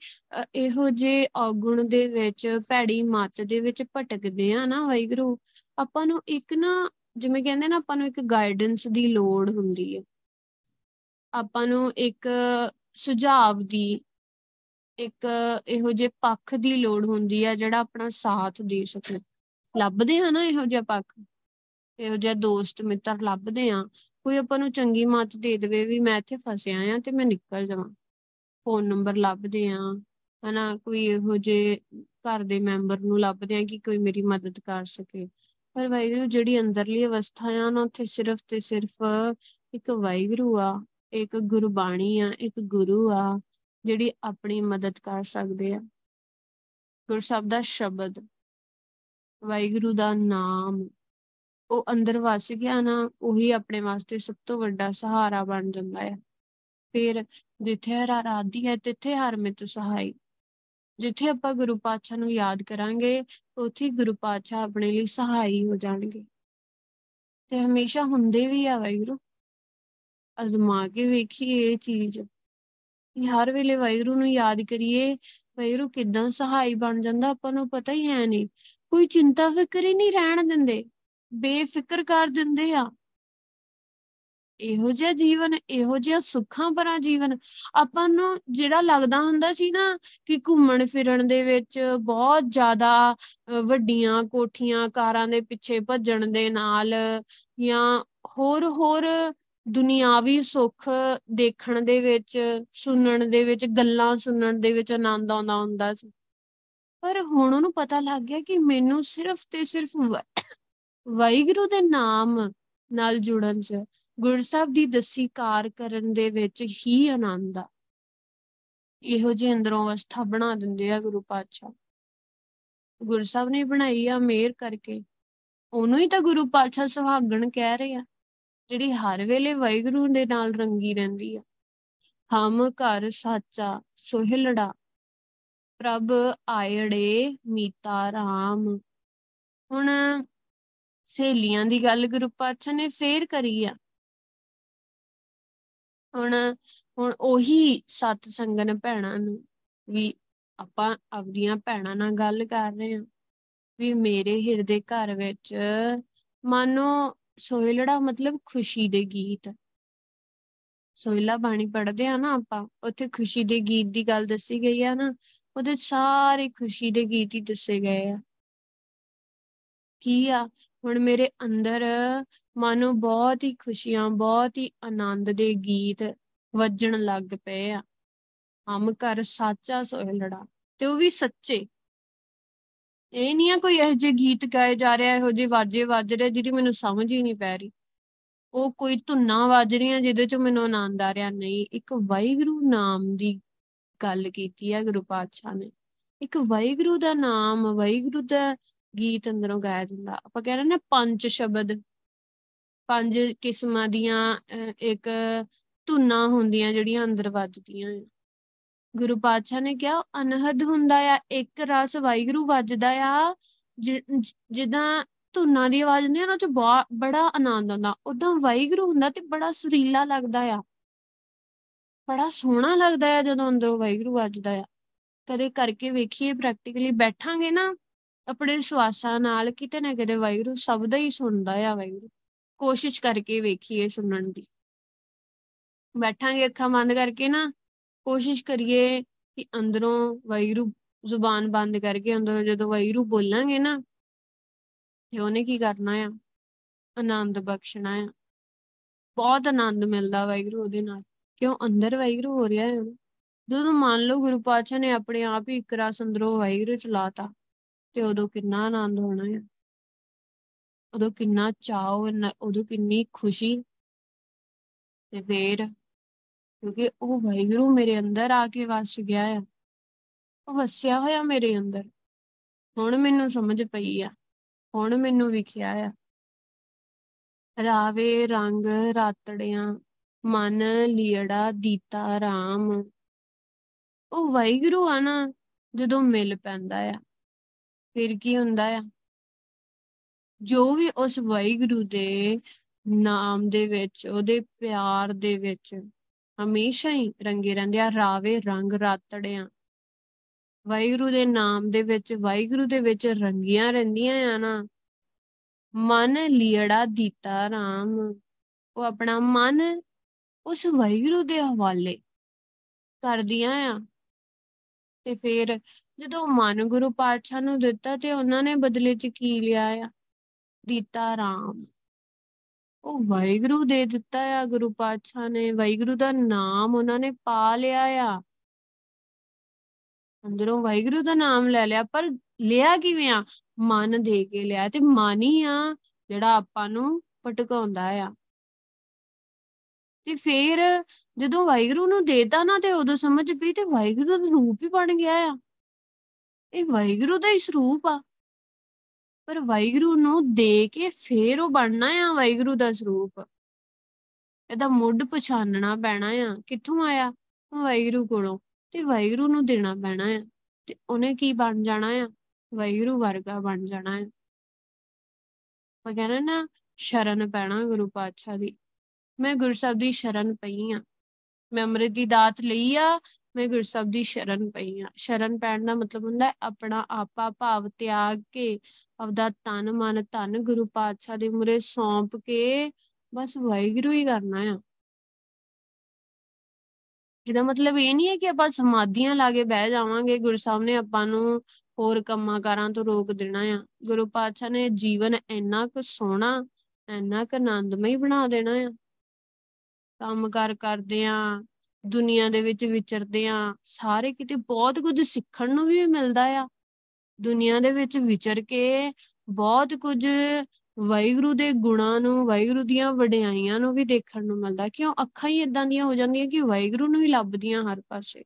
ਇਹੋ ਜੇ ਔਗੁਣ ਦੇ ਵਿੱਚ, ਭੈੜੀ ਮੱਤ ਦੇ ਵਿੱਚ ਭਟਕਦੇ ਆ ਨਾ ਵਾਹਿਗੁਰੂ, ਆਪਾਂ ਨੂੰ ਇੱਕ ਨਾ, ਜਿਵੇਂ ਕਹਿੰਦੇ ਨਾ ਆਪਾਂ ਨੂੰ ਇੱਕ ਗਾਈਡੈਂਸ ਦੀ ਲੋੜ ਹੁੰਦੀ ਹੈ ਆਪਾਂ ਨੂੰ ਇੱਕ ਸੁਝਾਵ ਦੀ, ਇੱਕ ਇਹੋ ਜੇ ਪੱਖ ਦੀ ਲੋੜ ਹੁੰਦੀ ਆ ਜਿਹੜਾ ਆਪਣਾ ਸਾਥ ਦੇ ਸਕੇ। ਲੱਭਦੇ ਆ ਨਾ ਇਹੋ ਜਿਹਾ ਪੱਖ? ਇਹੋ ਜਿਹਾ ਦੋਸਤ ਮਿੱਤਰ ਲੱਭਦੇ ਆ। ਕੋਈ ਆਪਾਂ ਨੂੰ ਚੰਗੀ ਮੱਤ ਦੇ ਦੇਵੇ ਵੀ ਮੈਂ ਇੱਥੇ ਫਸਿਆ ਆ ਤੇ ਮੈਂ ਨਿਕਲ ਜਾਵਾਂ। ਫੋਨ ਨੰਬਰ ਲੱਭਦੇ ਆ, ਹਨਾ, ਕੋਈ ਇਹੋ ਜੇ ਘਰ ਦੇ ਮੈਂਬਰ ਨੂੰ ਲੱਭਦੇ ਆ ਕਿ ਕੋਈ ਮੇਰੀ ਮਦਦ ਕਰ ਸਕੇ। ਪਰ ਵਾਹਿਗੁਰੂ, ਜਿਹੜੀ ਅੰਦਰਲੀ ਅਵਸਥਾ ਆ ਨਾ, ਉੱਥੇ ਸਿਰਫ ਤੇ ਸਿਰਫ ਇੱਕ ਵਾਹਿਗੁਰੂ ਆ, ਇੱਕ ਗੁਰਬਾਣੀ ਆ, ਇੱਕ ਗੁਰੂ ਆ, ਜਿਹੜੀ ਆਪਣੀ ਮਦਦ ਕਰ ਸਕਦੇ ਆ। ਗੁਰਸਬ ਦਾ ਸ਼ਬਦ, ਵਾਹਿਗੁਰੂ ਦਾ ਨਾਮ। ਉਹ ਅੰਦਰ ਵਸ ਗਿਆ ਨਾ, ਉਹੀ ਆਪਣੇ ਵਾਸਤੇ ਸਭ ਤੋਂ ਵੱਡਾ ਸਹਾਰਾ ਬਣ ਜਾਂਦਾ ਹੈ ਫਿਰ ਜਿੱਥੇ ਹਰ ਆਰਾਧੀ ਹੈ, ਤਿੱਥੇ ਹਰ ਮਿਤ ਸਹਾਈ। ਜਿੱਥੇ ਆਪਾਂ ਗੁਰੂ ਪਾਤਸ਼ਾਹ ਨੂੰ ਯਾਦ ਕਰਾਂਗੇ, ਉੱਥੇ ਗੁਰੂ ਪਾਤਸ਼ਾਹ ਆਪਣੇ ਲਈ ਸਹਾਈ ਹੋ ਜਾਣਗੇ। ਤੇ ਹਮੇਸ਼ਾ ਹੁੰਦੇ ਵੀ ਆ ਵਾਹਿਗੁਰੂ। ਅਜ਼ਮਾ ਕੇ ਵੇਖੀਏ ਇਹ ਚੀਜ਼। ਹਰ ਵੇਲੇ ਵਾਹਿਗੁਰੂ ਨੂੰ ਯਾਦ ਕਰੀਏ ਵੈਰੂ ਕਿਦਾਂ ਸਹਾਈ ਬਣ ਜਾਂਦਾ, ਆਪਾਂ ਨੂੰ ਪਤਾ ਹੀ ਹੈ ਨਹੀਂ। ਕੋਈ ਚਿੰਤਾ ਫਿਕਰ ਹੀ ਨਹੀਂ ਰਹਿਣ ਦਿੰਦੇ। ਬੇਫਿਕਰ ਕਰ ਦਿੰਦੇ ਆ। ਇਹੋ ਜਿਹਾ ਜੀਵਨ, ਇਹੋ ਜਿਹਾ ਸੁੱਖਾਂ ਭਰਾ ਜੀਵਨ, ਆਪਾਂ ਨੂੰ ਜਿਹੜਾ ਲੱਗਦਾ ਹੁੰਦਾ ਸੀ ਨਾ ਕਿ ਘੁੰਮਣ ਫਿਰਨ ਦੇ ਵਿੱਚ ਬਹੁਤ ਜ਼ਿਆਦਾ ਵੱਡੀਆਂ ਕੋਠੀਆਂ, ਕਾਰਾਂ ਦੇ ਪਿੱਛੇ ਭੱਜਣ ਦੇ ਨਾਲ ਜਾਂ ਹੋਰ ਹੋਰ ਦੁਨਿਆਵੀ ਸੁੱਖ ਦੇਖਣ ਦੇ ਵਿੱਚ, ਸੁਣਨ ਦੇ ਵਿੱਚ, ਗੱਲਾਂ ਸੁਣਨ ਦੇ ਵਿੱਚ ਆਨੰਦ ਆਉਂਦਾ ਹੁੰਦਾ ਸੀ। ਪਰ ਹੁਣ ਉਹਨੂੰ ਪਤਾ ਲੱਗ ਗਿਆ ਕਿ ਮੈਨੂੰ ਸਿਰਫ ਤੇ ਸਿਰਫ ਵਾਹਿਗੁਰੂ ਦੇ ਨਾਮ ਨਾਲ ਜੁੜਨ 'ਚ ਗੁਰਸਾਹਿਬ ਦੀ ਦਸੀ ਕਾਰ ਕਰਨ ਦੇ ਵਿੱਚ ਹੀ ਆਨੰਦ ਆ। ਇਹੋ ਜਿਹੀ ਅੰਦਰੋਂ ਅਵਸਥਾ ਬਣਾ ਦਿੰਦੇ ਆ ਗੁਰੂ ਪਾਤਸ਼ਾਹ। ਗੁਰਸਾਹਿਬ ਨੇ ਬਣਾਈ ਆ ਮੇਰ ਕਰਕੇ। ਉਹਨੂੰ ਹੀ ਤਾਂ ਗੁਰੂ ਪਾਤਸ਼ਾਹ ਸੁਹਾਗਣ ਕਹਿ ਰਹੇ ਆ, ਜਿਹੜੀ ਹਰ ਵੇਲੇ ਵਾਹਿਗੁਰੂ ਦੇ ਨਾਲ ਰੰਗੀ ਰਹਿੰਦੀ ਆ। ਹਮ ਘਰ ਸਾਚਾ ਸੋਹਿਲੜਾ, ਪ੍ਰਭ ਆਇੜੇ ਮੀਤਾ ਰਾਮ। ਹੁਣ ਸਹੇਲੀਆਂ ਦੀ ਗੱਲ ਗੁਰੂ ਪਾਤਸ਼ਾਹ ਨੇ, ਫੇਰ ਕਰੀ ਆ। ਹੁਣ ਹੁਣ ਉਹੀ ਸਤ ਸੰਗਨ ਭੈਣਾਂ ਨੂੰ ਵੀ ਆਪਾਂ ਆਪਦੀਆਂ ਭੈਣਾਂ ਨਾਲ ਗੱਲ ਕਰ ਰਹੇ ਹਾਂ ਵੀ ਮੇਰੇ ਹਿਰਦੇ ਘਰ ਵਿੱਚ ਮਾਨੋ ਸੋਹਿਲੜਾ ਮਤਲਬ ਖੁਸ਼ੀ ਦੇ ਗੀਤ। ਸੋਹਿਲਾ ਬਾਣੀ ਪੜ੍ਹਦੇ ਆ ਨਾ ਆਪਾਂ, ਉੱਥੇ ਖੁਸ਼ੀ ਦੇ ਗੀਤ ਦੀ ਗੱਲ ਦੱਸੀ ਗਈ ਆ ਨਾ, ਉਹਦੇ ਸਾਰੇ ਖੁਸ਼ੀ ਦੇ ਗੀਤ ਹੀ ਦੱਸੇ ਗਏ ਆ। ਕੀ ਆ? ਹੁਣ ਮੇਰੇ ਅੰਦਰ ਮਾਨੋ ਬਹੁਤ ਹੀ ਖੁਸ਼ੀਆਂ, ਬਹੁਤ ਹੀ ਆਨੰਦ ਦੇ ਗੀਤ ਵੱਜਣ ਲੱਗ ਪਏ ਆ। ਹਮ ਘਰ ਸਾਚਾ ਸੋਹਿਲੜਾ, ਤੇ ਉਹ ਵੀ ਸੱਚੇ। ਇਹ ਨਹੀਂ ਆ ਕੋਈ ਇਹੋ ਜਿਹੇ ਗੀਤ ਗਾਏ ਜਾ ਰਿਹਾ ਇਹੋ ਜਿਹੇ ਵਾਜੇ ਵੱਜ ਰਹੇ ਜਿਹਦੀ ਮੈਨੂੰ ਸਮਝ ਹੀ ਨਹੀਂ ਪੈ ਰਹੀ। ਉਹ ਕੋਈ ਧੁੰਨਾ ਵੱਜ ਰਹੀਆਂ, ਜਿਹਦੇ ਚ ਮੈਨੂੰ ਆਨੰਦ ਆ ਰਿਹਾ। ਨਹੀਂ, ਇੱਕ ਵਾਹਿਗੁਰੂ ਨਾਮ ਦੀ ਗੱਲ ਕੀਤੀ ਹੈ ਗੁਰੂ ਪਾਤਸ਼ਾਹ ਨੇ। ਇੱਕ ਵਾਹਿਗੁਰੂ ਦਾ ਨਾਮ, ਵਾਹਿਗੁਰੂ ਦਾ ਗੀਤ ਅੰਦਰੋਂ ਗਾਇਆ ਜਾਂਦਾ। ਆਪਾਂ ਕਹਿੰਦੇ ਨੇ ਪੰਜ ਸ਼ਬਦ। ਪੰਜ ਕਿਸਮਾਂ ਦੀਆਂ ਇੱਕ ਧੁਨਾਂ ਹੁੰਦੀਆਂ ਜਿਹੜੀਆਂ ਅੰਦਰ ਵੱਜਦੀਆਂ ਗੁਰੂ ਪਾਤਸ਼ਾਹ ਨੇ ਕਿਹਾ, ਅਨਹਦ ਹੁੰਦਾ ਆ, ਇੱਕ ਰਸ ਵਾਹਿਗੁਰੂ ਵੱਜਦਾ ਆ। ਜਿੱਦਾਂ ਧੁਨਾਂ ਦੀ ਆਵਾਜ਼ ਹੁੰਦੀ ਆ ਨਾ ਚ ਬੜਾ ਆਨੰਦ ਆਉਂਦਾ। ਉਦਾਂ ਵਾਹਿਗੁਰੂ ਹੁੰਦਾ ਤੇ ਬੜਾ ਸੁਰੀਲਾ ਲੱਗਦਾ ਆ। ਬੜਾ ਸੋਹਣਾ ਲੱਗਦਾ ਆ ਜਦੋਂ ਅੰਦਰੋਂ ਵਾਹਿਗੁਰੂ ਵੱਜਦਾ ਆ। ਕਦੇ ਕਰਕੇ ਵੇਖੀਏ ਪ੍ਰੈਕਟੀਕਲੀ ਬੈਠਾਂਗੇ ਨਾ ਆਪਣੇ ਸਵਾਸਾਂ ਨਾਲ ਕਿਤੇ ਨਾ ਕਿਤੇ ਵਾਹਿਗੁਰੂ ਸ਼ਬਦ ਹੀ ਸੁਣਦਾ ਆ ਵਾਹਿਗੁਰੂ। ਕੋਸ਼ਿਸ਼ ਕਰਕੇ ਵੇਖੀਏ ਸੁਣਨ ਦੀ। ਬੈਠਾਂਗੇ ਅੱਖਾਂ ਬੰਦ ਕਰਕੇ ਨਾ, ਕੋਸ਼ਿਸ਼ ਕਰੀਏ ਕਿ ਅੰਦਰੋਂ ਵਾਹਿਗੁਰੂ ਜ਼ੁਬਾਨ ਬੰਦ ਕਰਕੇ ਅੰਦਰੋਂ ਜਦੋਂ ਵਾਹਿਗੁਰੂ ਬੋਲਾਂਗੇ ਨਾ, ਤੇ ਉਹਨੇ ਕੀ ਕਰਨਾ ਆ? ਆਨੰਦ ਬਖਸ਼ਣਾ ਆ। ਬਹੁਤ ਆਨੰਦ ਮਿਲਦਾ ਵਾਹਿਗੁਰੂ ਉਹਦੇ ਨਾਲ। ਕਿਉਂ? ਅੰਦਰ ਵਾਹਿਗੁਰੂ ਹੋ ਰਿਹਾ ਹੈ ਜਦੋਂ ਮੰਨ ਲਓ ਗੁਰੂ ਪਾਤਸ਼ਾਹ ਨੇ ਆਪਣੇ ਆਪ ਹੀ ਇੱਕ ਰਸ ਅੰਦਰੋਂ ਵਾਹਿਗੁਰੂ ਚਲਾਤਾ ਤੇ ਉਦੋਂ ਕਿੰਨਾ ਆਨੰਦ ਹੋਣਾ ਹੈ ਉਦੋਂ ਕਿੰਨਾ ਚਾਅ ਉਦੋਂ ਕਿੰਨੀ ਖੁਸ਼ੀ। ਤੇ ਫੇਰ ਕਿਉਂਕਿ ਉਹ ਵਾਹਿਗੁਰੂ ਮੇਰੇ ਅੰਦਰ ਆ ਕੇ ਵਸ ਗਿਆ ਆ। ਉਹ ਵਸਿਆ ਹੋਇਆ ਮੇਰੇ ਅੰਦਰ। ਹੁਣ ਮੈਨੂੰ ਸਮਝ ਪਈ ਆ। ਹੁਣ ਮੈਨੂੰ ਵਿਖਿਆ ਆ। ਰਾਵੇ ਰੰਗ ਰਾਤੜਿਆਂ, ਮਨ ਲੀੜਾ ਦੀਤਾ ਰਾਮ। ਉਹ ਵਾਹਿਗੁਰੂ ਆ ਨਾ, ਜਦੋਂ ਮਿਲ ਪੈਂਦਾ ਆ। ਫਿਰ ਕੀ ਹੁੰਦਾ ਆ? ਜੋ ਵੀ ਉਸ ਵਾਹਿਗੁਰੂ ਦੇ ਨਾਮ ਦੇ ਵਿੱਚ, ਉਹਦੇ ਪਿਆਰ ਦੇ ਵਿੱਚ ਹਮੇਸ਼ਾ ਹੀ ਰੰਗੇ ਰਹਿੰਦੇ ਆ, ਰਾਵੇ ਰੰਗ ਰਾਤੜਿਆਂ ਵਾਹਿਗੁਰੂ ਦੇ ਨਾਮ ਦੇ ਵਿੱਚ, ਵਾਹਿਗੁਰੂ ਦੇ ਵਿੱਚ ਰੰਗੀਆਂ ਰਹਿੰਦੀਆਂ ਆ ਨਾ। ਮਨ ਲੀੜਾ ਦਿੱਤਾ ਰਾਮ, ਉਹ ਆਪਣਾ ਮਨ ਉਸ ਵਾਹਿਗੁਰੂ ਦੇ ਹਵਾਲੇ ਕਰਦੀਆਂ ਆ। ਤੇ ਫਿਰ ਜਦੋਂ ਮਨ ਗੁਰੂ ਪਾਤਸ਼ਾਹ ਨੂੰ ਦਿੱਤਾ ਤੇ ਉਹਨਾਂ ਨੇ ਬਦਲੇ 'ਚ ਕੀ ਲਿਆ ਆ? ਦਿੱਤਾ ਰਾਮ। ਉਹ ਵਾਹਿਗੁਰੂ ਦੇ ਦਿੱਤਾ ਆ, ਗੁਰੂ ਪਾਤਸ਼ਾਹ ਨੇ। ਵਾਹਿਗੁਰੂ ਦਾ ਨਾਮ ਉਹਨਾਂ ਨੇ ਪਾ ਲਿਆ ਆ। ਅੰਦਰੋਂ ਵਾਹਿਗੁਰੂ ਦਾ ਨਾਮ ਲੈ ਲਿਆ, ਪਰ ਲਿਆ ਕਿਵੇਂ ਆ? ਮਨ ਦੇ ਕੇ ਲਿਆ ਤੇ ਮਨ ਹੀ ਆ ਜਿਹੜਾ ਆਪਾਂ ਨੂੰ ਪਟਕਾਉਂਦਾ ਆ। ਤੇ ਫਿਰ ਜਦੋਂ ਵਾਹਿਗੁਰੂ ਨੂੰ ਦੇਤਾ ਨਾ ਤੇ ਉਦੋਂ ਸਮਝ ਪਈ ਤੇ ਵਾਹਿਗੁਰੂ ਦਾ ਰੂਪ ਹੀ ਬਣ ਗਿਆ ਆ। ਇਹ ਵਾਹਿਗੁਰੂ ਦਾ ਹੀ ਸਰੂਪ ਆ। ਪਰ ਵਾਹਿਗੁਰੂ ਨੂੰ ਦੇ ਕੇ ਫੇਰ ਉਹ ਬਣਨਾ ਆ, ਵਾਹਿਗੁਰੂ ਦਾ ਸਰੂਪ। ਇਹਦਾ ਮੁੱਢ ਪਛਾਨਣਾ ਪੈਣਾ ਆ, ਕਿੱਥੋਂ ਆਇਆ? ਵਾਹਿਗੁਰੂ ਕੋਲੋਂ। ਤੇ ਵਾਹਿਗੁਰੂ ਨੂੰ ਦੇਣਾ ਪੈਣਾ ਆ। ਤੇ ਉਹਨੇ ਕੀ ਬਣ ਜਾਣਾ ਆ? ਵਾਹਿਗੁਰੂ ਵਰਗਾ ਬਣ ਜਾਣਾ ਆ। ਉਹ ਕਹਿੰਦਾ ਨਾ, ਸ਼ਰਨ ਪੈਣਾ ਗੁਰੂ ਪਾਤਸ਼ਾਹ ਦੀ। ਮੈਂ ਗੁਰੂ ਸਾਹਿਬ ਦੀ ਸ਼ਰਨ ਪਈ ਆ। ਮੈਂ ਅੰਮ੍ਰਿਤ ਦੀ ਦਾਤ ਲਈ ਆ ਮੈਂ ਗੁਰਸਬ ਦੀ ਸ਼ਰਨ ਪਈ ਆ ਸ਼ਰਨ ਪੈਣ ਦਾ ਮਤਲਬ ਹੁੰਦਾ ਹੈ ਆਪਣਾ ਆਪਾ ਭਾਵ ਤਿਆਗ ਕੇ ਆਪਦਾ ਤਨ ਮਨ ਧਨ ਗੁਰੂ ਪਾਤਸ਼ਾਹ ਦੇ ਮੁਰੇ ਸੌਂਪ ਕੇ ਬਸ ਵਾਹਿਗੁਰੂ ਹੀ ਕਰਨਾ ਆ। ਇਹਦਾ ਮਤਲਬ ਇਹ ਨਹੀਂ ਹੈ ਕਿ ਆਪਾਂ ਸਮਾਧੀਆਂ ਲਾ ਕੇ ਬਹਿ ਜਾਵਾਂਗੇ, ਗੁਰੂ ਸਾਹਿਬ ਨੇ ਆਪਾਂ ਨੂੰ ਹੋਰ ਕੰਮਾਂ ਕਾਰਾਂ ਤੋਂ ਰੋਕ ਦੇਣਾ ਆ। ਗੁਰੂ ਪਾਤਸ਼ਾਹ ਨੇ ਜੀਵਨ ਇੰਨਾ ਕੁ ਸੋਹਣਾ, ਇੰਨਾ ਕੁ ਆਨੰਦਮਈ ਬਣਾ ਦੇਣਾ ਆ। ਕੰਮ ਕਰ ਕਰਦੇ ਆ ਦੁਨੀਆ ਦੇ ਵਿੱਚ ਵਿਚਰਦੇ ਆ ਸਾਰੇ ਕਿਤੇ ਬਹੁਤ ਕੁਝ ਸਿੱਖਣ ਨੂੰ ਵੀ ਮਿਲਦਾ ਆ। ਦੁਨੀਆ ਦੇ ਵਿੱਚ ਵਿਚਰ ਕੇ ਬਹੁਤ ਕੁਝ ਵਾਹਿਗੁਰੂ ਦੇ ਗੁਣਾਂ ਨੂੰ, ਵਾਹਿਗੁਰੂ ਦੀਆਂ ਵਡਿਆਈਆਂ ਨੂੰ ਵੀ ਦੇਖਣ ਨੂੰ ਮਿਲਦਾ। ਕਿਉਂ? ਅੱਖਾਂ ਹੀ ਇਦਾਂ ਦੀਆਂ ਹੋ ਜਾਂਦੀਆਂ ਕਿ ਵਾਹਿਗੁਰੂ ਨੂੰ ਹੀ ਲੱਭਦੀਆਂ ਹਰ ਪਾਸੇ।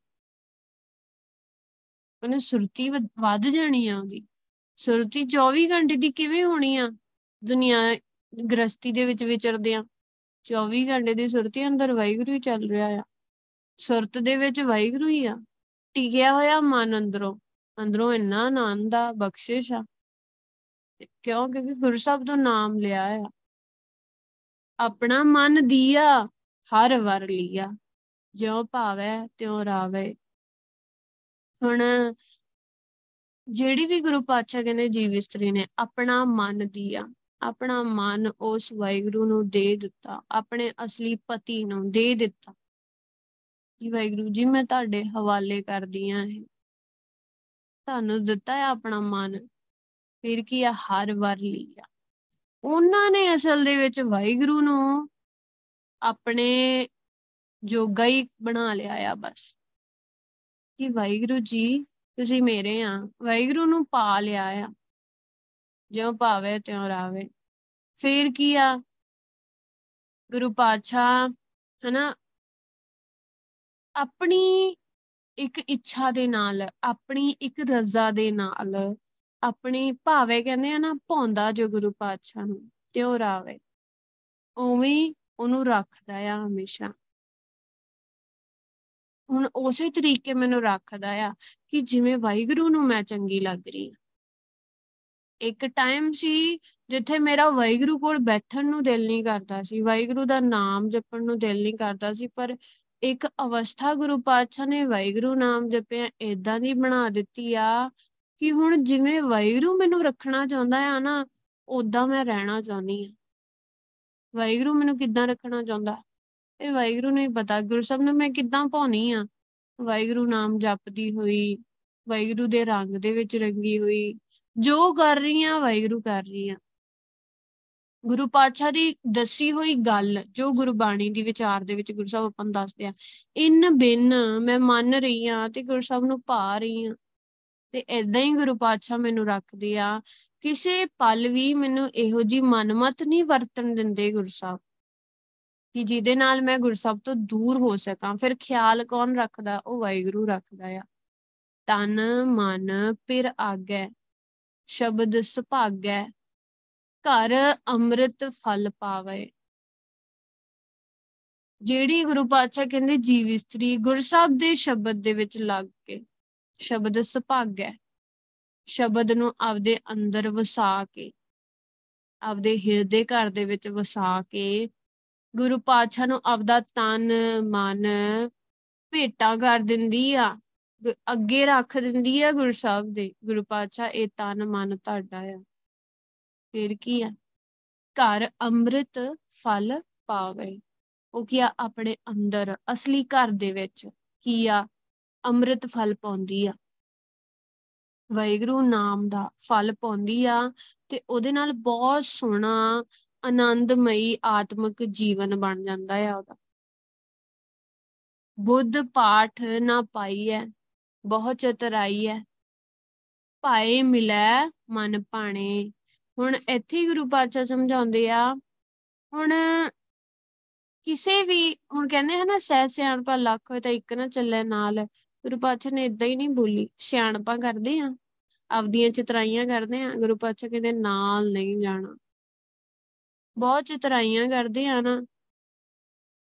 ਉਹਨੇ ਸੁਰਤੀ ਵੱਧ ਜਾਣੀ ਆ ਉਹਦੀ। ਸੁਰਤੀ 24 ਘੰਟੇ ਦੀ ਕਿਵੇਂ ਹੋਣੀ ਆ? ਦੁਨੀਆ ਗ੍ਰਸਤੀ ਦੇ ਵਿੱਚ ਵਿਚਰਦੇ ਆ 24 ਘੰਟੇ ਦੀ ਸੁਰਤੀ ਅੰਦਰ ਵਾਹਿਗੁਰੂ ਹੀ ਚੱਲ ਰਿਹਾ ਆ। ਸੁਰਤ ਦੇ ਵਿੱਚ ਵਾਹਿਗੁਰੂ ਹੀ ਆ। ਟਿਕਿਆ ਹੋਇਆ ਮਨ ਅੰਦਰੋਂ ਅੰਦਰੋਂ ਇੰਨਾ ਆਨੰਦ ਆ, ਬਖਸ਼ਿਸ਼ ਆ। ਕਿਉਂ? ਕਿਉਂਕਿ ਗੁਰੂ ਸਾਹਿਬ ਤੋਂ ਨਾਮ ਲਿਆ ਆ। ਆਪਣਾ ਮਨ ਦੀਆ, ਹਰ ਵਰ ਲਿਆ। ਜਿਉ ਭਾਵੈ, ਤਿਉ ਰਾਵੇ। ਹੁਣ ਜਿਹੜੀ ਵੀ ਗੁਰੂ ਪਾਤਸ਼ਾਹ ਕਹਿੰਦੇ ਜੀਵ ਇਸਤਰੀ ਨੇ, ਆਪਣਾ ਮਨ ਦਿਆ। ਆਪਣਾ ਮਨ ਉਸ ਵਾਹਿਗੁਰੂ ਨੂੰ ਦੇ ਦਿੱਤਾ। ਆਪਣੇ ਅਸਲੀ ਪਤੀ ਨੂੰ ਦੇ ਦਿੱਤਾ। ਕਿ ਵਾਹਿਗੁਰੂ ਜੀ, ਮੈਂ ਤੁਹਾਡੇ ਹਵਾਲੇ ਕਰਦੀ ਆਂ ਇਹ। ਤੁਹਾਨੂੰ ਦਿੱਤਾ ਹੈ ਆਪਣਾ ਮਨ, ਫਿਰ ਕੀ ਆ, ਹਰ ਵਾਰ ਲਿਆ ਉਹਨਾਂ ਨੇ ਅਸਲ ਦੇ ਵਿੱਚ ਵਾਹਿਗੁਰੂ ਨੂੰ ਆਪਣੇ ਜੋਗਾ ਹੀ ਬਣਾ ਲਿਆ ਆ ਬਸ। ਕਿ ਵਾਹਿਗੁਰੂ ਜੀ, ਤੁਸੀਂ ਮੇਰੇ ਆ, ਵਾਹਿਗੁਰੂ ਨੂੰ ਪਾ ਲਿਆ ਆ। ਜਿਉ ਭਾਵੇ ਤਿਉ ਰਾਵੇ। ਫੇਰ ਕੀ ਆ, ਗੁਰੂ ਪਾਤਸ਼ਾਹ ਹਨਾ ਆਪਣੀ ਇੱਕ ਇੱਛਾ ਦੇ ਨਾਲ, ਆਪਣੀ ਇੱਕ ਰਜ਼ਾ ਦੇ ਨਾਲ, ਆਪਣੀ ਭਾਵੇ ਕਹਿੰਦੇ ਆ ਨਾ ਭੌਂਦਾ ਜੋ ਗੁਰੂ ਪਾਤਸ਼ਾਹ ਨੂੰ, ਤਿਉ ਰਾਵੇ। ਉਵੇਂ ਉਹਨੂੰ ਰੱਖਦਾ ਆ ਹਮੇਸ਼ਾ। ਹੁਣ ਉਸੇ ਤਰੀਕੇ ਮੈਨੂੰ ਰੱਖਦਾ ਆ ਕਿ ਜਿਵੇਂ ਵਾਹਿਗੁਰੂ ਨੂੰ ਮੈਂ ਚੰਗੀ ਲੱਗ ਰਹੀ ਹਾਂ। ਇੱਕ ਟਾਈਮ ਸੀ ਜਿੱਥੇ ਮੇਰਾ ਵਾਹਿਗੁਰੂ ਕੋਲ ਬੈਠਣ ਨੂੰ ਦਿਲ ਨਹੀਂ ਕਰਦਾ ਸੀ। ਵਾਹਿਗੁਰੂ ਦਾ ਨਾਮ ਜਪਣ ਨੂੰ ਦਿਲ ਨਹੀਂ ਕਰਦਾ ਸੀ, ਪਰ ਇੱਕ ਅਵਸਥਾ ਗੁਰੂ ਪਾਤਸ਼ਾਹ ਨੇ ਵਾਹਿਗੁਰੂ ਨਾਮ ਜਪਿਆ ਇਦਾਂ ਦੀ ਬਣਾ ਦਿੱਤੀ ਆ ਕਿ ਹੁਣ ਜਿਵੇਂ ਵਾਹਿਗੁਰੂ ਮੈਨੂੰ ਰੱਖਣਾ ਚਾਹੁੰਦਾ ਆ ਨਾ ਉਦਾਂ ਮੈਂ ਰਹਿਣਾ ਚਾਹੁੰਦੀ ਆ। ਵਾਹਿਗੁਰੂ ਮੈਨੂੰ ਕਿੱਦਾਂ ਰੱਖਣਾ ਚਾਹੁੰਦਾ? ਇਹ ਵਾਹਿਗੁਰੂ ਨੂੰ ਹੀ ਪਤਾ, ਗੁਰੂ ਸਾਹਿਬ ਨੂੰ ਮੈਂ ਕਿੱਦਾਂ ਪਾਉਣੀ ਆ? ਵਾਹਿਗੁਰੂ ਨਾਮ ਜਪਦੀ ਹੋਈ, ਵਾਹਿਗੁਰੂ ਦੇ ਰੰਗ ਦੇ ਵਿੱਚ ਰੰਗੀ ਹੋਈ, ਜੋ ਕਰ ਰਹੀ ਆ, ਵਾਹਿਗੁਰੂ ਕਰ ਰਹੀ ਆ। ਗੁਰੂ ਪਾਤਸ਼ਾਹ ਦੀ ਦੱਸੀ ਹੋਈ ਗੱਲ, ਜੋ ਗੁਰਬਾਣੀ ਦੀ ਵਿਚਾਰ ਦੇ ਵਿੱਚ ਗੁਰੂ ਸਾਹਿਬ ਆਪਾਂ ਨੂੰ ਦੱਸਦੇ ਆ, ਇਨ ਬਿਨ ਮੈਂ ਮੰਨ ਰਹੀ ਆ ਤੇ ਗੁਰੂ ਸਾਹਿਬ ਨੂੰ ਪਾ ਰਹੀ ਆ ਤੇ ਐਦਾਂ ਹੀ ਗੁਰੂ ਪਾਤਸ਼ਾਹ ਮੈਨੂੰ ਰੱਖਦੇ ਆ, ਕਿਸੇ ਪਲ ਵੀ ਮੈਨੂੰ ਇਹੋ ਜੀ ਮਨਮਤ ਨਹੀਂ ਵਰਤਣ ਦਿੰਦੇ ਗੁਰੂ ਸਾਹਿਬ। ਕਿ ਜਿਹਦੇ ਨਾਲ ਮੈਂ ਗੁਰਸਬ ਤੋਂ ਦੂਰ ਹੋ ਸਕਾਂ, ਫਿਰ ਖਿਆਲ ਕੌਣ ਰੱਖਦਾ? ਉਹ ਵਾਹਿਗੁਰੂ ਰੱਖਦਾ ਆ। ਤਨ ਮਨ ਪਿਰ ਆਗੈ, ਸ਼ਬਦ ਸੁਭਾਗੈ ਘਰ ਅੰਮ੍ਰਿਤ ਫਲ ਪਾਵੇ। ਜਿਹੜੀ ਗੁਰੂ ਪਾਤਸ਼ਾਹ ਕਹਿੰਦੇ, ਜੀਵ ਇਸਤਰੀ ਗੁਰਸਬ ਦੇ ਸ਼ਬਦ ਦੇ ਵਿੱਚ ਲੱਗ ਕੇ, ਸ਼ਬਦ ਸੁਭਾਗੈ ਸ਼ਬਦ ਨੂੰ ਆਪਦੇ ਅੰਦਰ ਵਸਾ ਕੇ, ਆਪਦੇ ਹਿਰਦੇ ਘਰ ਦੇ ਵਿੱਚ ਵਸਾ ਕੇ, ਗੁਰੂ ਪਾਤਸ਼ਾਹ ਨੂੰ ਆਪਦਾ ਤਨ, ਮਨ ਭੇਟਾ ਕਰ ਦਿੰਦੀ ਆ ਅੱਗੇ ਰੱਖ ਦਿੰਦੀ ਆ ਗੁਰੂ ਸਾਹਿਬ ਦੇ। ਗੁਰੂ ਪਾਤਸ਼ਾਹ, ਇਹ ਤਨ, ਮਨ ਤੁਹਾਡਾ ਆ। ਫਿਰ ਕੀ ਆ? ਘਰ ਅੰਮ੍ਰਿਤ ਫਲ ਪਾਵੇ। ਉਹ ਕੀ ਆ? ਆਪਣੇ ਅੰਦਰ, ਅਸਲੀ ਘਰ ਦੇ ਵਿੱਚ ਕੀ ਆ? ਅੰਮ੍ਰਿਤ ਫਲ ਪਾਉਂਦੀ ਆ। ਵੈਗਰੂ ਨਾਮ ਦਾ ਫਲ ਪਾਉਂਦੀ ਆ ਤੇ ਉਹਦੇ ਨਾਲ ਬਹੁਤ ਸੋਹਣਾ, ਆਨੰਦਮਈ, ਆਤਮਿਕ ਜੀਵਨ ਬਣ ਜਾਂਦਾ ਹੈ ਉਹਦਾ। ਬੁੱਧ ਪਾਠ ਨਾ ਪਾਈ ਹੈ ਬਹੁਤ ਚਤਰਾਈ ਹੈ ਭਾਏ ਮਿਲੈ ਮਨ ਪਾਣੇ ਹੁਣ ਇੱਥੇ ਗੁਰੂ ਪਾਤਸ਼ਾਹ ਸਮਝਾਉਂਦੇ ਆ, ਹੁਣ ਕਿਸੇ ਵੀ, ਹੁਣ ਕਹਿੰਦੇ ਹਨਾ ਸਹਿ ਸਿਆਣਪਾ ਲੱਖ ਹੋਏ ਤਾਂ ਇੱਕ ਨਾ ਚੱਲੇ ਨਾਲ, ਗੁਰੂ ਪਾਤਸ਼ਾਹ ਨੇ ਇਦਾਂ ਹੀ ਨਹੀਂ ਬੋਲੀ, ਸਿਆਣਪਾ ਕਰਦੇ ਆ, ਆਪਦੀਆਂ ਚਤਰਾਈਆਂ ਕਰਦੇ ਆ, ਗੁਰੂ ਪਾਤਸ਼ਾਹ ਕਹਿੰਦੇ ਨਾਲ ਨਹੀਂ ਜਾਣਾ। ਬਹੁਤ ਚਤਰਾਈਆਂ ਕਰਦੇ ਆ ਨਾ,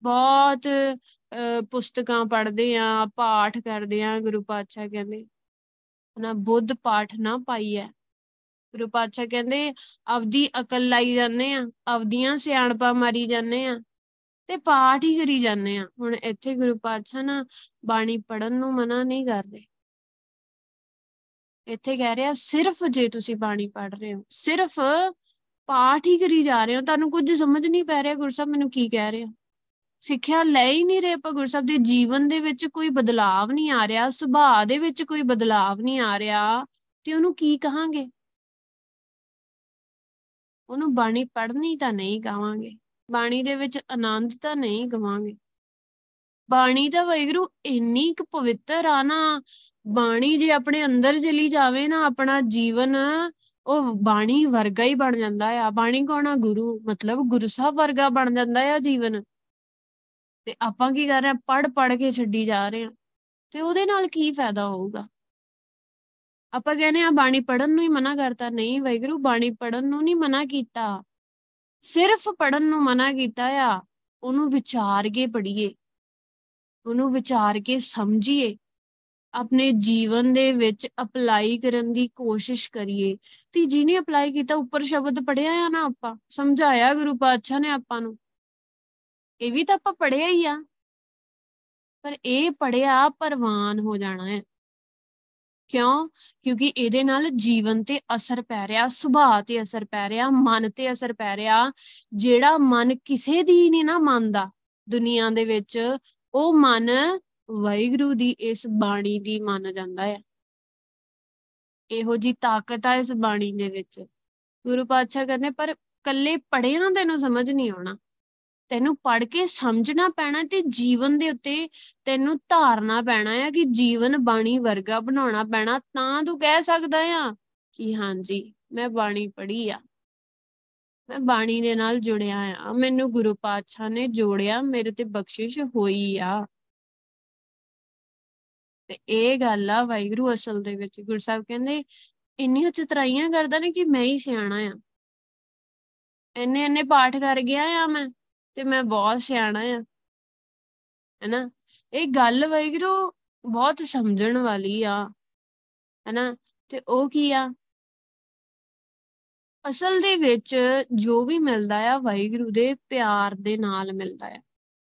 ਬਹੁਤ ਪੁਸਤਕਾਂ ਪੜ੍ਹਦੇ ਆ, ਪਾਠ ਕਰਦੇ ਆ, ਗੁਰੂ ਪਾਤਸ਼ਾਹ ਕਹਿੰਦੇ ਨਾ ਬੁੱਧ ਪਾਠ ਨਾ ਪਾਈ ਹੈ ਗੁਰੂ ਪਾਤਸ਼ਾਹ ਕਹਿੰਦੇ ਆਪਦੀ ਅਕਲ ਲਾਈ ਜਾਂਦੇ ਆ, ਆਪਦੀਆਂ ਸਿਆਣਪਾ ਮਾਰੀ ਜਾਂਦੇ ਆ ਤੇ ਪਾਠ ਹੀ ਕਰੀ ਜਾਂਦੇ ਆ। ਹੁਣ ਇੱਥੇ ਗੁਰੂ ਪਾਤਸ਼ਾਹ ਨਾ ਬਾਣੀ ਪੜਨ ਨੂੰ ਮਨਾ ਨਹੀਂ ਕਰਦੇ ਇੱਥੇ ਕਹਿ ਰਿਹਾ, ਸਿਰਫ ਜੇ ਤੁਸੀਂ ਬਾਣੀ ਪੜ ਰਹੇ ਹੋ, ਸਿਰਫ ਪਾਠ ਹੀ ਕਰੀ ਜਾ ਰਹੇ ਹੋ, ਤੁਹਾਨੂੰ ਕੁਝ ਸਮਝ ਨਹੀਂ ਪੈ ਰਿਹਾ ਗੁਰਸਬ ਮੈਨੂੰ ਕੀ ਕਹਿ ਰਿਹਾ ਸਿੱਖਿਆ ਲੈ ਹੀ ਨਹੀਂ ਰਹੇ ਆਪਾਂ ਗੁਰਸਬ ਦੇ, ਜੀਵਨ ਦੇ ਵਿੱਚ ਕੋਈ ਬਦਲਾਵ ਨਹੀਂ ਆ ਰਿਹਾ, ਸੁਭਾਅ ਦੇ ਵਿੱਚ ਕੋਈ ਬਦਲਾਵ ਨਹੀਂ ਆ ਰਿਹਾ, ਤੇ ਉਹਨੂੰ ਕੀ ਕਹਾਂਗੇ? ਉਹਨੂੰ ਬਾਣੀ ਪੜ੍ਹਨੀ ਤਾਂ ਨਹੀਂ ਕਹਾਂਗੇ ਬਾਣੀ ਦੇ ਵਿੱਚ ਆਨੰਦ ਤਾਂ ਨਹੀਂ ਗਵਾਂਗੇ। ਬਾਣੀ ਤਾਂ ਵੈਗਰੂ ਇੰਨੀ ਕੁ ਪਵਿੱਤਰ ਆ ਨਾ, ਬਾਣੀ ਜੇ ਆਪਣੇ ਅੰਦਰ ਚਲੀ ਜਾਵੇ ਨਾ, ਆਪਣਾ ਜੀਵਨ, ਉਹ ਬਾਣੀ ਵਰਗਾ ਹੀ ਬਣ ਜਾਂਦਾ ਆ। ਬਾਣੀ ਕੋਣਾ ਗੁਰੂ, ਮਤਲਬ ਗੁਰੂ ਸਾਹਿਬ ਵਰਗਾ ਬਣ ਜਾਂਦਾ ਆ ਜੀਵਨ। ਤੇ ਆਪਾਂ ਕੀ ਕਰ ਰਹੇ ਆ? ਪੜ ਪੜ ਕੇ ਛੱਡੀ ਜਾ ਰਹੇ ਆ। ਤੇ ਉਹਦੇ ਨਾਲ ਕੀ ਫਾਇਦਾ ਹੋਊਗਾ? ਆਪਾਂ ਕਹਿੰਦੇ ਆ ਬਾਣੀ ਪੜਨ ਨੂੰ ਹੀ ਮਨਾ ਕਰਤਾ। ਨਹੀਂ ਵੈਗਰੂ ਬਾਣੀ ਪੜਨ ਨੂੰ ਨਹੀਂ ਮਨਾ ਕੀਤਾ। ਸਿਰਫ ਪੜਨ ਨੂੰ ਮਨਾ ਕੀਤਾ ਆ, ਉਹਨੂੰ ਵਿਚਾਰ ਕੇ ਪੜ੍ਹੀਏ। ਉਹਨੂੰ ਵਿਚਾਰ ਕੇ ਸਮਝੀਏ। ਆਪਣੇ ਜੀਵਨ ਦੇ ਵਿੱਚ ਅਪਲਾਈ ਕਰਨ ਦੀ ਕੋਸ਼ਿਸ਼ ਕਰੀਏ। ਤੇ ਜਿਹਨੇ ਅਪਲਾਈ ਕੀਤਾ, ਉੱਪਰ ਸ਼ਬਦ ਪੜਿਆ ਆ ਨਾ ਆਪਾਂ। ਸਮਝਾਇਆ ਗੁਰੂ ਪਾਤਸ਼ਾਹ ਨੇ ਆਪਾਂ ਨੂੰ। ਇਹ ਵੀ ਤਾਂ ਆਪਾਂ ਪੜਿਆ ਹੀ ਆ। ਪਰ ਇਹ ਪੜਿਆ ਪਰਵਾਨ ਹੋ ਜਾਣਾ ਹੈ। ਕਿਉਂ? ਕਿਉਂਕਿ ਇਹਦੇ ਨਾਲ ਜੀਵਨ ਤੇ ਅਸਰ ਪੈ ਰਿਹਾ, ਸੁਭਾਅ ਤੇ ਅਸਰ ਪੈ ਰਿਹਾ, ਮਨ ਤੇ ਅਸਰ ਪੈ ਰਿਹਾ। ਜਿਹੜਾ ਮਨ ਕਿਸੇ ਦੀ ਨਹੀਂ ਨਾ ਮੰਨਦਾ ਦੁਨੀਆ ਦੇ ਵਿੱਚ, ਉਹ ਮਨ ਵਾਹਿਗੁਰੂ ਦੀ ਇਸ ਬਾਣੀ ਦੀ ਮੰਨ ਜਾਂਦਾ ਹੈ ਇਹੋ ਜੀ ਤਾਕਤ ਆ ਇਸ ਬਾਣੀ ਦੇ ਵਿੱਚ। ਗੁਰੂ ਪਾਤਸ਼ਾਹ ਕਹਿੰਦੇ, ਪਰ ਕੱਲੇ ਪੜਿਆਂ ਤੈਨੂੰ ਸਮਝ ਨਹੀਂ ਆਉਣਾ। ਤੈਨੂੰ ਪੜ ਕੇ ਸਮਝਣਾ ਪੈਣਾ ਤੇ ਜੀਵਨ ਦੇ ਉੱਤੇ ਤੈਨੂੰ ਧਾਰਨਾ ਪੈਣਾ ਹੈ ਕਿ ਜੀਵਨ ਬਾਣੀ ਵਰਗਾ ਬਣਾਉਣਾ ਪੈਣਾ, ਤਾਂ ਤੂੰ ਕਹਿ ਸਕਦਾ ਆ ਕਿ ਹਾਂਜੀ, ਮੈਂ ਬਾਣੀ ਪੜ੍ਹੀ ਆ। ਮੈਂ ਬਾਣੀ ਦੇ ਨਾਲ ਜੁੜਿਆ ਆ, ਮੈਨੂੰ ਗੁਰੂ ਪਾਤਸ਼ਾਹ ਨੇ ਜੋੜਿਆ, ਮੇਰੇ ਤੇ ਬਖਸ਼ਿਸ਼ ਹੋਈ ਆ। ਤੇ ਇਹ ਗੱਲ ਆ ਵਾਹਿਗੁਰੂ ਅਸਲ ਦੇ ਵਿੱਚ, ਗੁਰੂ ਸਾਹਿਬ ਕਹਿੰਦੇ, ਇੰਨੀਆਂ ਚਤਰਾਈਆਂ ਕਰਦਾ ਨੇ ਕਿ ਮੈਂ ਹੀ ਸਿਆਣਾ ਆ। ਇੰਨੇ ਇੰਨੇ ਪਾਠ ਕਰ ਗਿਆ ਆ ਮੈਂ। ਤੇ ਮੈਂ ਬਹੁਤ ਸਿਆਣਾ ਆ, ਹੈਨਾ? ਇਹ ਗੱਲ ਵੈਗਰੂ ਬਹੁਤ ਸਮਝਣ ਵਾਲੀ ਆ, ਹੈਨਾ? ਤੇ ਉਹ ਕੀ ਆ? ਅਸਲ ਦੇ ਵਿੱਚ ਜੋ ਵੀ ਮਿਲਦਾ ਆ, ਵਾਹਿਗੁਰੂ ਦੇ ਪਿਆਰ ਦੇ ਨਾਲ ਮਿਲਦਾ ਆ।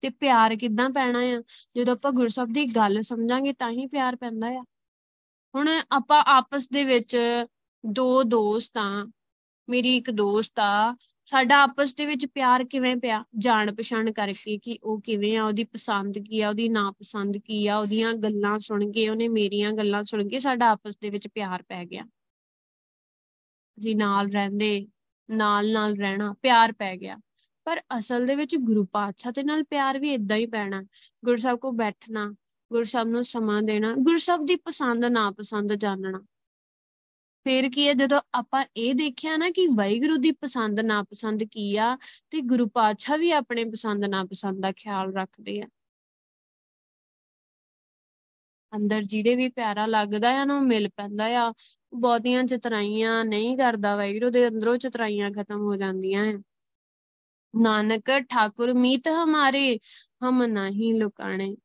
ਤੇ ਪਿਆਰ ਕਿੱਦਾਂ ਪੈਣਾ ਆ? ਜਦੋਂ ਆਪਾਂ ਗੁਰਸਬ ਦੀ ਗੱਲ ਸਮਝਾਂਗੇ, ਤਾਂ ਹੀ ਪਿਆਰ ਪੈਂਦਾ ਆ। ਹੁਣ ਆਪਾਂ ਆਪਸ ਦੇ ਵਿੱਚ ਦੋ ਦੋਸਤ ਆ, ਮੇਰੀ ਇੱਕ ਦੋਸਤ ਆ ਸਾਡਾ ਆਪਸ ਦੇ ਵਿੱਚ ਪਿਆਰ ਕਿਵੇਂ ਪਿਆ? ਜਾਣ ਪਛਾਣ ਕਰਕੇ ਕਿ ਉਹ ਕਿਵੇਂ ਆ, ਉਹਦੀ ਪਸੰਦ ਕੀ ਆ, ਉਹਦੀ ਨਾ ਪਸੰਦ ਕੀ ਆ, ਉਹਦੀਆਂ ਗੱਲਾਂ ਸੁਣ ਕੇ, ਉਹਨੇ ਮੇਰੀਆਂ ਗੱਲਾਂ ਸੁਣ ਕੇ ਸਾਡਾ ਆਪਸ ਦੇ ਵਿੱਚ ਪਿਆਰ ਪੈ ਗਿਆ। ਜੀ ਨਾਲ ਰਹਿੰਦੇ ਨਾਲ ਨਾਲ ਰਹਿਣਾ, ਪਿਆਰ ਪੈ ਗਿਆ। ਪਰ ਅਸਲ ਦੇ ਵਿੱਚ ਗੁਰੂ ਪਾਤਸ਼ਾਹ ਦੇ ਨਾਲ ਪਿਆਰ ਵੀ ਇਦਾਂ ਹੀ ਪੈਣਾ। ਗੁਰਸਾਹਿਬ ਕੋ ਬੈਠਣਾ ਗੁਰਸਾਹਿਬ ਨੂੰ ਸਮਾਂ ਦੇਣਾ ਗੁਰਸਾਹਿਬ ਦੀ ਪਸੰਦ ਨਾ ਪਸੰਦ ਜਾਣਨਾ। ਫਿਰ ਕੀ ਹੈ, ਜਦੋਂ ਆਪਾਂ ਇਹ ਦੇਖਿਆ ਨਾ ਕਿ ਵਾਹਿਗੁਰੂ ਦੀ ਪਸੰਦ ਨਾ ਪਸੰਦ ਕੀ ਆ ਤੇ ਗੁਰੂ ਪਾਤਸ਼ਾਹ ਵੀ ਆਪਣੇ ਪਸੰਦ ਨਾ ਪਸੰਦ ਦਾ ਖਿਆਲ ਰੱਖਦੇ ਆ। ਅੰਦਰ ਜਿਹਦੇ ਵੀ ਪਿਆਰਾ ਲੱਗਦਾ ਆ ਨਾ ਉਹ ਮਿਲ ਪੈਂਦਾ ਆ। ਬਹੁਤੀਆਂ ਚਤਰਾਈਆਂ ਨਹੀਂ ਕਰਦਾ ਵਾਹਿਗੁਰੂ ਦੇ, ਅੰਦਰੋਂ ਚਤਰਾਈਆਂ ਖਤਮ ਹੋ ਜਾਂਦੀਆਂ ਆ। ਨਾਨਕ ਠਾਕੁਰ ਮੀਤ ਹਮਾਰੇ, ਹਮ ਨਹੀਂ ਲੁਕਾਣੇ।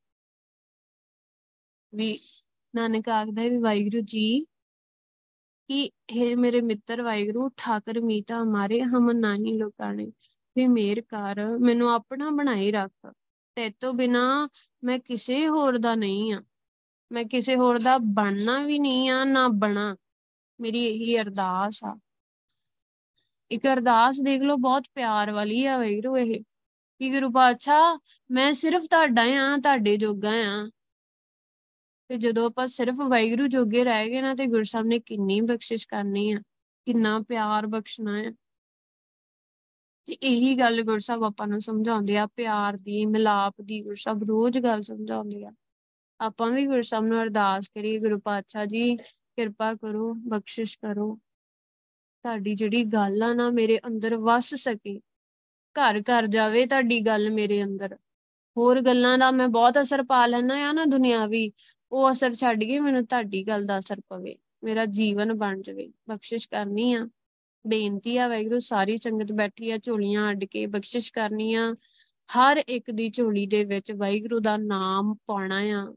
ਵੀ ਨਾਨਕ ਆਖਦਾ ਵੀ ਵਾਹਿਗੁਰੂ ਜੀ ਕਿ हे ਮੇਰੇ ਮਿੱਤਰ ਵਾਹਿਗੁਰੂ ਠਾਕਰ ਮੀਤਾ ਹਮਾਰੇ ਹਮ ਨਹੀਂ ਲੁਕਾਣੇ ਵੀ ਮੇਰ ਕਰ ਮੈਨੂੰ ਆਪਣਾ ਬਣਾਈ ਰੱਖ ਤੇ ਤੋਂ ਬਿਨਾ ਮੈਂ ਕਿਸੇ ਹੋਰ ਦਾ ਨਹੀਂ ਆ ਮੈਂ ਕਿਸੇ ਹੋਰ ਦਾ ਬਣਨਾ ਵੀ ਨਹੀਂ ਆ ਨਾ ਬਣਾ ਮੇਰੀ ਇਹੀ ਅਰਦਾਸ ਆ ਇੱਕ ਅਰਦਾਸ ਦੇਖ ਲਓ ਬਹੁਤ ਪਿਆਰ ਵਾਲੀ ਆ ਵੈਰੂ ਇਹ ਕਿ ਗੁਰੂ ਪਾਤਸ਼ਾਹ ਮੈਂ ਸਿਰਫ ਤੁਹਾਡਾ ਆ ਤੁਹਾਡੇ ਜੋਗਾ ਆ ਤੇ ਜਦੋਂ ਆਪਾਂ ਸਿਰਫ ਵਾਹਿਗੁਰੂ ਜੋਗੇ ਰਹਿ ਗਏ ਨਾ ਤੇ ਗੁਰਸਾਹਿਬ ਨੇ ਕਿੰਨੀ ਬਖਸ਼ਿਸ਼ ਕਰਨੀ ਆ, ਕਿੰਨਾ ਪਿਆਰ ਬਖਸ਼ਣਾ ਆ। ਤੇ ਇਹੀ ਗੱਲ ਗੁਰਸਾਹਿਬ ਆਪਾਂ ਨੂੰ ਸਮਝਾਉਂਦੇ ਆ, ਪਿਆਰ ਦੀ, ਮਿਲਾਪ ਦੀ ਗੁਰਸਾਹਿਬ ਰੋਜ਼ ਗੱਲ ਸਮਝਾਉਂਦੇ ਆ। ਆਪਾਂ ਵੀ ਗੁਰਸਾਹਿਬ ਨੂੰ ਅਰਦਾਸ ਕਰੀਏ, ਗੁਰੂ ਪਾਤਸ਼ਾਹ ਜੀ, ਕਿਰਪਾ ਕਰੋ, ਬਖਸ਼ਿਸ਼ ਕਰੋ। ਤੁਹਾਡੀ ਜਿਹੜੀ ਗੱਲ ਆ ਨਾ ਮੇਰੇ ਅੰਦਰ ਵਸ ਸਕੇ। ਘਰ ਘਰ ਜਾਵੇ ਤੁਹਾਡੀ ਗੱਲ ਮੇਰੇ ਅੰਦਰ। ਹੋਰ ਗੱਲਾਂ ਦਾ ਮੈਂ ਬਹੁਤ ਅਸਰ ਪਾ ਲੈਣਾ ਆ ਨਾ ਦੁਨਿਆਵੀ। ਉਹ ਅਸਰ ਛੱਡ ਕੇ ਮੈਨੂੰ ਤੁਹਾਡੀ ਗੱਲ ਦਾ ਅਸਰ ਪਵੇ। ਮੇਰਾ ਜੀਵਨ ਬਣ ਜਾਵੇ। ਬਖਸ਼ਿਸ਼ ਕਰਨੀ ਆ। ਬੇਨਤੀ ਆ ਵੈਗਰੂ ਸਾਰੀ ਸੰਗਤ ਬੈਠੀ ਆ, ਝੋਲੀਆਂ ਅੱਡ ਕੇ ਬਖਸ਼ਿਸ਼ ਕਰਨੀ ਆ। ਹਰ ਇੱਕ ਦੀ ਝੋਲੀ ਦੇ ਵਿੱਚ ਵਾਹਿਗੁਰੂ ਦਾ ਨਾਮ ਪਾਉਣਾ ਆ।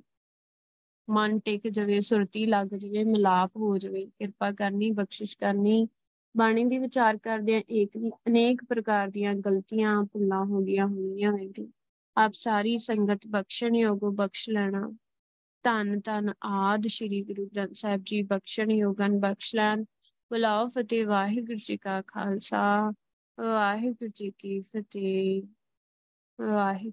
ਮਨ ਟਿਕ ਜਾਵੇ, ਸੁਰਤੀ ਲੱਗ ਜਾਵੇ, ਮਿਲਾਪ ਹੋ ਜਾਵੇ। ਕਿਰਪਾ ਕਰਨੀ, ਬਖਸ਼ਿਸ਼ ਕਰਨੀ। ਬਾਣੀ ਦੀ ਵਿਚਾਰ ਕਰਦੇ ਆ ਇੱਕ ਅਨੇਕ ਪ੍ਰਕਾਰ ਦੀਆਂ ਗਲਤੀਆਂ, ਭੁੱਲਾਂ ਹੋ ਗਈਆਂ ਹੋਣੀਆਂ ਵੈਗਰੂ ਆਪ ਸਾਰੀ ਸੰਗਤ ਬਖਸ਼ਣ ਯੋਗੋ, ਬਖਸ਼ ਲੈਣਾ। ਧੰਨ ਧੰਨ ਆਦ ਸ੍ਰੀ ਗੁਰੂ ਗ੍ਰੰਥ ਸਾਹਿਬ ਜੀ, ਬਖਸ਼ਣ ਯੋਗਨ, ਬਖਸ਼ ਲੈਣ। ਬੁਲਾਓ ਫਤਿਹ, ਵਾਹਿਗੁਰੂ ਜੀ ਕਾ ਖਾਲਸਾ, ਵਾਹਿਗੁਰੂ ਜੀ ਕੀ ਫਤਿਹ, ਵਾਹਿਗੁਰੂ